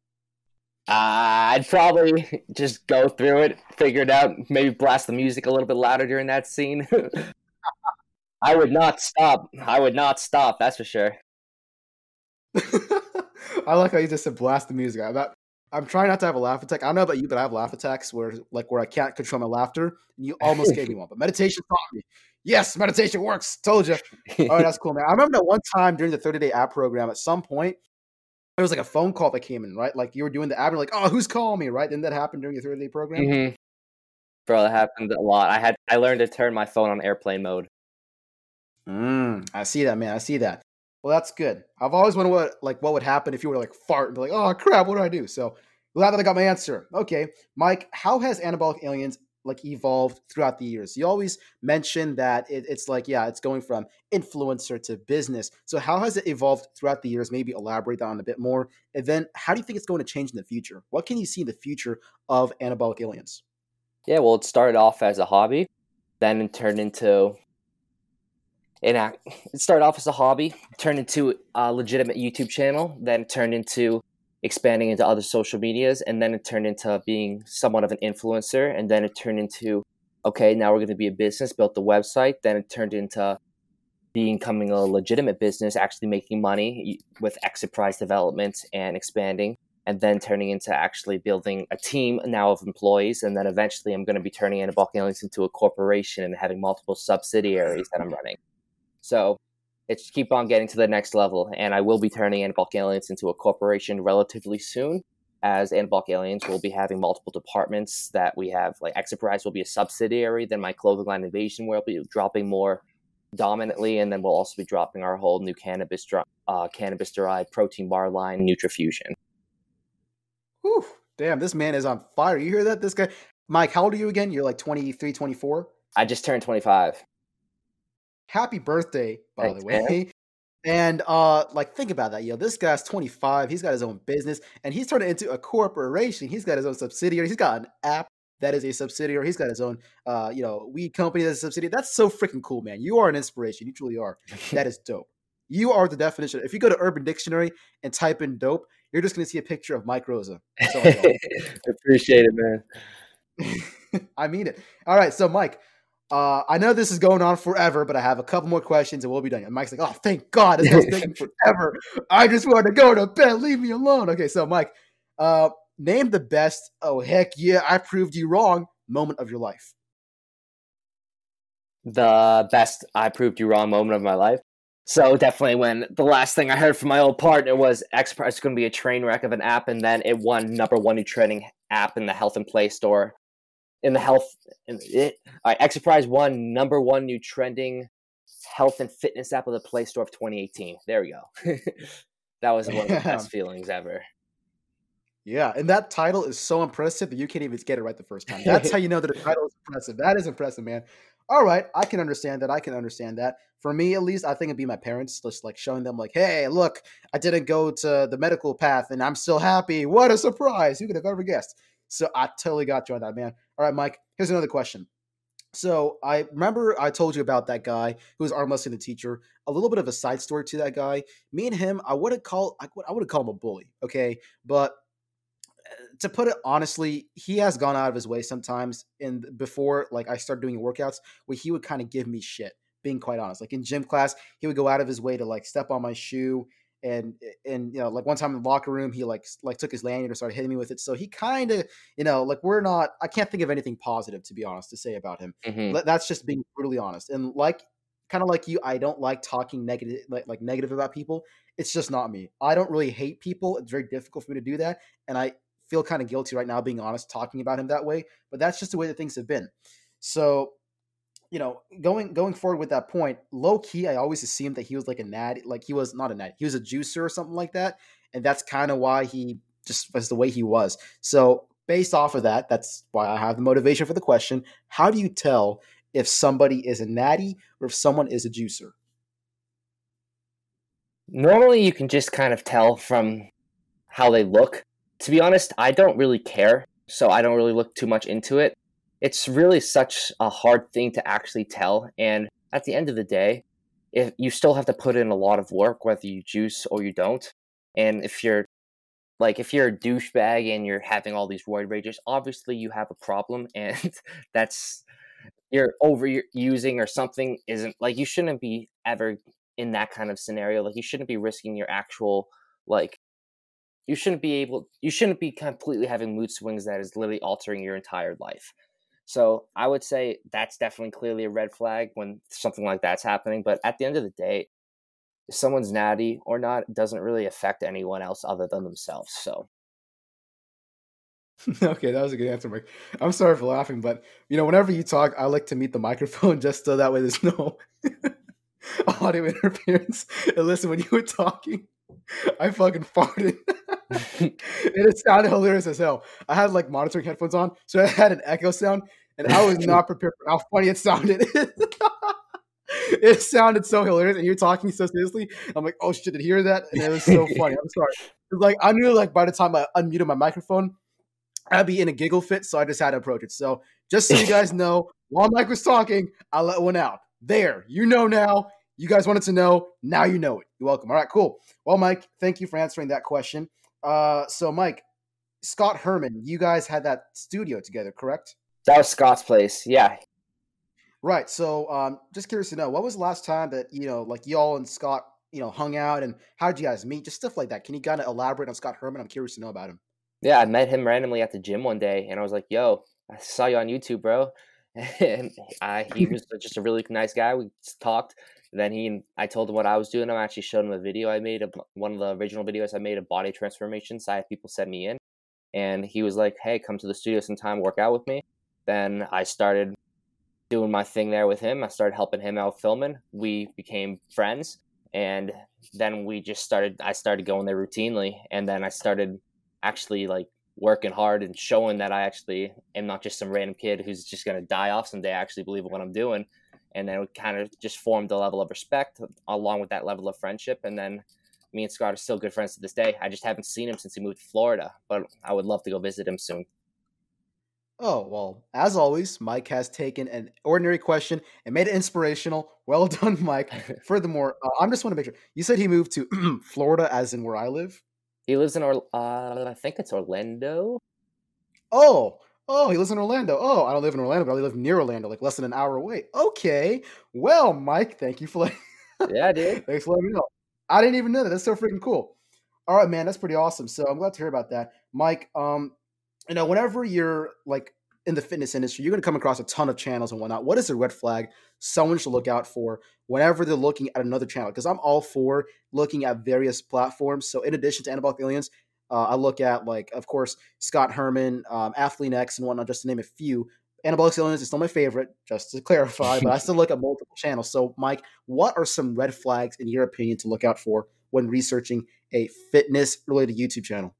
Uh, I'd probably just go through it, figure it out, maybe blast the music a little bit louder during that scene. I would not stop. I would not stop, that's for sure. I like how you just said blast the music. That I'm trying not to have a laugh attack. I don't know about you, but I have laugh attacks where like where I can't control my laughter. And you almost gave me one, but meditation taught me. Yes, meditation works. Told you. All right, that's cool, man. I remember that one time during the 30 day app program. At some point, it was like a phone call that came in, right? Like you were doing the app, and like, oh, who's calling me, right? Didn't that happen during your 30 day program? Mm-hmm. Bro, that happened a lot. I had I learned to turn my phone on airplane mode. Mm, I see that, man. I see that. Well, that's good. I've always wondered what like what would happen if you were to like fart and be like, oh crap, what do I do? So glad that I got my answer. Okay, Mike, how has anabolic aliens like evolved throughout the years? You always mention that it, it's like, yeah, it's going from influencer to business. So how has it evolved throughout the years? Maybe elaborate on a bit more. And then how do you think it's going to change in the future? What can you see in the future of anabolic aliens? Yeah, well, it started off as a hobby, then it turned into it, it started off as a hobby, turned into a legitimate YouTube channel, then turned into expanding into other social medias, and then it turned into being somewhat of an influencer, and then it turned into okay, now we're going to be a business, built the website, then it turned into becoming a legitimate business, actually making money with exit development and expanding, and then turning into actually building a team now of employees, and then eventually I'm going to be turning Anabolic Aliens into a corporation and having multiple subsidiaries that I'm running. So it's keep on getting to the next level, and I will be turning Anabolic Aliens into a corporation relatively soon. As Anabolic Aliens will be having multiple departments that we have, like Exerprise will be a subsidiary. Then my clothing line Invasion will be dropping more dominantly, and then we'll also be dropping our whole new cannabis uh, cannabis derived protein bar line, Nutrifusion. Whew, damn, this man is on fire. You hear that? This guy, Mike, how old are you again? You're like 23, 24? I just turned 25 happy birthday, by Thanks, the way. Man. And uh, like think about that, yo. This guy's 25. He's got his own business, and he's turned it into a corporation. He's got his own subsidiary. He's got an app that is a subsidiary. He's got his own, uh, you know, weed company that's a subsidiary. That's so freaking cool, man. You are an inspiration. You truly are. that is dope. You are the definition. If you go to Urban Dictionary and type in dope, you're just gonna see a picture of Mike Rosa. Appreciate it, man. I mean it. All right, so Mike, uh, I know this is going on forever, but I have a couple more questions and we'll be done. And Mike's like, "Oh, thank God, this is taking forever. I just want to go to bed. Leave me alone." Okay, so Mike, uh, name the best. Oh heck yeah, I proved you wrong. Moment of your life. The best I proved you wrong moment of my life. So definitely, when the last thing I heard from my old partner was Exerprise going to be a train wreck of an app, and then it won number one new trending app in the Health and Play Store in the health in it all right one number one new trending health and fitness app of the play store of 2018 there we go. That was one of the best feelings ever. Yeah and that title is so impressive that you can't even get it right the first time. That's how you know that the title is impressive. That is impressive man. All right i can understand that. I can understand that. For me at least i think it'd be my parents just like showing them like hey look i didn't go to the medical path and i'm still happy. What a surprise. Who could have ever guessed so I totally got you on that, man. All right, Mike, here's another question. So I remember I told you about that guy who was arm wrestling the teacher. A little bit of a side story to that guy. Me and him, I wouldn't call I would, I would call him a bully, okay? But uh, to put it honestly, he has gone out of his way sometimes. And before, like I started doing workouts, where he would kind of give me shit. Being quite honest, like in gym class, he would go out of his way to like step on my shoe and and you know like one time in the locker room he like like took his lanyard and started hitting me with it. So he kind of you know like we're not i can't think of anything positive to be honest to say about him. Mm-hmm. that's just being brutally honest. And like kind of like you i don't like talking negative like, like negative about people. It's just not me. I don't really hate people. It's very difficult for me to do that. And i feel kind of guilty right now being honest talking about him that way. But that's just the way that things have been. So you know, going going forward with that point, low key, I always assumed that he was like a natty, like he was not a natty, he was a juicer or something like that, and that's kind of why he just was the way he was. So based off of that, that's why I have the motivation for the question: How do you tell if somebody is a natty or if someone is a juicer? Normally, you can just kind of tell from how they look. To be honest, I don't really care, so I don't really look too much into it it's really such a hard thing to actually tell. And at the end of the day, if you still have to put in a lot of work, whether you juice or you don't. And if you're like if you're a douchebag and you're having all these roid rages, obviously you have a problem, and that's you're overusing or something isn't like you shouldn't be ever in that kind of scenario. Like you shouldn't be risking your actual like you shouldn't be able you shouldn't be completely having mood swings that is literally altering your entire life. So I would say that's definitely clearly a red flag when something like that's happening. But at the end of the day, if someone's natty or not it doesn't really affect anyone else other than themselves. So. okay, that was a good answer, Mike. I'm sorry for laughing, but you know, whenever you talk, I like to meet the microphone just so that way there's no audio interference. And listen, when you were talking, I fucking farted. And it sounded hilarious as hell. I had like monitoring headphones on, so I had an echo sound, and I was not prepared for how funny it sounded. it sounded so hilarious, and you're talking so seriously. I'm like, oh shit, did you hear that? And it was so funny. I'm sorry. It's like I knew like by the time I unmuted my microphone, I'd be in a giggle fit, so I just had to approach it. So just so you guys know, while Mike was talking, I let one out. There, you know now. You guys wanted to know. Now you know it. You're welcome. All right, cool. Well, Mike, thank you for answering that question. Uh, so Mike, Scott Herman, you guys had that studio together, correct? That was Scott's place. Yeah. Right. So, um, just curious to know, what was the last time that you know, like y'all and Scott, you know, hung out, and how did you guys meet? Just stuff like that. Can you kind of elaborate on Scott Herman? I'm curious to know about him. Yeah, I met him randomly at the gym one day, and I was like, "Yo, I saw you on YouTube, bro." and I, he was just a really nice guy. We talked, then he, I told him what I was doing. I actually showed him a video I made, of one of the original videos I made of body transformations. I had people send me in, and he was like, "Hey, come to the studio sometime, work out with me." Then I started doing my thing there with him. I started helping him out filming. We became friends, and then we just started. I started going there routinely, and then I started actually like working hard and showing that I actually am not just some random kid who's just gonna die off someday. I actually believe in what I'm doing and then it kind of just formed a level of respect along with that level of friendship and then me and scott are still good friends to this day. I just haven't seen him since he moved to florida but i would love to go visit him soon. Oh well as always mike has taken an ordinary question and made it inspirational. Well done mike. Furthermore uh, i'm just want to make sure you said he moved to florida as in where i live? He lives in or uh, i think it's orlando. Oh Oh, he lives in Orlando. Oh, I don't live in Orlando, but I live near Orlando, like less than an hour away. Okay. Well, Mike, thank you for letting Yeah, dude. Thanks for letting me know. I didn't even know that. That's so freaking cool. All right, man, that's pretty awesome. So I'm glad to hear about that. Mike, um, you know, whenever you're like in the fitness industry, you're gonna come across a ton of channels and whatnot. What is a red flag someone should look out for whenever they're looking at another channel? Because I'm all for looking at various platforms. So in addition to Anabolic Aliens, uh, I look at like, of course, Scott Herman, um, Athlean-X, and whatnot, just to name a few. Anabolic Aliens is still my favorite, just to clarify, but I still look at multiple channels. So, Mike, what are some red flags in your opinion to look out for when researching a fitness related YouTube channel?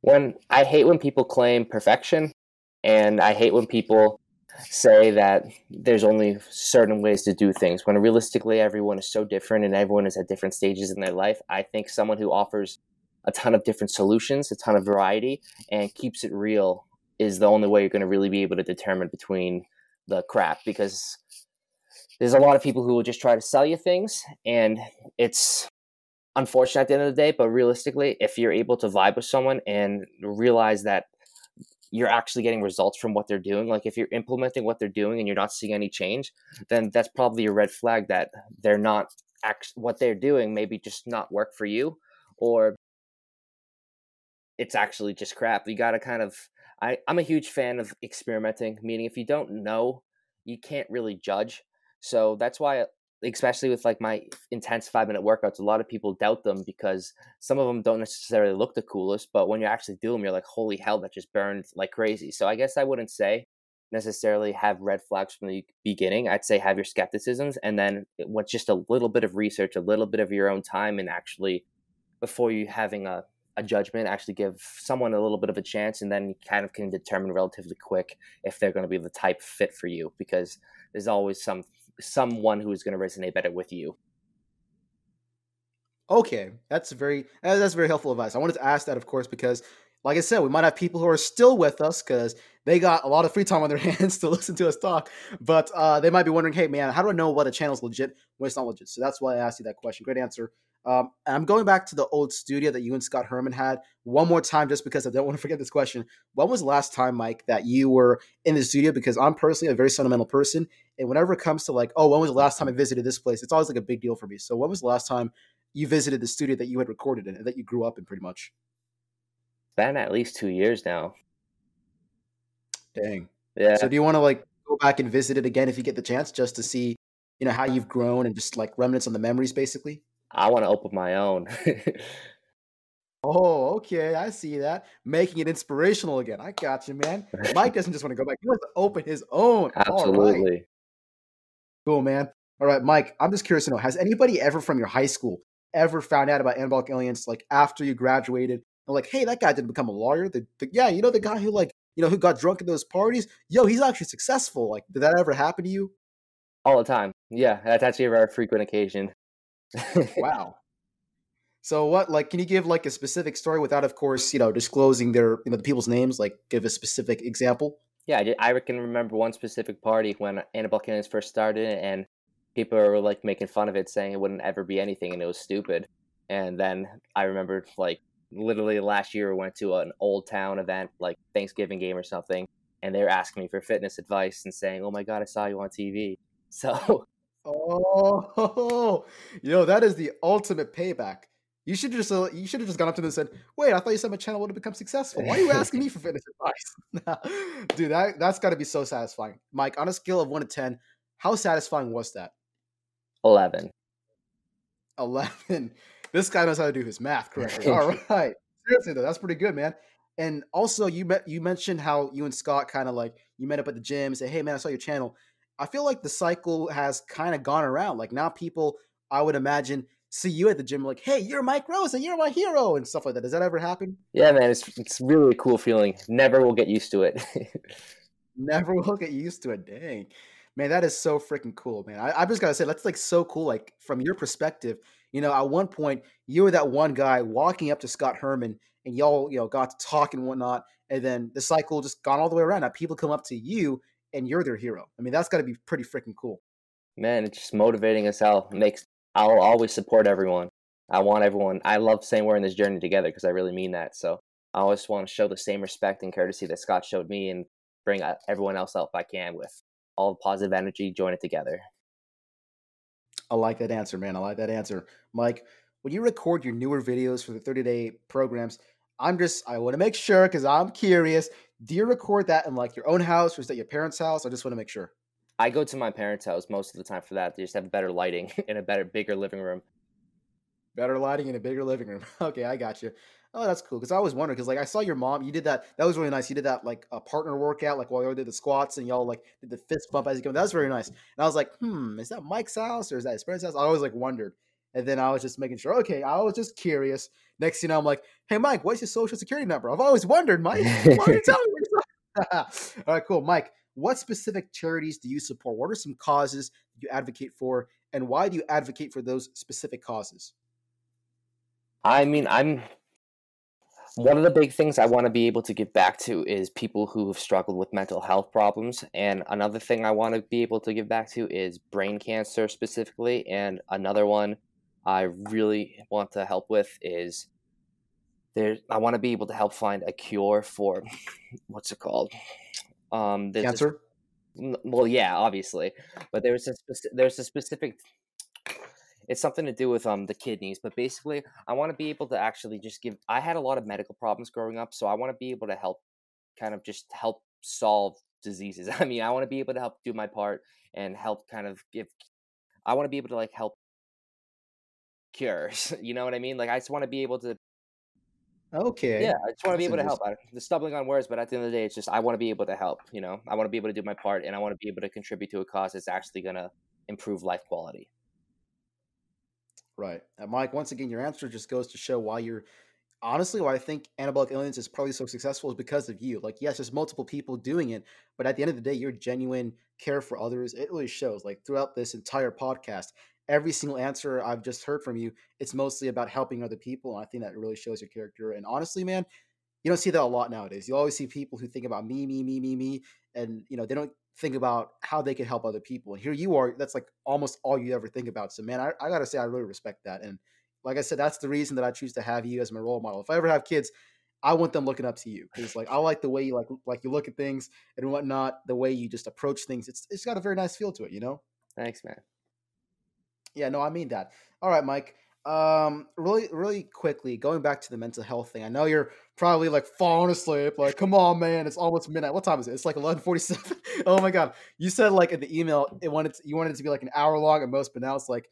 When I hate when people claim perfection, and I hate when people say that there's only certain ways to do things when realistically everyone is so different and everyone is at different stages in their life. I think someone who offers a ton of different solutions, a ton of variety, and keeps it real is the only way you're going to really be able to determine between the crap because there's a lot of people who will just try to sell you things and it's unfortunate at the end of the day but realistically if you're able to vibe with someone and realize that you're actually getting results from what they're doing like if you're implementing what they're doing and you're not seeing any change then that's probably a red flag that they're not act what they're doing maybe just not work for you or it's actually just crap. You got to kind of I I'm a huge fan of experimenting, meaning if you don't know, you can't really judge. So that's why especially with like my intense 5 minute workouts, a lot of people doubt them because some of them don't necessarily look the coolest, but when you actually do them, you're like, "Holy hell, that just burned like crazy." So I guess I wouldn't say necessarily have red flags from the beginning. I'd say have your skepticisms and then with just a little bit of research, a little bit of your own time and actually before you having a, a judgment, actually give someone a little bit of a chance and then you kind of can determine relatively quick if they're going to be the type fit for you because there's always some someone who is going to resonate better with you. Okay, that's very that's very helpful advice. I wanted to ask that, of course, because like I said, we might have people who are still with us because they got a lot of free time on their hands to listen to us talk. But uh, they might be wondering, hey, man, how do I know what a channel is legit when it's not legit? So that's why I asked you that question. Great answer. Um, I'm going back to the old studio that you and Scott Herman had one more time, just because I don't want to forget this question. When was the last time, Mike, that you were in the studio? Because I'm personally a very sentimental person, and whenever it comes to like, oh, when was the last time I visited this place? It's always like a big deal for me. So when was the last time you visited the studio that you had recorded in, that you grew up in, pretty much? been at least two years now. Dang. Yeah. So do you want to like go back and visit it again if you get the chance, just to see, you know, how you've grown and just like remnants on the memories, basically? I want to open my own. oh, okay. I see that. Making it inspirational again. I got you, man. Mike doesn't just want to go back; he wants to open his own. Absolutely. Cool, man. All right, Mike. I'm just curious to know: Has anybody ever from your high school ever found out about anabolic aliens like after you graduated I'm like, hey, that guy didn't become a lawyer. The, the, yeah, you know the guy who like you know who got drunk at those parties. Yo, he's actually successful. Like, did that ever happen to you? All the time. Yeah, that's actually a very frequent occasion. wow. So what like can you give like a specific story without of course, you know, disclosing their you know the people's names, like give a specific example? Yeah, I, did, I can remember one specific party when Anabolic Aliens first started and people were like making fun of it saying it wouldn't ever be anything and it was stupid. And then I remember like literally last year we went to an old town event like Thanksgiving game or something, and they were asking me for fitness advice and saying, "Oh my god, I saw you on TV." So, oh, yo, that is the ultimate payback. You should just uh, you should have just gone up to them and said, "Wait, I thought you said my channel would have become successful. Why are you asking me for fitness advice?" Dude, that that's got to be so satisfying. Mike, on a scale of one to ten, how satisfying was that? Eleven. Eleven this guy knows how to do his math correctly. All right. Seriously though, that's pretty good, man. And also, you met you mentioned how you and Scott kind of like you met up at the gym and say, "Hey, man, I saw your channel." I feel like the cycle has kind of gone around. Like now, people, I would imagine, see you at the gym, like, "Hey, you're Mike Rosa, and you're my hero," and stuff like that. Does that ever happen? Yeah, man, it's it's really a cool feeling. Never will get used to it. Never will get used to it. Dang, man, that is so freaking cool, man. I, I just gotta say, that's like so cool. Like from your perspective, you know, at one point, you were that one guy walking up to Scott Herman and y'all, you know, got to talk and whatnot. And then the cycle just gone all the way around. Now people come up to you and you're their hero. I mean, that's got to be pretty freaking cool. Man, it's just motivating us all. It makes I'll always support everyone. I want everyone. I love saying we're in this journey together because I really mean that. So I always want to show the same respect and courtesy that Scott showed me and bring uh, everyone else up I can with all the positive energy, join it together. I like that answer, man. I like that answer. Mike, when you record your newer videos for the 30 day programs, I'm just, I want to make sure because I'm curious. Do you record that in like your own house or is that your parents' house? I just want to make sure. I go to my parents' house most of the time for that. They just have better lighting and a better, bigger living room. Better lighting in a bigger living room. okay, I got you. Oh, that's cool. Because I was wondering, because like I saw your mom, you did that. That was really nice. You did that like a partner workout, like while you all did the squats and y'all like did the fist bump as you go. That was very nice. And I was like, hmm, is that Mike's house or is that his parents' house? I always like wondered. And then I was just making sure. Okay, I was just curious. Next you know, I'm like, hey Mike, what's your social security number? I've always wondered, Mike. Why are you telling me? All right, cool, Mike. What specific charities do you support? What are some causes you advocate for, and why do you advocate for those specific causes? I mean, I'm one of the big things I want to be able to give back to is people who have struggled with mental health problems. And another thing I want to be able to give back to is brain cancer specifically. And another one I really want to help with is there. I want to be able to help find a cure for what's it called? Um, cancer. This, well, yeah, obviously, but there's a speci- there's a specific it's something to do with um the kidneys, but basically I want to be able to actually just give I had a lot of medical problems growing up, so I want to be able to help kind of just help solve diseases. I mean, I want to be able to help do my part and help kind of give I want to be able to like help cures. You know what I mean? Like I just want to be able to Okay. Yeah, I just want to be able to help. I, the stumbling on words, but at the end of the day, it's just I want to be able to help. You know, I want to be able to do my part, and I want to be able to contribute to a cause that's actually going to improve life quality. Right, and Mike. Once again, your answer just goes to show why you're honestly why I think Anabolic Aliens is probably so successful is because of you. Like, yes, there's multiple people doing it, but at the end of the day, your genuine care for others it really shows. Like throughout this entire podcast, every single answer I've just heard from you, it's mostly about helping other people. And I think that really shows your character. And honestly, man, you don't see that a lot nowadays. You always see people who think about me, me, me, me, me, and you know they don't think about how they can help other people. And here you are. That's like almost all you ever think about. So man, I, I gotta say I really respect that. And like I said, that's the reason that I choose to have you as my role model. If I ever have kids, I want them looking up to you because like I like the way you like like you look at things and whatnot, the way you just approach things. It's it's got a very nice feel to it, you know. Thanks, man. Yeah, no, I mean that. All right, Mike. Um, really, really quickly, going back to the mental health thing. I know you're probably like falling asleep. Like, come on, man, it's almost midnight. What time is it? It's like eleven forty-seven. oh my god, you said like in the email it wanted to, you wanted it to be like an hour long at most, but now it's like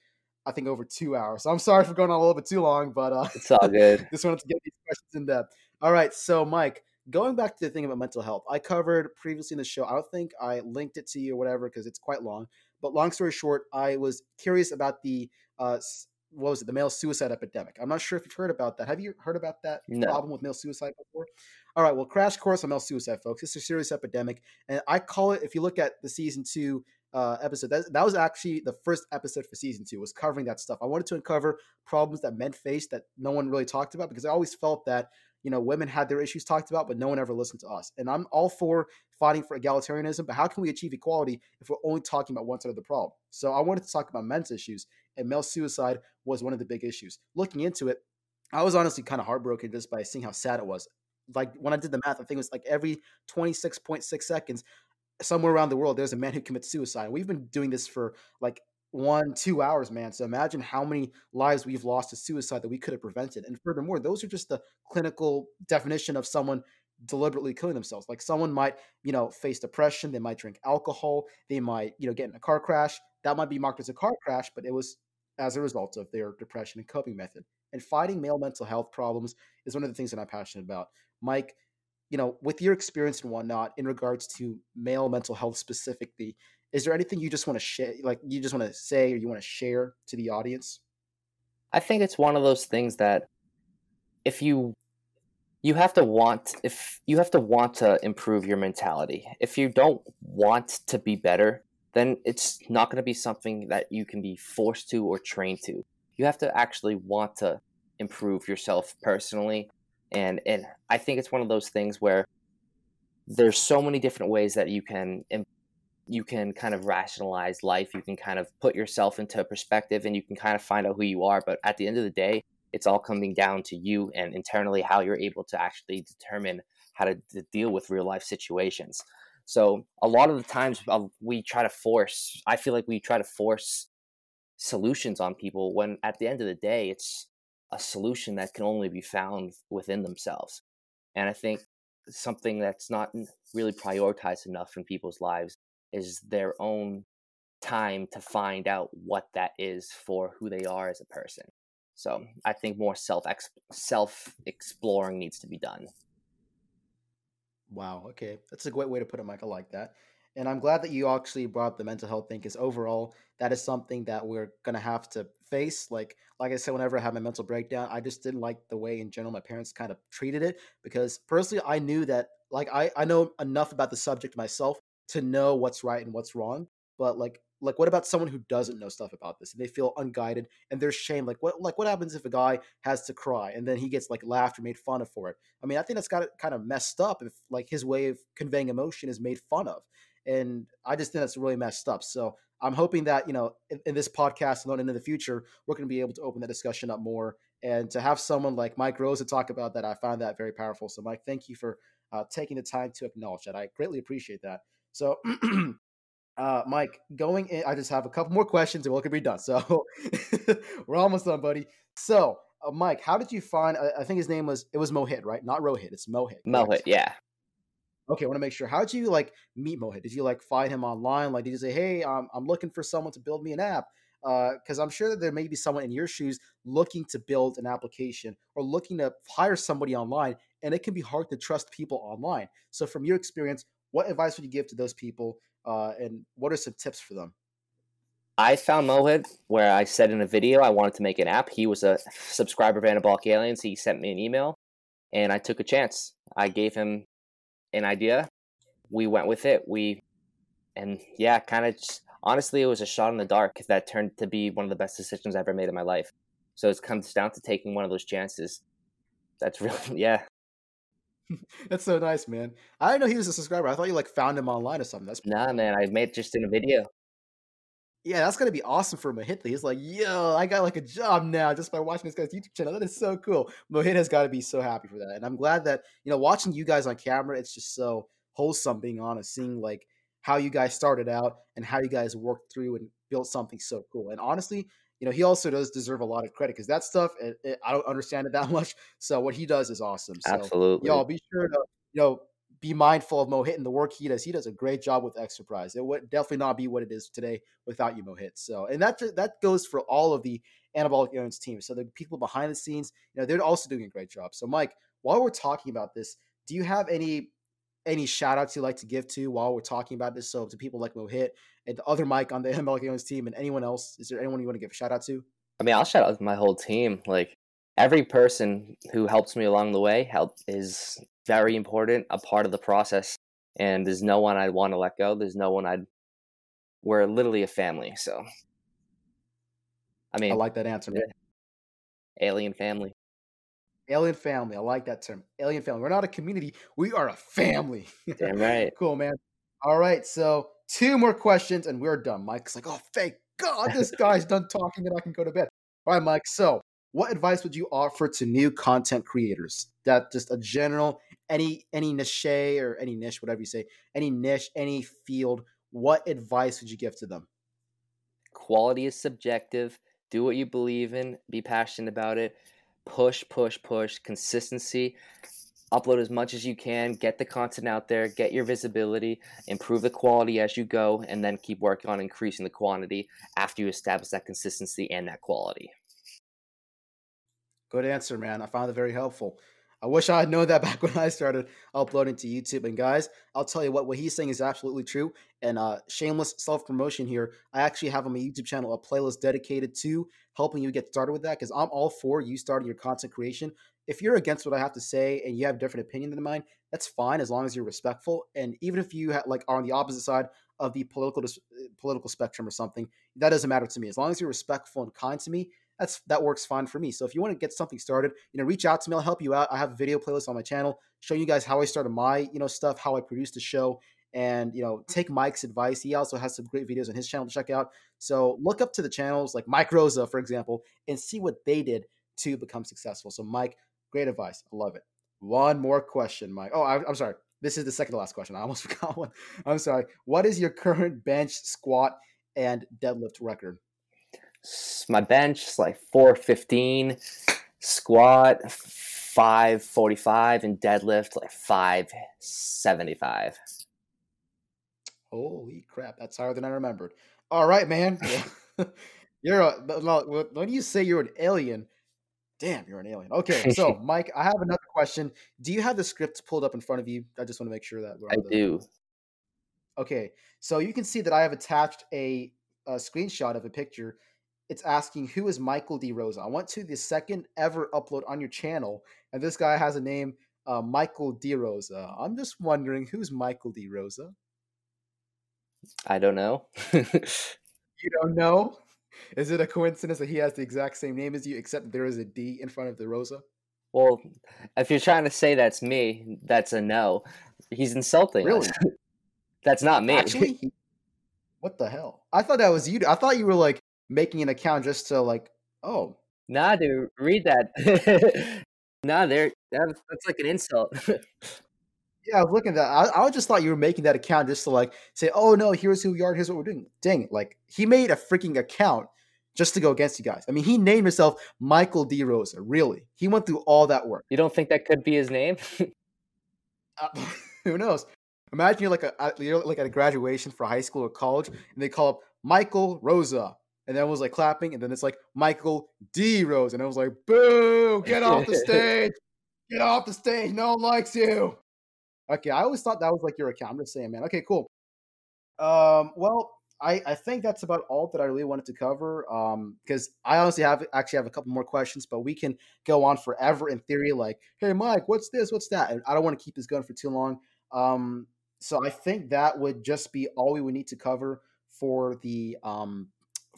I think over two hours. So I'm sorry for going on a little bit too long, but uh, it's all good. just wanted to get these questions in depth. All right, so Mike, going back to the thing about mental health, I covered previously in the show. I don't think I linked it to you or whatever because it's quite long. But long story short, I was curious about the uh, what was it, the male suicide epidemic. I'm not sure if you've heard about that. Have you heard about that no. problem with male suicide before? All right, well, crash course on male suicide, folks. It's a serious epidemic, and I call it. If you look at the season two uh, episode, that, that was actually the first episode for season two. Was covering that stuff. I wanted to uncover problems that men face that no one really talked about because I always felt that you know, women had their issues talked about, but no one ever listened to us. And I'm all for fighting for egalitarianism, but how can we achieve equality if we're only talking about one side of the problem? So I wanted to talk about men's issues, and male suicide was one of the big issues. Looking into it, I was honestly kind of heartbroken just by seeing how sad it was. Like when I did the math, I think it was like every 26.6 seconds, somewhere around the world, there's a man who commits suicide. We've been doing this for like one, two hours, man. So imagine how many lives we've lost to suicide that we could have prevented. And furthermore, those are just the clinical definition of someone deliberately killing themselves. Like someone might, you know, face depression, they might drink alcohol, they might, you know, get in a car crash. That might be marked as a car crash, but it was as a result of their depression and coping method. And fighting male mental health problems is one of the things that I'm passionate about. Mike, you know, with your experience and whatnot in regards to male mental health specifically, is there anything you just want to share like you just want to say or you want to share to the audience? I think it's one of those things that if you you have to want if you have to want to improve your mentality. If you don't want to be better then it's not going to be something that you can be forced to or trained to. You have to actually want to improve yourself personally and and i think it's one of those things where there's so many different ways that you can you can kind of rationalize life. You can kind of put yourself into perspective and you can kind of find out who you are. But at the end of the day, it's all coming down to you and internally how you're able to actually determine how to, to deal with real life situations. So a lot of the times uh, we try to force, I feel like we try to force solutions on people when at the end of the day, it's a solution that can only be found within themselves. And I think something that's not really prioritized enough in people's lives is their own time to find out what that is for who they are as a person. So I think more self self exploring needs to be done. Wow. Okay, that's a great way to put it. I like that, and I'm glad that you actually brought up the mental health thing because overall, that is something that we're gonna have to face. Like, like I said, whenever I had my mental breakdown, I just didn't like the way in general my parents kind of treated it because personally, I knew that like I I know enough about the subject myself to know what's right and what's wrong. But like like what about someone who doesn't know stuff about this and they feel unguided and there's shame like what like what happens if a guy has to cry and then he gets like laughed or made fun of for it i mean i think that's got it kind of messed up if like his way of conveying emotion is made fun of and i just think that's really messed up so i'm hoping that you know in, in this podcast and in the future we're going to be able to open that discussion up more and to have someone like mike rosa to talk about that i found that very powerful so mike thank you for uh, taking the time to acknowledge that i greatly appreciate that so Uh, Mike, going in, I just have a couple more questions and gonna be done. So we're almost done, buddy. So, uh, Mike, how did you find? I, I, think his name was it was Mohit, right? Not Rohit. It's Mohit. Mohit, yeah. Okay, I want to make sure. How did you like meet Mohit? Did you like find him online? Like, did you say, "Hey, um, I'm looking for someone to build me an app"? Because uh, I'm sure that there may be someone in your shoes looking to build an application or looking to hire somebody online, and it can be hard to trust people online. So, from your experience, what advice would you give to those people, uh, and what are some tips for them? I found Mohit where I said in a video I wanted to make an app. He was a subscriber of Anabolic Aliens. He sent me an email, and I took a chance. I gave him an idea. We went with it. We, and yeah, kind of honestly, it was a shot in the dark that turned to be one of the best decisions I ever made in my life. So it comes down to taking one of those chances. That's really, yeah. That's so nice, man. I didn't know he was a subscriber. I thought you like found him online or something. That's nah, man. I made just in a video. Yeah, that's gonna be awesome for Mohit. He's like, yo, I got like a job now just by watching this guy's YouTube channel. That is so cool. Mohit has got to be so happy for that, and I'm glad that you know watching you guys on camera. It's just so wholesome, being honest, seeing like how you guys started out and how you guys worked through and built something so cool. And honestly, you know, he also does deserve a lot of credit because that stuff it, it, I don't understand it that much. So what he does is awesome. So, Absolutely, y'all be sure to you know be mindful of Mohit and the work he does. He does a great job with Exerprise. It would definitely not be what it is today without you, Mohit. So, and that that goes for all of the anabolic aliens teams. So the people behind the scenes, you know, they're also doing a great job. So, Mike, while we're talking about this, do you have any any shout outs you'd like to give to while we're talking about this? So to people like Mohit and the other Mike on the anabolic aliens team and anyone else, is there anyone you want to give a shout out to? I mean, I'll shout out my whole team. Like every person who helps me along the way help is very important, a part of the process. And there's no one I'd want to let go. There's no one I'd. We're literally a family. So, I mean, I like that answer. Man. Alien family. Alien family. I like that term. Alien family. We're not a community. We are a family. Damn right. cool, man. All right. So two more questions and we're done. Mike's like, oh, thank God this guy's done talking and I can go to bed. All right, Mike. So what advice would you offer to new content creators? That just a general any any niche or any niche, whatever you say, any niche, any field. What advice would you give to them? Quality is subjective. Do what you believe in. Be passionate about it. Push, push, push. Consistency. Upload as much as you can. Get the content out there. Get your visibility. Improve the quality as you go, and then keep working on increasing the quantity after you establish that consistency and that quality. Good answer, man. I found it very helpful. I wish I had known that back when I started uploading to YouTube. And guys, I'll tell you what, what he's saying is absolutely true. And uh, shameless self promotion here. I actually have on my YouTube channel a playlist dedicated to helping you get started with that because I'm all for you starting your content creation. If you're against what I have to say and you have a different opinion than mine, that's fine as long as you're respectful. And even if you ha- like are on the opposite side of the political political spectrum or something, that doesn't matter to me. As long as you're respectful and kind to me, that's that works fine for me. So if you want to get something started, you know, reach out to me. I'll help you out. I have a video playlist on my channel showing you guys how I started my, you know, stuff, how I produced the show, and you know, take Mike's advice. He also has some great videos on his channel to check out. So look up to the channels like Mike Rosa, for example, and see what they did to become successful. So Mike, great advice. I love it. One more question, Mike. Oh, I, I'm sorry. This is the second to last question. I almost forgot one. I'm sorry. What is your current bench, squat, and deadlift record? My bench is like 415, squat 545, and deadlift like 575. Holy crap, that's higher than I remembered. All right, man. you're a, when you say you're an alien, damn, you're an alien. Okay, so Mike, I have another question. Do you have the script pulled up in front of you? I just want to make sure that I the... do. Okay, so you can see that I have attached a, a screenshot of a picture it's asking who is Michael D. Rosa. I went to the second ever upload on your channel, and this guy has a name, uh, Michael D. Rosa. I'm just wondering who's Michael D. Rosa. I don't know. you don't know? Is it a coincidence that he has the exact same name as you, except there is a D in front of the Rosa? Well, if you're trying to say that's me, that's a no. He's insulting really? us. that's not me. Actually, what the hell? I thought that was you. I thought you were like making an account just to like, oh, nah, dude, read that. nah, there, that's, that's like an insult. Yeah, I was looking at that. I, I just thought you were making that account just to like say, "Oh no, here's who we are. Here's what we're doing." Dang, like he made a freaking account just to go against you guys. I mean, he named himself Michael D. Rosa. Really, he went through all that work. You don't think that could be his name? uh, who knows? Imagine you're like a you're like at a graduation for high school or college, and they call up Michael Rosa, and then was like clapping, and then it's like Michael D. Rosa, and I was like, "Boo! Get off the stage! Get off the stage! No one likes you." Okay, I always thought that was like your account. I'm just saying, man. Okay, cool. Um, well, I, I think that's about all that I really wanted to cover. Um, because I honestly have actually have a couple more questions, but we can go on forever in theory. Like, hey, Mike, what's this? What's that? And I don't want to keep this going for too long. Um, so I think that would just be all we would need to cover for the um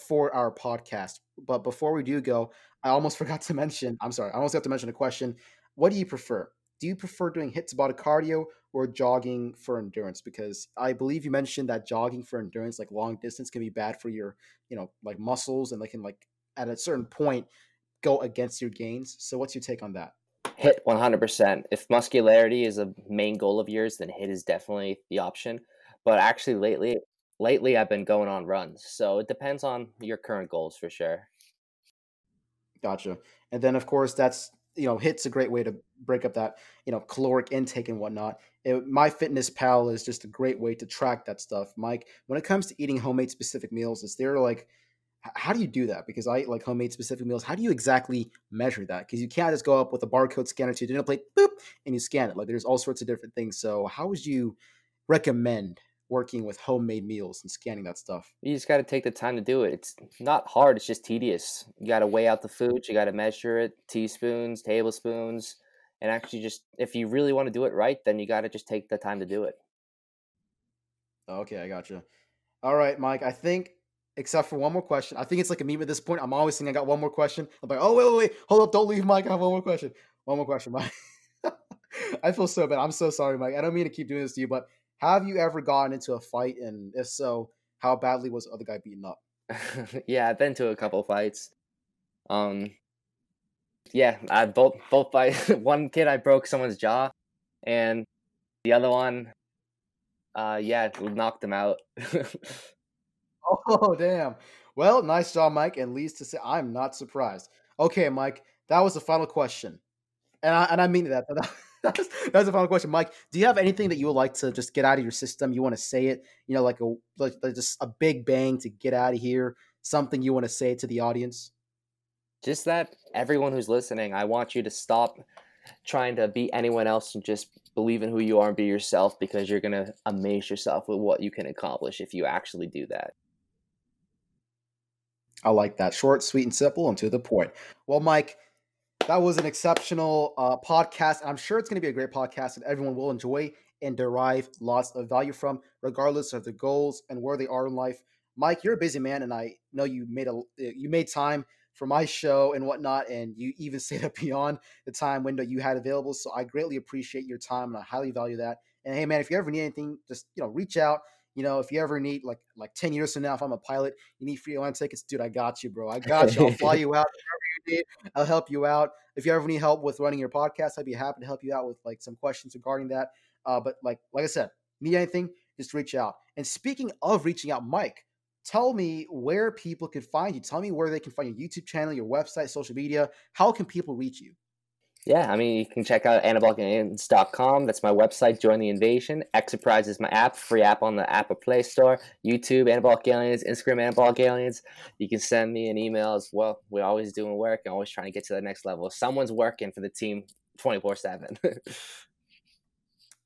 for our podcast. But before we do go, I almost forgot to mention. I'm sorry, I almost have to mention a question. What do you prefer? Do you prefer doing HIIT Tabata cardio or jogging for endurance? Because I believe you mentioned that jogging for endurance, like long distance, can be bad for your, you know, like muscles and they can like at a certain point go against your gains. So what's your take on that? HIIT 100%. If muscularity is a main goal of yours, then HIIT is definitely the option. But actually, lately, lately I've been going on runs, so it depends on your current goals for sure. Gotcha. And then, of course, that's you know, hits a great way to break up that you know caloric intake and whatnot. It, MyFitnessPal is just a great way to track that stuff. Mike, when it comes to eating homemade specific meals, is there like how do you do that? Because I like homemade specific meals. How do you exactly measure that? Because you can't just go up with a barcode scanner to dinner plate, boop, and you scan it. Like there's all sorts of different things. So how would you recommend working with homemade meals and scanning that stuff? You just got to take the time to do it. It's not hard. It's just tedious. You got to weigh out the food. You got to measure it, teaspoons, tablespoons, and actually just if you really want to do it right, then you got to just take the time to do it. Okay, I got you. All right, Mike. I think except for one more question. I think it's like a meme at this point. I'm always saying I got one more question. I'm like, oh wait, wait, wait, hold up, don't leave, Mike. I have one more question. One more question, Mike. I feel so bad. I'm so sorry, Mike. I don't mean to keep doing this to you, but have you ever gotten into a fight, and if so, how badly was the other guy beaten up? yeah, I've been to a couple fights. Um, yeah, I both both fights. one kid I broke someone's jaw, and the other one, uh, yeah, it knocked him out. Oh, damn. Well, nice job, Mike. And leads to say, I'm not surprised. Okay, Mike, that was the final question. And I, and I mean that. That's, that's the final question, Mike. Do you have anything that you would like to just get out of your system? You want to say it, you know, like a like, like just a big bang to get out of here. Something you want to say to the audience? Just that everyone who's listening, I want you to stop trying to be anyone else and just believe in who you are and be yourself because you're gonna amaze yourself with what you can accomplish if you actually do that. I like that. Short, sweet, and simple, and to the point. Well, Mike, that was an exceptional uh, podcast. I'm sure it's going to be a great podcast that everyone will enjoy and derive lots of value from, regardless of their goals and where they are in life. Mike, you're a busy man, and I know you made a you made time for my show and whatnot, and you even stayed up beyond the time window you had available. So I greatly appreciate your time, and I highly value that. And hey, man, if you ever need anything, just you know, reach out. You know, if you ever need like like 10 years from now, if I'm a pilot, you need free airline tickets, dude, I got you, bro. I got you. I'll fly you out. Need, I'll help you out. If you ever need help with running your podcast, I'd be happy to help you out with like some questions regarding that. Uh, but like like I said, need anything, just reach out. And speaking of reaching out, Mike, tell me where people can find you. Tell me where they can find your YouTube channel, your website, social media. How can people reach you? Yeah, I mean, you can check out anabolicaliens.com. That's my website. Join the invasion. Exerprise is my app, free app on the Apple Play Store. YouTube, Anabolic Aliens. Instagram, Anabolic Aliens. You can send me an email as well. We're always doing work and always trying to get to the next level. Someone's working for the team 24 7.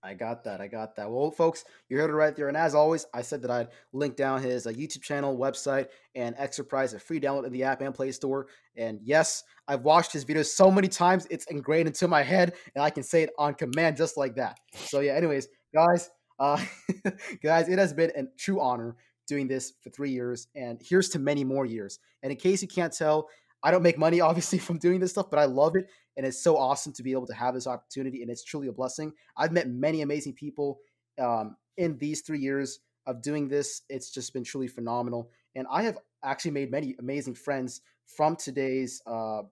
I got that. I got that. Well, folks, you heard it right there. And as always, I said that I'd link down his uh, YouTube channel, website, and Exerprise, a free download in the app and Play Store. And yes, I've watched his videos so many times, it's ingrained into my head, and I can say it on command just like that. So, yeah, anyways, guys, uh, guys, it has been a true honor doing this for three years, and here's to many more years. And in case you can't tell, I don't make money, obviously, from doing this stuff, but I love it. And it's so awesome to be able to have this opportunity. And it's truly a blessing. I've met many amazing people um, in these three years of doing this. It's just been truly phenomenal. And I have actually made many amazing friends from today's uh,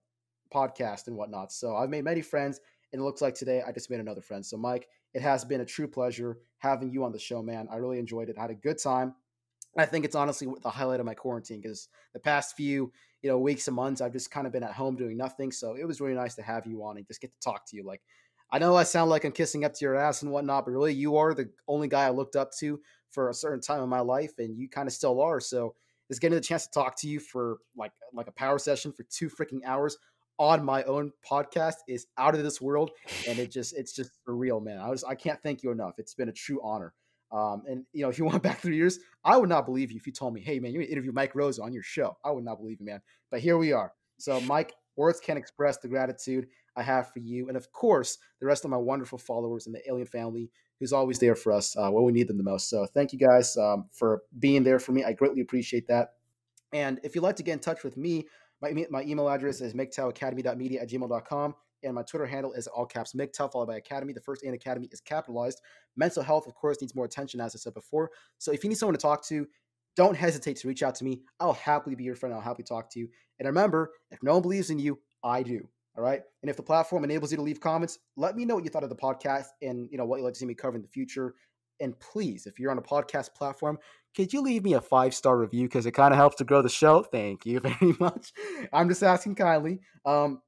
podcast and whatnot. So I've made many friends And it looks like today I just made another friend. So, Mike, it has been a true pleasure having you on the show, man. I really enjoyed it. I had a good time. I think it's honestly the highlight of my quarantine because the past few, you know, weeks and months, I've just kind of been at home doing nothing. So it was really nice to have you on and just get to talk to you. Like, I know I sound like I'm kissing up to your ass and whatnot, but really, you are the only guy I looked up to for a certain time in my life, and you kind of still are. So just getting the chance to talk to you for like like a power session for two freaking hours on my own podcast is out of this world, and it just it's just for real, man. I was I can't thank you enough. It's been a true honor. Um, and you know, if you went back three years, I would not believe you if you told me, "Hey, man, you interview Mike Rosa on your show." I would not believe you, man. But here we are. So, Mike, words can't express the gratitude I have for you, and of course, the rest of my wonderful followers and the Alien family, who's always there for us uh, when we need them the most. So, thank you guys um, for being there for me. I greatly appreciate that. And if you'd like to get in touch with me, my, my email address is mgtowacademy.media at gmail.com. And my Twitter handle is all caps MGTOW followed by Academy. The first and Academy is capitalized. Mental health, of course, needs more attention, as I said before. So if you need someone to talk to, don't hesitate to reach out to me. I'll happily be your friend. I'll happily talk to you. And remember, if no one believes in you, I do. All right. And if the platform enables you to leave comments, let me know what you thought of the podcast and you know what you'd like to see me cover in the future. And please, if you're on a podcast platform, could you leave me a five star review because it kind of helps to grow the show? Thank you very much. I'm just asking kindly. Um,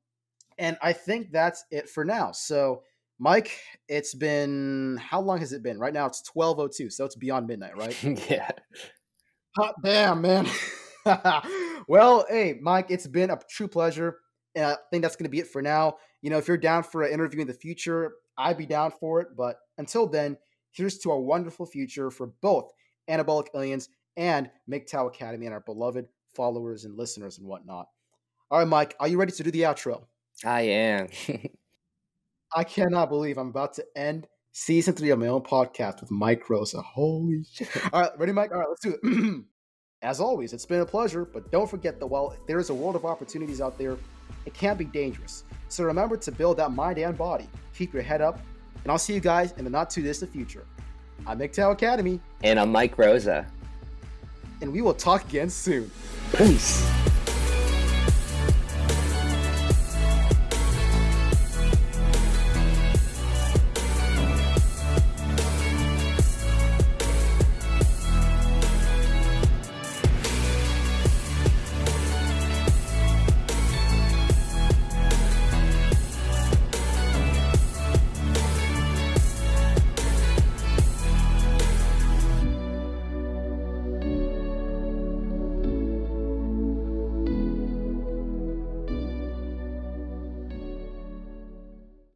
and I think that's it for now. So, Mike, it's been how long has it been? Right now it's 12:02, so it's beyond midnight, right? yeah. Hot damn, man. well, hey, Mike, it's been a true pleasure. And I think that's going to be it for now. You know, if you're down for an interview in the future, I'd be down for it. But until then, here's to a wonderful future for both Anabolic Aliens and MGTOW Academy and our beloved followers and listeners and whatnot. All right, Mike, are you ready to do the outro? I am. I cannot believe I'm about to end season three of my own podcast with Mike Rosa. Holy shit. All right, ready, Mike? All right, let's do it. As always, it's been a pleasure, but don't forget that while there is a world of opportunities out there, it can be dangerous. So remember to build that mind and body. Keep your head up, and I'll see you guys in the not too distant future. I'm MGTOW Academy. And I'm Mike Rosa. And we will talk again soon. Peace.